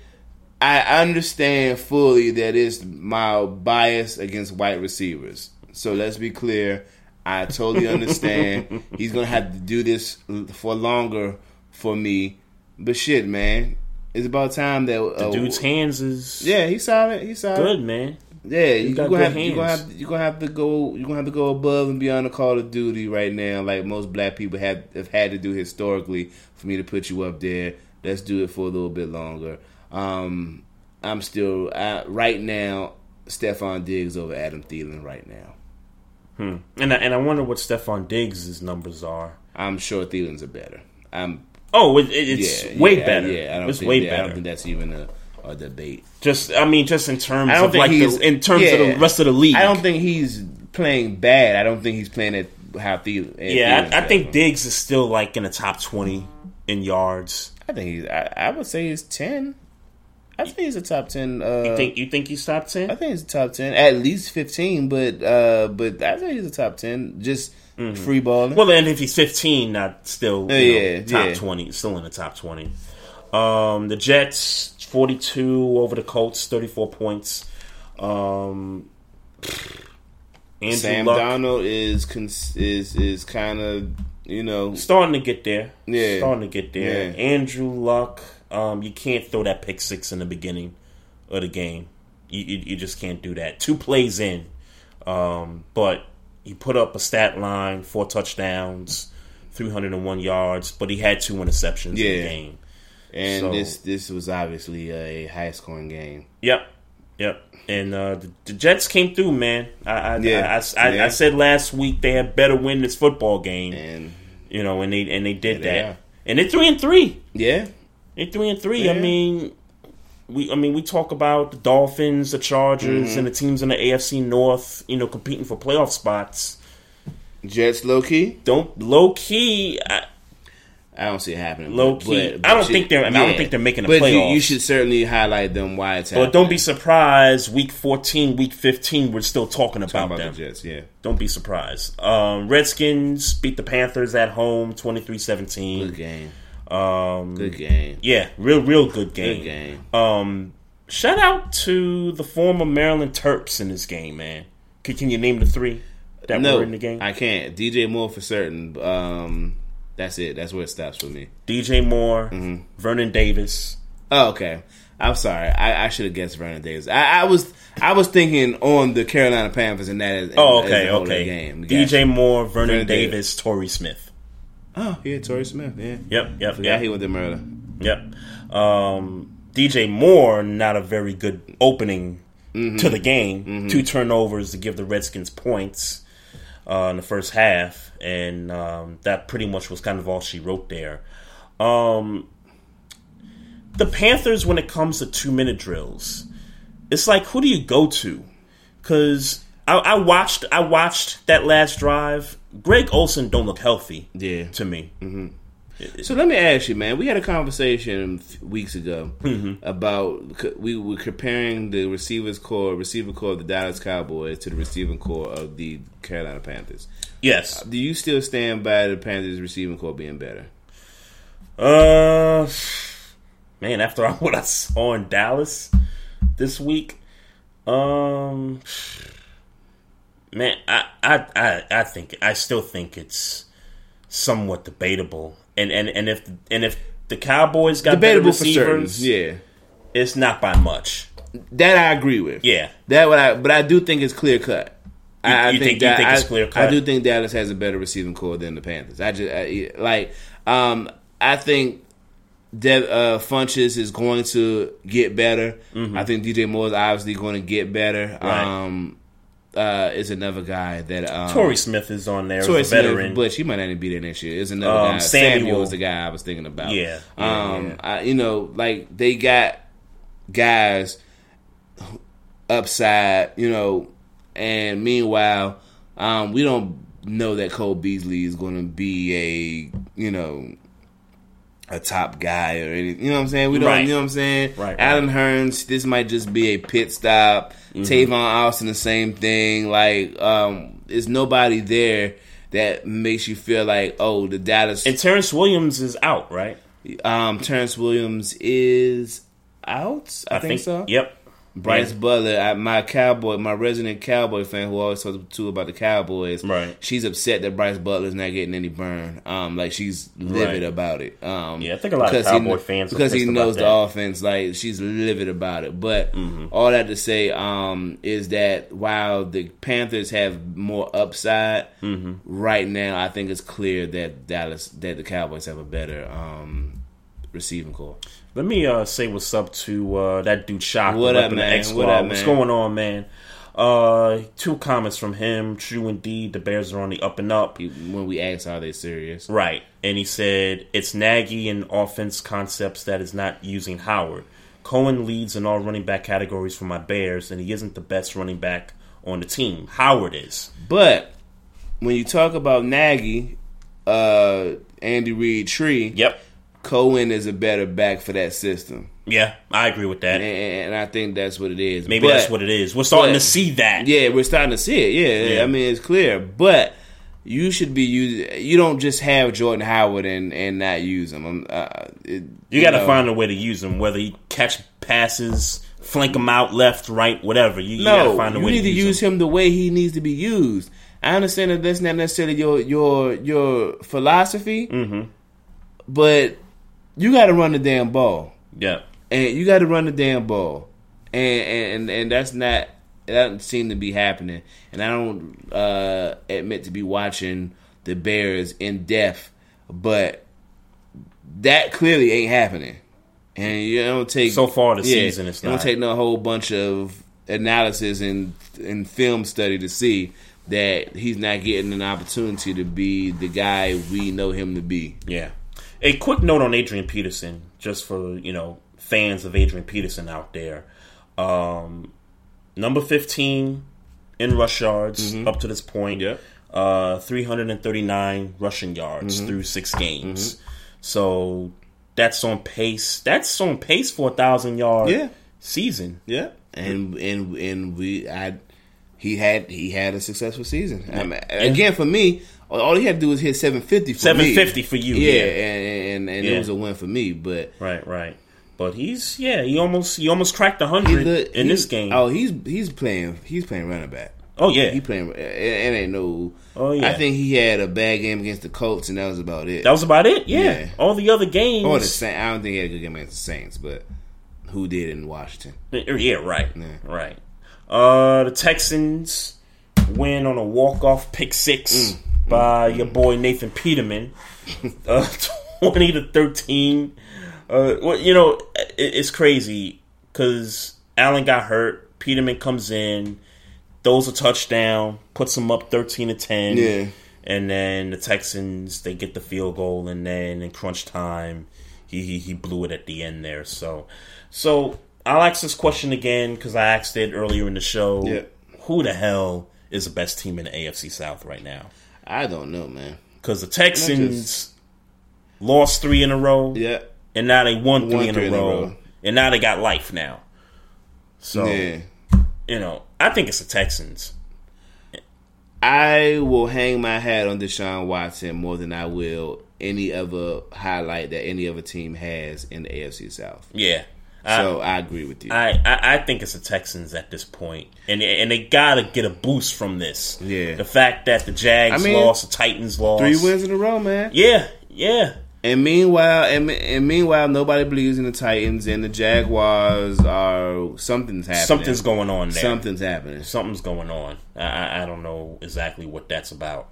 I understand fully that it's my bias against white receivers. So let's be clear. I totally understand. He's gonna have to do this for longer for me. But shit, man, it's about time that The uh, dude's hands is Yeah, he's solid. He's solid. good, man. Yeah, you, are gonna have, you're gonna have you're gonna have to go you're gonna have to go above and beyond the Call of Duty right now, like most black people have have had to do historically for me to put you up there. Let's do it for a little bit longer. Um, I'm still I, right now. Stefon Diggs over Adam Thielen right now. Hmm. And I, and I wonder what Stefon Diggs' numbers are. I'm sure Thielen's are better. I'm. Oh, it, it- it's yeah, way yeah, better. Yeah, I don't it's think way that- I don't think that's even a, a debate. Just, I mean, just in terms of like he's the, in terms of the rest of the league. I don't think he's playing bad. I don't think he's playing at how Thielen. Yeah, Thielen's I, I think level. Diggs is still like in the top twenty in yards. I think he's. I, I would say he's ten. I think he's a top ten. Uh, You think you think he's top ten? I think he's a top ten, at least fifteen. But uh, but I think he's a top ten. Just free balling. Well, and if he's fifteen, not still you Yeah, know, top yeah. twenty, still in the top twenty. Um, the Jets forty two over the Colts, thirty four points. Um, Andrew Sam Luck Darnold is cons- is is kind of you know starting to get there. Yeah. starting to get there. Yeah. Andrew Luck, um, you can't throw that pick six in the beginning of the game. You, you, you just can't do that. Two plays in, um, but he put up a stat line, four touchdowns, three hundred and one yards, but he had two interceptions in the game. and So- this this was obviously a high scoring game. Yep, yep. And uh, the, the Jets came through, man. I I, Yeah. I, I, Yeah. I said last week they had better win this football game, and you know, and they and they did Yeah, they that, are. and they're three and three. Yeah, They're three and three. I mean, we I mean we talk about the Dolphins, the Chargers, Mhm. and the teams in the AFC North, you know, competing for playoff spots. Jets low key. Don't low key. I, I don't see it happening. Low but- key. but- I don't but think they're- I you- don't think they're making the but you, playoffs. you should certainly highlight them why it's but happening. don't be surprised. Week fourteen, week fifteen, we're still talking about, about them. the Jets, yeah. Don't be surprised. Um, Redskins beat the Panthers at home, 23-17. Good game. Um, Good game. Yeah, real, real good game. Good game. Um, shout out to the former Maryland Terps in this game, man. Can, can you name the three that no, were in the game? I can't. DJ Moore for certain. Um, that's it. That's where it stops for me. DJ Moore, Mm-hmm. Vernon Davis. Oh, okay. I'm sorry. I, I should have guessed Vernon Davis. I, I was I was thinking on the Carolina Panthers and that. As, Oh, okay, okay. Game. DJ Moore, Vernon, Vernon Davis, Davis. Torrey Smith. Oh, yeah, Torrey Smith. Yeah. Yep, yep, Forgot yep. he went to Murder. Yep. Um, DJ Moore, not a very good opening Mhm. to the game. Mhm. Two turnovers to give the Redskins points uh, in the first half, and um, that pretty much was kind of all she wrote there. Um, the Panthers, when it comes to two minute drills, it's like who do you go to? Because I, I watched, I watched that last drive. Greg Olsen don't look healthy. Yeah. to me. hmm So let me ask you, man. We had a conversation weeks ago Mm-hmm. about we were comparing the receivers corps, receiver corps of the Dallas Cowboys to the receiving corps of the Carolina Panthers. Yes. Do you still stand by the Panthers receiving corps being better? Uh, man, after what I saw in Dallas this week, um, man, I, I, I, I think I still think it's somewhat debatable. And and and if and if the Cowboys got Debatable better for certain, receivers, yeah. it's not by much. That I agree with. Yeah. That what I, but I do think it's clear cut. You- I, you think, think- you that think it's clear-cut? I do think Dallas has a better receiving corps than the Panthers. I just I, like um I think Dev uh, Funchess is going to get better. Mhm. I think DJ Moore is obviously going to get better. Right. Um, uh, is another guy that um, Torrey Smith is on there veteran. Smith, but she might not even be there next year. Is another Um, guy. Samuel. Samuel was the guy I was thinking about. Yeah, yeah, um, yeah. I, you know, like they got guys upside, you know, and meanwhile, um, we don't know that Cole Beasley is going to be a, you know, a top guy or anything. You know what I'm saying? We don't. Right. You know what I'm saying? Right, Allen Hurns. This might just be a pit stop. Mhm. Tavon Austin, the same thing. Like, um, there's nobody there that makes you feel like, oh, the Dallas. And Terrance Williams is out, right? Um, Terrance Williams is out. I, think, so. Yep. Brice. Butler, I, my cowboy, my resident cowboy fan who always talks to about the Cowboys. Right. She's upset that Brice Butler's not getting any burn. Um, like she's livid Right. about it. Um, Yeah, I think a lot of he Cowboy kn- fans because he knows the offense. Like she's livid about it. But all that to say um, is that while the Panthers have more upside Mm-hmm. right now, I think it's clear that Dallas that the Cowboys have a better um, receiving corps. Let me uh, say what's up to uh, that dude Shock. What up up, in the man? What up, What's going on, man? Uh, two comments from him. True indeed, the Bears are on the up and up. When we asked, are they serious? Right, and he said it's Nagy and offense concepts that is not using Howard. Cohen leads in all running back categories for my Bears, and he isn't the best running back on the team. Howard is. But when you talk about Nagy, uh, Andy Reid Tree, yep, Cohen is a better back for that system. Yeah, I agree with that. And, and I think that's what it is. Maybe But- that's what it is. We're starting but- to see that. Yeah, we're starting to see it. Yeah, Yeah. I mean it's clear. But you should be using. You don't just have Jordan Howard and and not use him. Um, Uh, it, You got to find a way to use him, whether you catch passes, flank him out left, right, whatever. You, you got no, to find a way to use him. you need to use, use him the way he needs to be used. I understand that that's not necessarily your your your philosophy, Mm-hmm. but you got to run the damn ball. Yeah. and you got to run the damn ball, and and and that's not that doesn't seem to be happening. And I don't uh, admit to be watching the Bears in depth, but that clearly ain't happening. And you don't take So far this season, it's you don't not. take no whole bunch of analysis and and film study to see that he's not getting an opportunity to be the guy we know him to be. Yeah. A quick note on Adrian Peterson, just for you know fans of Adrian Peterson out there. Um, number fifteen in rush yards Mhm. up to this point. Uh, three hundred and thirty nine rushing yards Mhm. through six games. So that's on pace. That's on pace for a thousand yard Yeah. season. Yeah, and and and we, I, he had he had a successful season. I mean, again, for me, all- he had to do was hit seven fifty. Seven fifty for you. yeah, Yeah, and and, and Yeah. it was a win for me. But right, right. But he's yeah, he almost he almost cracked he hundred look- in this game. Oh, he's he's playing he's playing running back. Oh, yeah. he playing. It, it ain't no. Oh, yeah. I think he had a bad game against the Colts, and that was about it. That was about it. Yeah. All the other games. Or the Saints. I don't think he had a good game against the Saints, but who did in Washington? Yeah, right, right. Uh, the Texans win on a walk-off pick six by your boy Nathan Peterman, uh, twenty to thirteen. Uh, well, you know, it, it's crazy because Allen got hurt. Peterman comes in, throws a touchdown, puts them up thirteen to ten. Yeah. and then the Texans they get the field goal, and then in crunch time, he he, he blew it at the end there. So, so I'll ask this question again because I asked it earlier in the show. Yeah. Who the hell is the best team in the AFC South right now? I don't know, man. Because the Texans lost three in a row. Yeah. And now they won three, Won in, three a in a row, row. And now they got life now. So, Yeah. you know, I think it's the Texans. I will hang my hat on Deshaun Watson more than I will any other highlight that any other team has in the AFC South. Yeah. So I, agree with you. I, I, I think it's the Texans at this point, and and they gotta get a boost from this. Yeah, the fact that the Jags I mean, lost, the Titans lost, Three wins in a row, man. Yeah, yeah. And meanwhile, and, and meanwhile, nobody believes in the Titans, and the Jaguars are something's happening. Something's going on there. Something's happening. Something's going on. I, I don't know exactly what that's about.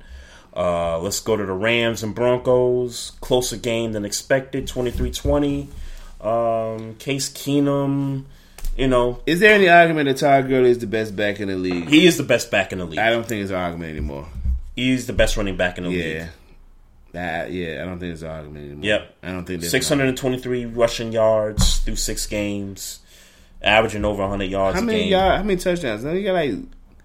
Uh, let's go to the Rams and Broncos. Closer game than expected, 23-20. Um, Case Keenum, you know. Is there any argument that Todd Gurley is the best back in the league? He is the best back in the league. I don't think it's an argument anymore. He's the best running back in the yeah. league. That, yeah, I don't think it's an argument anymore. Yep. I don't think there's 623 rushing yards through six games, averaging over 100 yards How a many game. yard, How many touchdowns? You got like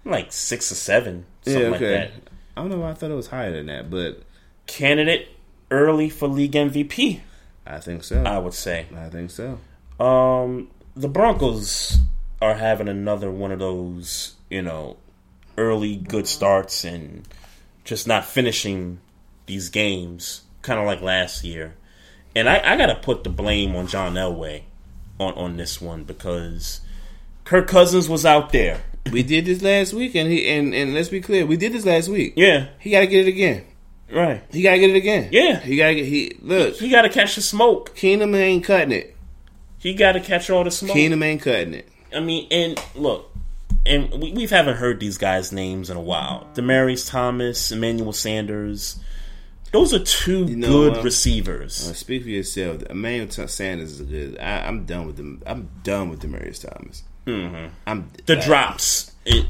like six or seven, something yeah, like okay. that. I don't know. why I thought it was higher than that, but Candidate early for league MVP. I think so. I would say. I think so. Um, the Broncos are having another one of those, you know, early good starts and just not finishing these games, kind of like last year. And I, I got to put the blame on John Elway on, on this one because Kirk Cousins was out there. We did this last week, and he and, and let's be clear, we did this last week. Yeah, he got to get it again. Right, he got to get it again. Yeah, he got to get he look. He got to catch the smoke. Keenum ain't cutting it. He got to catch all the smoke. Keenum ain't cutting it. I mean, and look, and we, we haven't heard these guys' names in a while. Demaryius Thomas, Emmanuel Sanders. Those are two You know good what? receivers. Uh, speak for yourself. Emmanuel T- Sanders is a good. I, I'm done with them. I'm done with Demaryius Thomas. Mhm. I'm The uh, drops. It,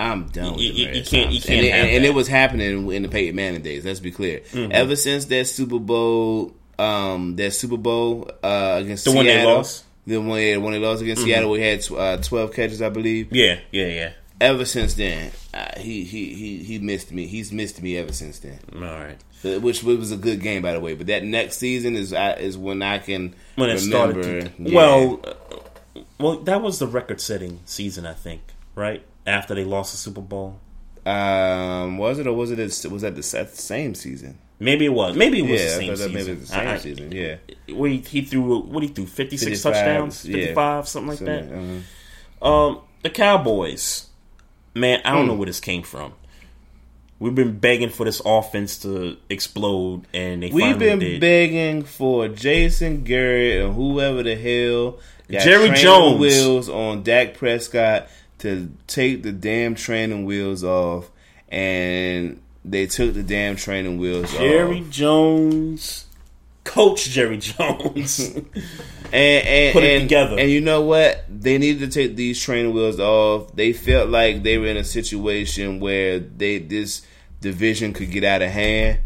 I'm done with You- you- you can't- you can't and, it- and that. it was happening in the Peyton Manning days. Let's be clear. Mhm. Ever since that Super Bowl, um, that Super Bowl uh, against The one they Seattle, lost? the one they, when they lost against Mhm. Seattle, we had uh, 12 catches, I believe. yeah, yeah, yeah. Ever since then, uh, he, he he he missed me. He's missed me ever since then. All right. Uh, Which was a good game, by the way. But that next season is is when I can When it remember. started. To, yeah. Well, uh, well, that was the record-setting season, I think. Right after they lost the Super Bowl. um, was it or was it? Was that the sa- same season? Maybe it was. Maybe it was Yeah, the same season. maybe it was the same I- season, yeah. He, he threw what he threw 56 55, touchdowns, yeah. 55 something like Something, that. uh-huh. Um, the Cowboys, man, I don't Hmm. know where this came from. We've been begging for this offense to explode, and they We've been did. begging for Jason Garrett and whoever the hell Jerry Jones. wheels on Dak Prescott to take the damn training wheels off, and they took the damn training wheels off Jerry off. Jones, Coach Jerry Jones. and, and Put it and- together. And you know what? They needed to take these training wheels off. They felt like they were in a situation where they this division could get out of hand.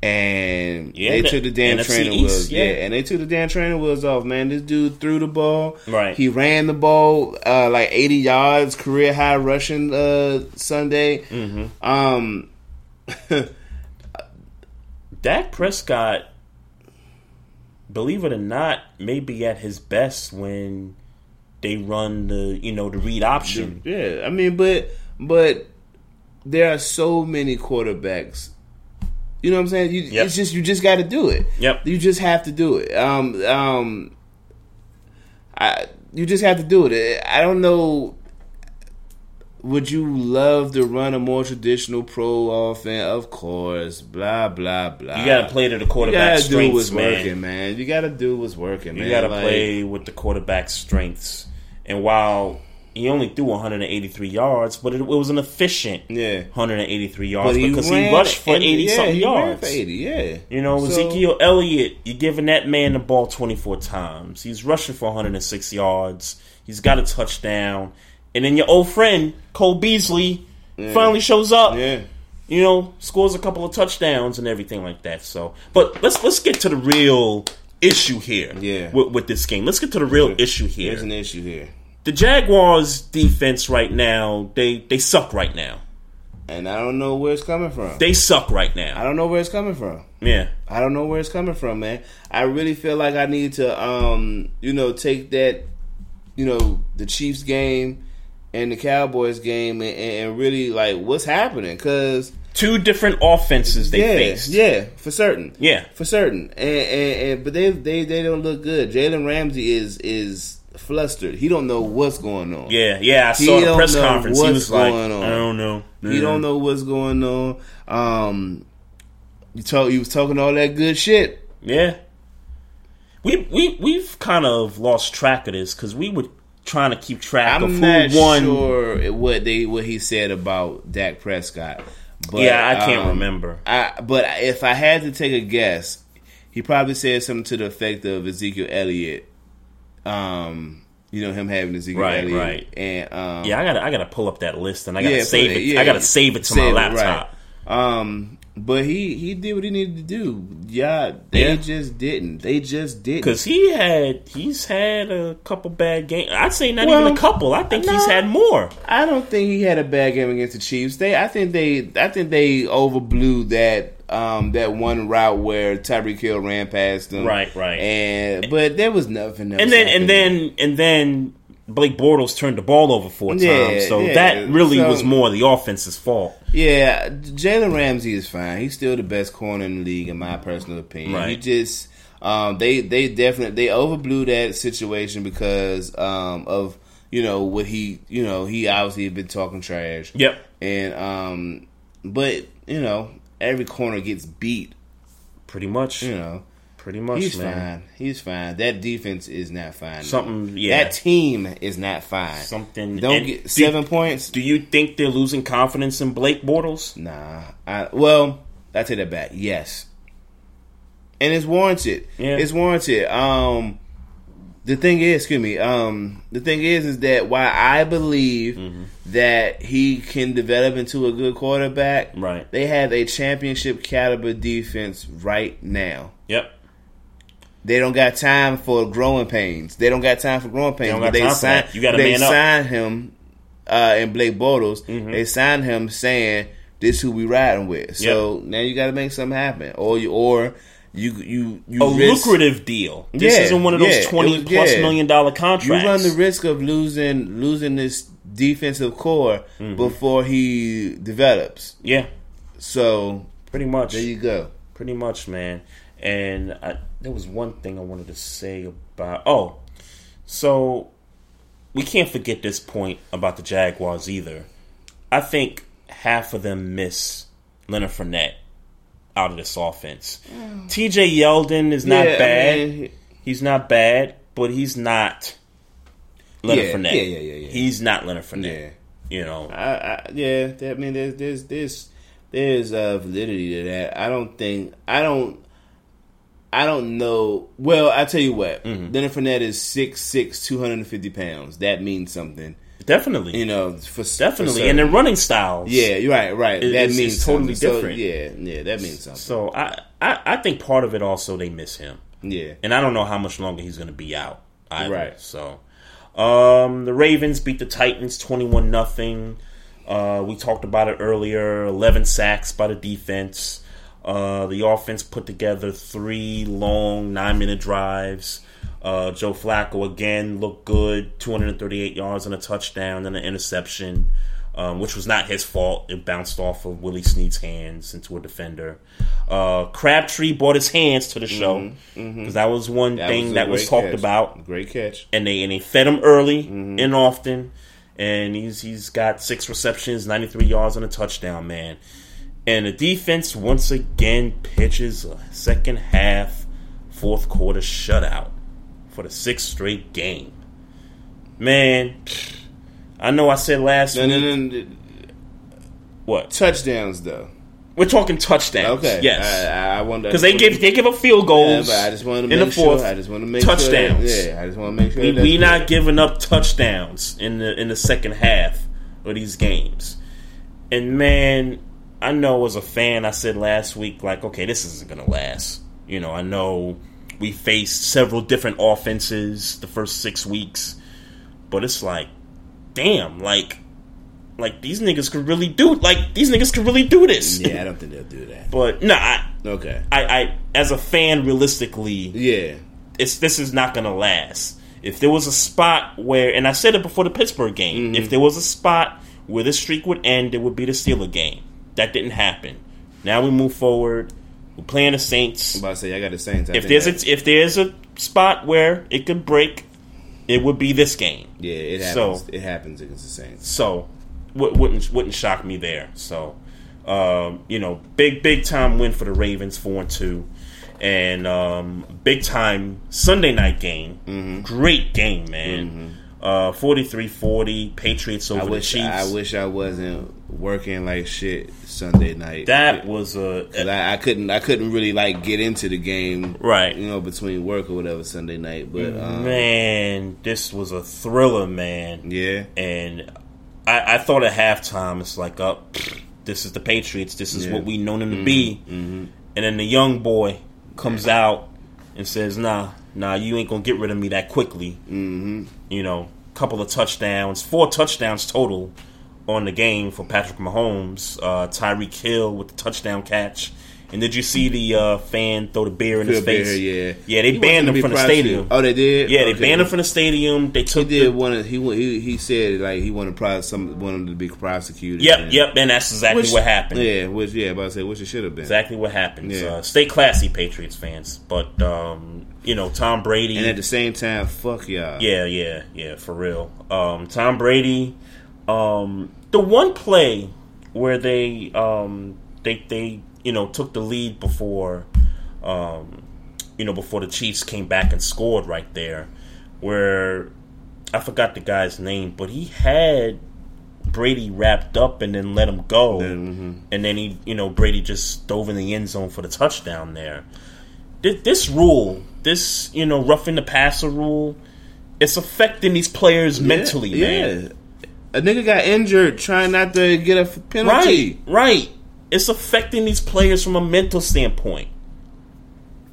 And Yeah, they took the damn NFC training East, wheels. yeah. Yeah. and they took the damn training wheels off, man. This dude threw the ball. Right. He ran the ball uh, like 80 yards, career high rushing uh, Sunday. Mm-hmm. Um, Dak Prescott, believe it or not, may be at his best when they run the you know the read option. Yeah, I mean, but but there are so many quarterbacks. You know what I'm saying? You, Yep. It's just you just got to do it. Yep. You just have to do it. Um, um, I you just have to do it. I don't know. Would you love to run a more traditional pro offense? Of course. Blah blah blah. You gotta play to the quarterback's You gotta do what's strengths, man. working, man. You gotta do what's working, man. You got to Like, play with the quarterback's strengths. And while he only threw 183 yards, but it, it was an efficient yeah. 183 yards he because he rushed for 80 yeah, something yards. for 80, yeah. You know, So- Ezekiel Elliott, you're giving that man the ball 24 times. He's rushing for 106 yards. He's got a touchdown. And then your old friend, Cole Beasley, Yeah. finally shows up. Yeah. You know, scores a couple of touchdowns and everything like that. So, but let's let's get to the real issue here. Yeah. With, with this game, let's get to the real issue here. There's an issue here. The Jaguars' defense right now, they they suck right now. And I don't know where it's coming from. They suck right now. I don't know where it's coming from. Yeah. I don't know where it's coming from, man. I really feel like I need to, um, you know, take that, you know, the Chiefs game and the Cowboys game and, and really like what's happening because two different offenses they yeah, faced. Yeah, for certain. Yeah. for certain. And, and, and but they they they don't look good. Jalen Ramsey is is flustered. He don't know what's going on. Yeah, yeah, I He saw the don't press conference. He was like, on. I don't know. He don't know what's going on. Um, you talk. You was talking all that good shit. Yeah. We we we've kind of lost track of this because we were trying to keep track I'm of who not won. sure what they what he said about Dak Prescott. But, Yeah, I can't um, remember. I but if I had to take a guess, he probably said something to the effect of Ezekiel Elliott. Um, you know him having Ezekiel Right, Elliott, right. And um, yeah, I gotta I gotta pull up that list and I gotta yeah, save put it. yeah, I gotta save it to my save it, laptop. right. Um, but he he did what he needed to do. Yeah, they Yeah. just didn't. They just didn't. Because he had he's had a couple bad games. I'd say not Well, even a couple. I think he's had more. I don't think he had a bad game against the Chiefs. They, I think they, I think they overblew that um, that one route where Tyreek Hill ran past them. Right, right. And but there was nothing. Else And then and then and then Blake Bortles turned the ball over four Yeah, times. So yeah. that really So- was more the offense's fault. yeah, Jalen Ramsey is fine. He's still the best corner in the league, in my personal opinion. Right. He just um, they they definitely they overblew that situation because um, of you know what he you know he obviously had been talking trash. Yep. And um, but you know every corner gets beat. Pretty much. You know. Pretty much, He's man. fine. He's fine. That defense is not fine. Something- yeah. That team is not fine. Something Don't get do- seven points. Do you think they're losing confidence in Blake Bortles? Nah. I, well, I take that back. Yes, and it's warranted. Yeah. It's warranted. Um, the thing is, excuse me. Um, the thing is, is that why I believe Mm-hmm. that he can develop into a good quarterback. Right. They have a championship caliber defense right now. Yep. They don't got time for growing pains. They don't got time for growing pains. got they signed. that. You gotta they signed him uh, in Blake Bortles. Mhm. They signed him saying this who we riding with. So now you got to make something happen, or you or you you you a risk- lucrative deal. This Yeah, isn't one of those yeah, twenty was- plus yeah. million dollar contracts. You run the risk of losing losing this defensive core Mhm. before he develops. Yeah. So pretty much there you go. Pretty much, man. And I, there was one thing I wanted to say about. Oh, so we can't forget this point about the Jaguars either. I think half of them miss Leonard Fournette out of this offense. T.J. Yeldon is not Yeah, I bad. mean- he's not bad, but he's not Leonard Yeah, Fournette. yeah, yeah, yeah, yeah. He's not Leonard Fournette. You know, I, I yeah, I mean, there's there's there's there's uh, validity to that. I don't think I don't I don't know. Well, I tell you what, Mm-hmm. Leonard Fournette is 6'6", 250 pounds. That means something. Definitely, you know, for Definitely, for and their certain. running styles. Yeah, you're right, right. is- that means totally something. So, different. yeah, yeah, that means something. So I, I I think part of it also they miss him. Yeah. and I don't know how much longer he's going to be out. Either. Right. So, um, the Ravens beat the Titans twenty one nothing. Uh, we talked about it earlier. Eleven sacks by the defense. Uh, the offense put together three long nine minute drives. Uh, Joe Flacco again looked good, 238 yards and a touchdown and an interception, um, which was not his fault. It bounced off of Willie Snead's hands into a defender. Uh, Crabtree brought his hands to the show because mhm. that was one That thing was that was talked catch. about. Great catch. And they and they fed him early Mm-hmm. and often, and he's he's got six receptions, 93 yards and a touchdown, man. And the defense once again pitches a second half, fourth quarter shutout for the sixth straight game. Man, I know I said last No, week. no, no. What touchdowns though? We're talking touchdowns. Okay. Yes. I, I wonder Because they give they give up field goals. Yeah, but I just wanted to in the fourth. sure. I just want to make touchdowns. Sure that, yeah, I just want to make sure we, we good. not giving up touchdowns in the in the second half of these games. And man, I know as a fan, I said last week, like, okay, this isn't gonna last. You know, I know we faced several different offenses the first six weeks, but it's like, damn, like, like these niggas could really do, like these niggas could really do this. Yeah, I don't think they'll do that. But no, I, Okay. I, I as a fan, realistically, yeah, it's this is not gonna last. If there was a spot where, and I said it before the Pittsburgh game, Mm-hmm. if there was a spot where this streak would end, it would be the Steeler game. That didn't happen. Now we move forward. We're playing the Saints. I'm about to say I got the Saints. I If there's a, if there's a spot where it could break, it would be this game. yeah, it So- happens. it happens against the Saints. So wouldn't wouldn't shock me there. So um, you know, big big time win for the Ravens, four and two, and um, big time Sunday night game. Mm-hmm. Great game, man. Uh, 43-40, Patriots over I wish the Chiefs. I wish I wasn't working like shit Sunday night. That was a I, I couldn't I couldn't really like get into the game right. You know between work or whatever Sunday night, but um, man, this was a thriller, man. Yeah, and I, I thought at halftime, it's like, oh, this is the Patriots. This is Yeah. what we know them to Mhm, be. mhm. And then the young boy comes out and says, "Nah, nah, you ain't gonna get rid of me that quickly." Mm-hmm. You know, couple of touchdowns, four touchdowns total on the game for Patrick Mahomes. Uh, Tyreek Hill with the touchdown catch. And did you see the uh, fan throw the beer in his Phil Bear, face? yeah. yeah. They He banned him from the stadium. Oh, they did? Yeah, they banned him from the stadium. They took. he did the, want to, he he he said like he wanted some wanted to be prosecuted. Yep, and- yep, and that's exactly Which- what happened. Yeah, which yeah, about to say which it should have been Exactly what happened. Yeah. Uh, stay classy, Patriots fans. But um, you know, Tom Brady. and at the same time, fuck y'all. yeah, yeah, yeah, for real. Um, Tom Brady. Um, the one play where they um, they they you know took the lead before um, you know before the Chiefs came back and scored right there, where I forgot the guy's name, but he had Brady wrapped up and then let him go, and then he, you know, Brady just dove in the end zone for the touchdown there. This, this rule, this you know, roughing the passer rule, it's affecting these players mentally, yeah. man. A nigga got injured trying not to get a penalty. Right, right. It's affecting these players from a mental standpoint.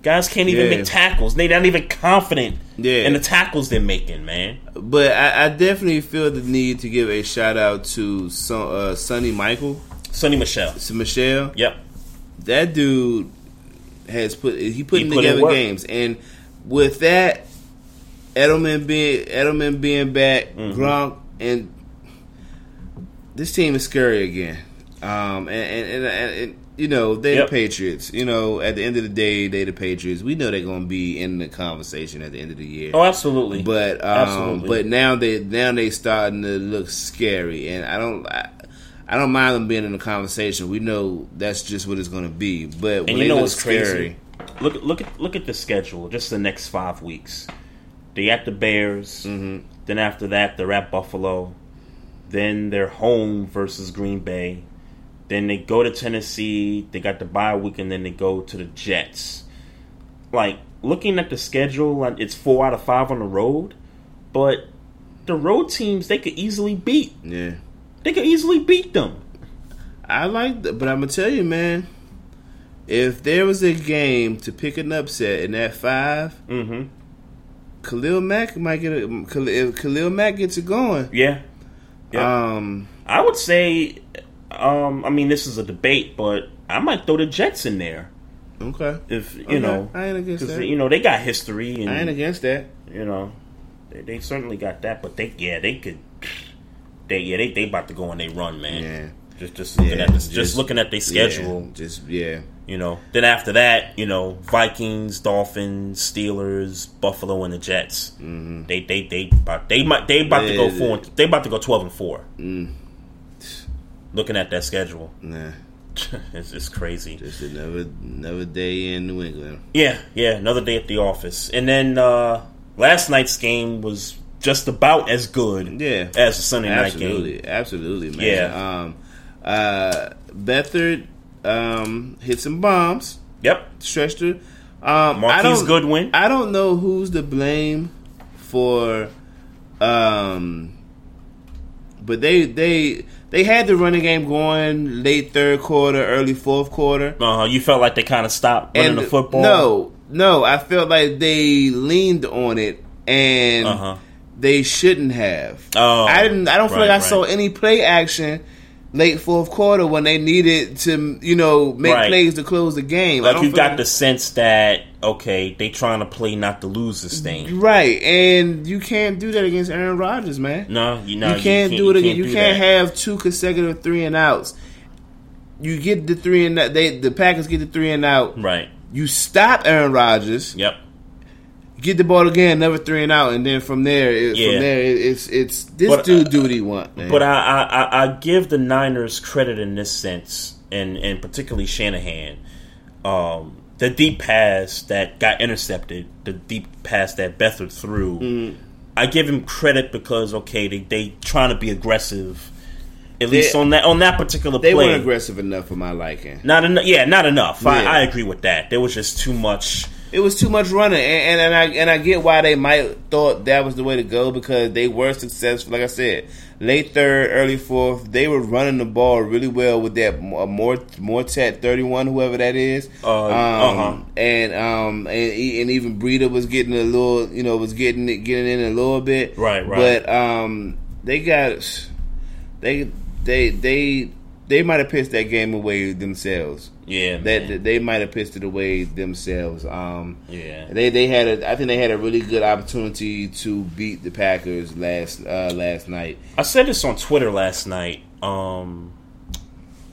Guys can't even Yeah. make tackles. They're not even confident Yeah. in the tackles they're making, man. But I, I definitely feel the need to give a shout out to Son, uh, Sonny Michael, Sony Michel, Michel. Yep, that dude has put he putting He put together games, and with that, Edelman being Edelman being back, Mm-hmm. Gronk, and this team is scary again. Um, and and, and, and, you know they Yep. the Patriots. You know, at the end of the day, they're the Patriots. We know they're going to be in the conversation at the end of the year. Oh, absolutely. But um, Absolutely. but now they now they starting to look scary, and I don't. I, I don't mind them being in the conversation. We know that's just what it's going to be. But And they you know what's crazy? Look look at look at the schedule. Just the next five weeks. They at the Bears. Mm-hmm. Then after that, they're at Buffalo. Then they're home versus Green Bay. Then they go to Tennessee. They got the bye week, and then they go to the Jets. Like looking at the schedule, it's four out of five on the road, but the road teams they could easily beat. yeah. They could easily beat them. I like that, but I'm gonna tell you, man. If there was a game to pick an upset in that 5 mm-hmm. Khalil Mack might get a, Khalil, if Khalil Mack gets it going. Yeah. Um, I would say, um, I mean, this is a debate, but I might throw the Jets in there okay. if you Okay. know, I ain't against that. you know they got history, and I ain't against that. you know, they, they certainly got that. But they, yeah, they could, they, yeah, they, they about to go on they run, man. Yeah. Just, just looking Yeah, at this, just, just- looking at their schedule. Yeah, just yeah. You know, then after that, you know, Vikings, Dolphins, Steelers, Buffalo, and the Jets. Mm-hmm. They, they, they, about, they might, they about to go Yeah. four. And, they about to go twelve and four. Mm, Looking at that schedule, nah, it's, it's crazy. just another another day in New England. Yeah, yeah, another day at the office. And then uh last night's game was just about as good Yeah, as the Sunday night absolutely, game. absolutely, man. Yeah. Um, uh, Beathard um hit some bombs. Yep. Stretched her. Um, I Marquise don't, Goodwin. I don't know who's to blame for, um, but they they they had the running game going late third quarter, early fourth quarter. Uh, you felt like they kind of stopped running the football. No, no, I felt like they leaned on it and Uh-huh. They shouldn't have. Oh, I didn't. I don't feel right, like I right. saw any play action late fourth quarter when they needed to, you know, make Right. plays to close the game. Like you got like- the sense that okay, they trying to play not to lose this thing. right, and you can't do that against Aaron Rodgers, man. No, you know you can't do it again. You, can't, do that. have two consecutive three and outs. you get the three and out. They the Packers get the three and out. Right. You stop Aaron Rodgers. Yep. Get the ball again, never three and out, and then from there, it, Yeah. from there, it, it's it's this But, dude uh, do what he want. Man. But I, I, I, give the Niners credit in this sense, and, and particularly Shanahan. Um, the deep pass that got intercepted, the deep pass that Beathard threw, Mm. I give him credit because okay, they they trying to be aggressive, at least They- on that on that particular they play. weren't aggressive enough for my liking. Not enough. Yeah, not enough. I, I agree with that. There was just too much. It was too much running, and, and, and I and I get why they might thought that was the way to go because they were successful. Like I said, late third, early fourth, they were running the ball really well with that uh, more Mostert thirty one, whoever that is. Uh, um, uh-huh. And um and, and even Breida was getting a little, you know, was getting it getting in a little bit. Right, right. But um, they got they they they they might have pissed that game away themselves. Yeah, that they might have pissed it away themselves. Um, Yeah. they they had a I think they had a really good opportunity to beat the Packers last uh, last night. I said this on Twitter last night. Um,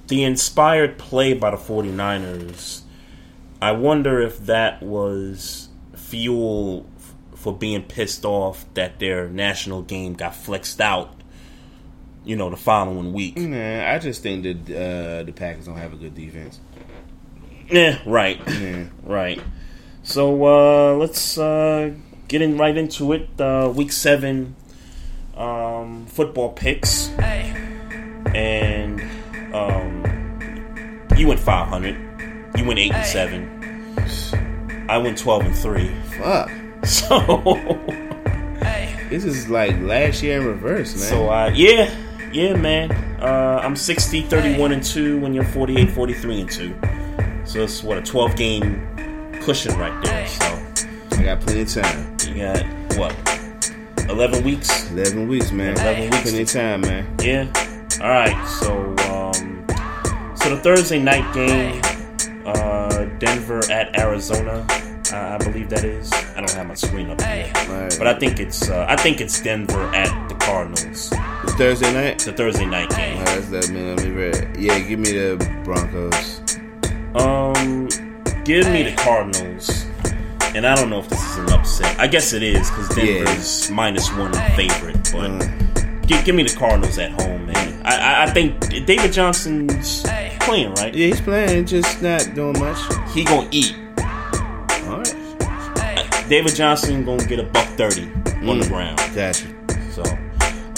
the inspired play by the 49ers, I wonder if that was fuel f- for being pissed off that their national game got flexed out, you know, the following week. Nah, I just think that uh, the Packers don't have a good defense. Yeah, right. Right. So uh, let's uh, get in right into it. Uh, week seven um, football picks, and um, you went five hundred. You went eight and seven. I went twelve and three. Fuck. So This is like last year in reverse, man. So uh, yeah, yeah, man. Uh, I'm 60, 31 and two when you're 48, 43 and two. So it's what a 12 game cushion right there. So I got plenty of time. You got what? 11 weeks. 11 weeks, man. 11 weeks. Plenty of time, man. Yeah. All right. So um, so the Thursday night game, uh, Denver at Arizona. I I believe that is. I don't have my screen up here, but I think it's. Uh, I think it's Denver at the Cardinals. The Thursday night. The Thursday night game. That's that man. Let me read. Yeah, give me the Broncos. Um, give me the Cardinals. And I don't know if this is an upset. I guess it is because Denver's minus one favorite. But give, give me the Cardinals at home, man. I, I, I think David Johnson's playing, right? Yeah, he's playing, just not doing much. He gonna eat. All right. David Johnson gonna get a buck thirty on the Mm, ground. Gotcha. So,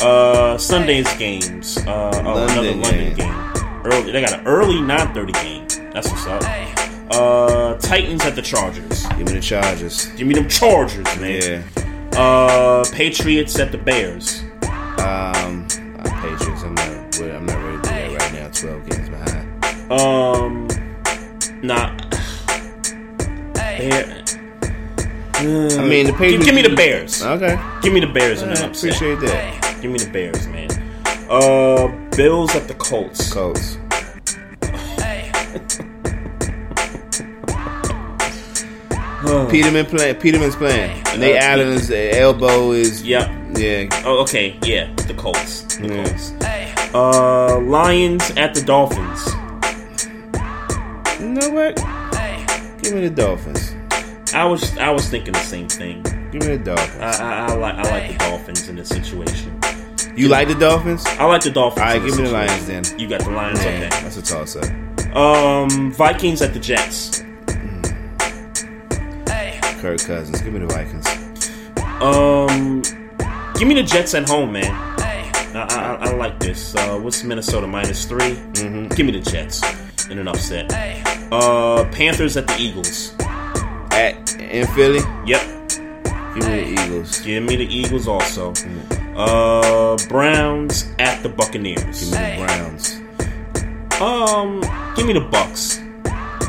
uh, Sunday's games. Uh, oh, another London London game. Early, they got an early nine thirty game. That's what's up. Uh, Titans at the Chargers. Give me the Chargers. Give me them Chargers, man. Yeah. Uh, Patriots at the Bears. Um, uh, Patriots. I'm not. well, I'm not ready to do that right now. Twelve games behind. Um, nah. Bear. I mean, the Give, Patriots- give me the Bears. Okay. Give me the Bears in I an upset. appreciate that. Give me the Bears, man. Uh, Bills at the Colts. Colts. Peterman play. Peterman's playing. Nate Uh, Allen's elbow is. Yep. Yeah. Oh, okay. Yeah, the Colts. The Colts. Uh, Lions at the Dolphins. You know what? Give me the Dolphins. I was I was thinking the same thing. Give me the Dolphins. I, I, I like I like the Dolphins in this situation. You like the Dolphins? I like the Dolphins. All right, give me the. Lions then. You got the Lions. Yeah, Okay. That's a toss up. Um, Vikings at the Jets. hey Kirk Cousins. Give me the Vikings. Um, give me the Jets at home, man. I, I, I like this. Uh, what's Minnesota minus 3 Mm-hmm. Give me the Jets in an upset. Uh, Panthers at the Eagles. At in Philly. Yep. Give me the Eagles. Give me the Eagles also. Uh, Browns at the Buccaneers. Give me the Browns. Um, give me the Bucs.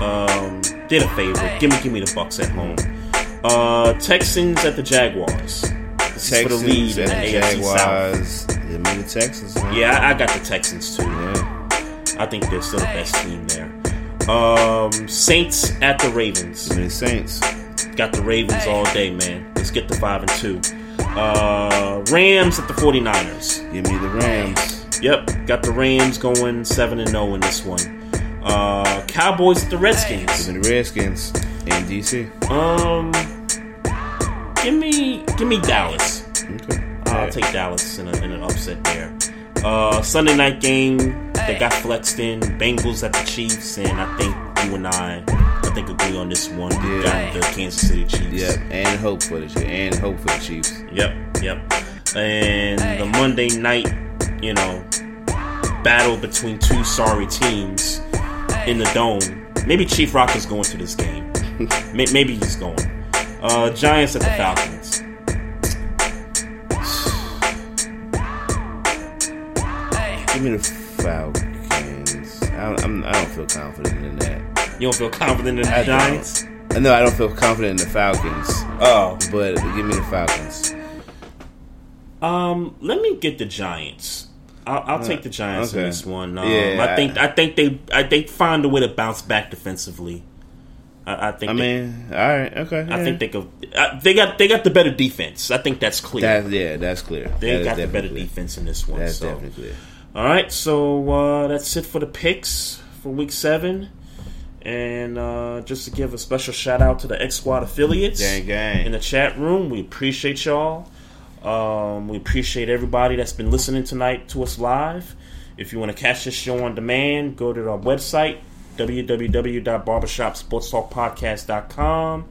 Um, did a favor. Give me, give me the Bucs at home. Uh, Texans at the Jaguars. This is for the lead at the the South. Jaguars. Give me the Texans. Man. Yeah, I, I got the Texans too. I think they're still the best team there. Um, Saints at the Ravens. Give me the Saints. Got the Ravens all day, man. Let's get the five and two. Uh, Rams at the 49ers. Give me the Rams. Yep, got the Rams going seven and zero in this one. Uh, Cowboys at the Redskins. Give me the Redskins in DC. Um, give me give me Dallas. Okay. I'll Alright. take Dallas in, a, in an upset there. Uh, Sunday night game that got flexed in. Bengals at the Chiefs, and I think you and I think agree on this one. We got the Kansas City Chiefs. Yep, and hope for the Chiefs. And hope for the Chiefs. Yep, yep. And the Monday night, you know, battle between two sorry teams in the dome. Maybe Chief Rock is going to this game. Maybe he's going. Uh, Giants at the Falcons. Give me the Falcons. I don't, I'm, I don't feel confident in that. You don't feel confident in the I don't. Giants? No, I don't feel confident in the Falcons. Oh. But give me the Falcons. Um, let me get the Giants. I'll, I'll take the Giants in this one. Um, Yeah, I think I think they I think find a way to bounce back defensively. I, I think. I they- mean, all right, okay. I yeah. think they go. Uh, they got they got the better defense. I think that's clear. That, yeah, that's clear. They That is got the better clear. defense in this one. That's so. definitely clear. All right, so uh, that's it for the picks for week seven. And uh, just to give a special shout out to the X Squad affiliates Gang, gang. in the chat room, we appreciate y'all. Um, we appreciate everybody that's been listening tonight to us live. If you want to catch this show on demand, go to our website www.barbershopsportstalkpodcast.com.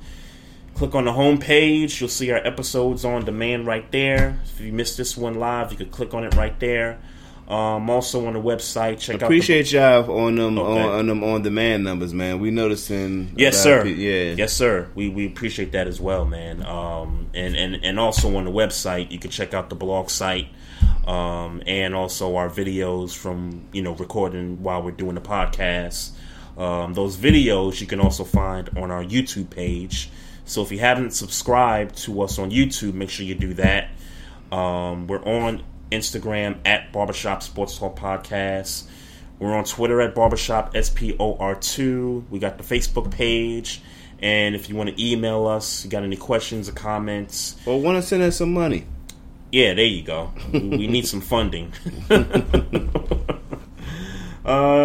Click on the home page. You'll see our episodes on demand right there. If you missed this one live, you could click on it right there. Um, also on the website, check out Appreciate y'all on them Okay. on, on them on demand numbers, man. We noticing. Yes, sir. pe- yeah. yes, sir. We we appreciate that as well, man. Um, and and and also on the website, you can check out the blog site. Um, and also our videos from you know recording while we're doing the podcast. Um, those videos you can also find on our YouTube page. So if you haven't subscribed to us on YouTube, make sure you do that. Um, we're on Instagram at Barbershop Sports Talk Podcast. We're on Twitter at Barbershop SPOR2. We got the Facebook page. And if you want to email us, you got any questions or comments, Or want to send us some money? yeah, there you go. We, need some funding. uh,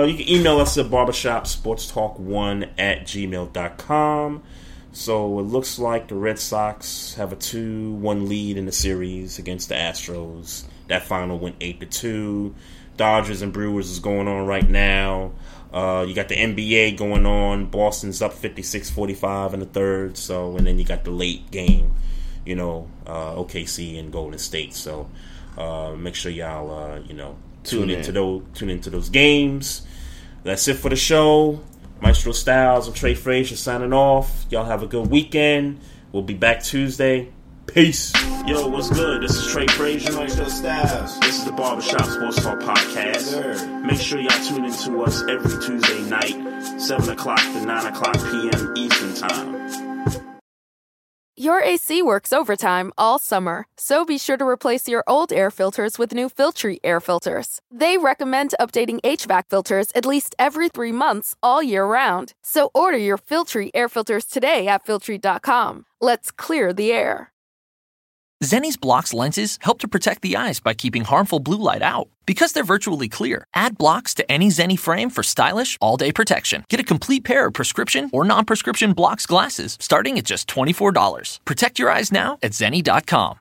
you can email us at barbershop barbershopsportstalk1 at gmail.com. So it looks like the Red Sox have a 2 1 lead in the series against the Astros. That final went 8 to 2. Dodgers and Brewers is going on right now. Uh, you got the NBA going on. Boston's up 56 45 in the third. So, and then you got the late game you know, uh, OKC and Golden State. So uh, make sure y'all, uh, you know, tune, Tune in. into those tune into those games. That's it for the show. Maestro Styles and Trey Frazier signing off. Y'all have a good weekend. We'll be back Tuesday. Peace. Yo, what's good? This is Trey Frazier. Maestro Styles. This is the Barbershop Sports Talk Podcast. Make sure y'all tune into us every Tuesday night, 7 o'clock to 9 o'clock p.m. Eastern Time. Your AC works overtime all summer, so be sure to replace your old air filters with new Filtry air filters. They recommend updating HVAC filters at least every three months all year round. So order your Filtry air filters today at Filtry.com. Let's clear the air. Zenni's Blokz lenses help to protect the eyes by keeping harmful blue light out. Because they're virtually clear, add Blokz to any Zenni frame for stylish, all day protection. Get a complete pair of prescription or non prescription Blokz glasses starting at just $24. Protect your eyes now at Zenni.com.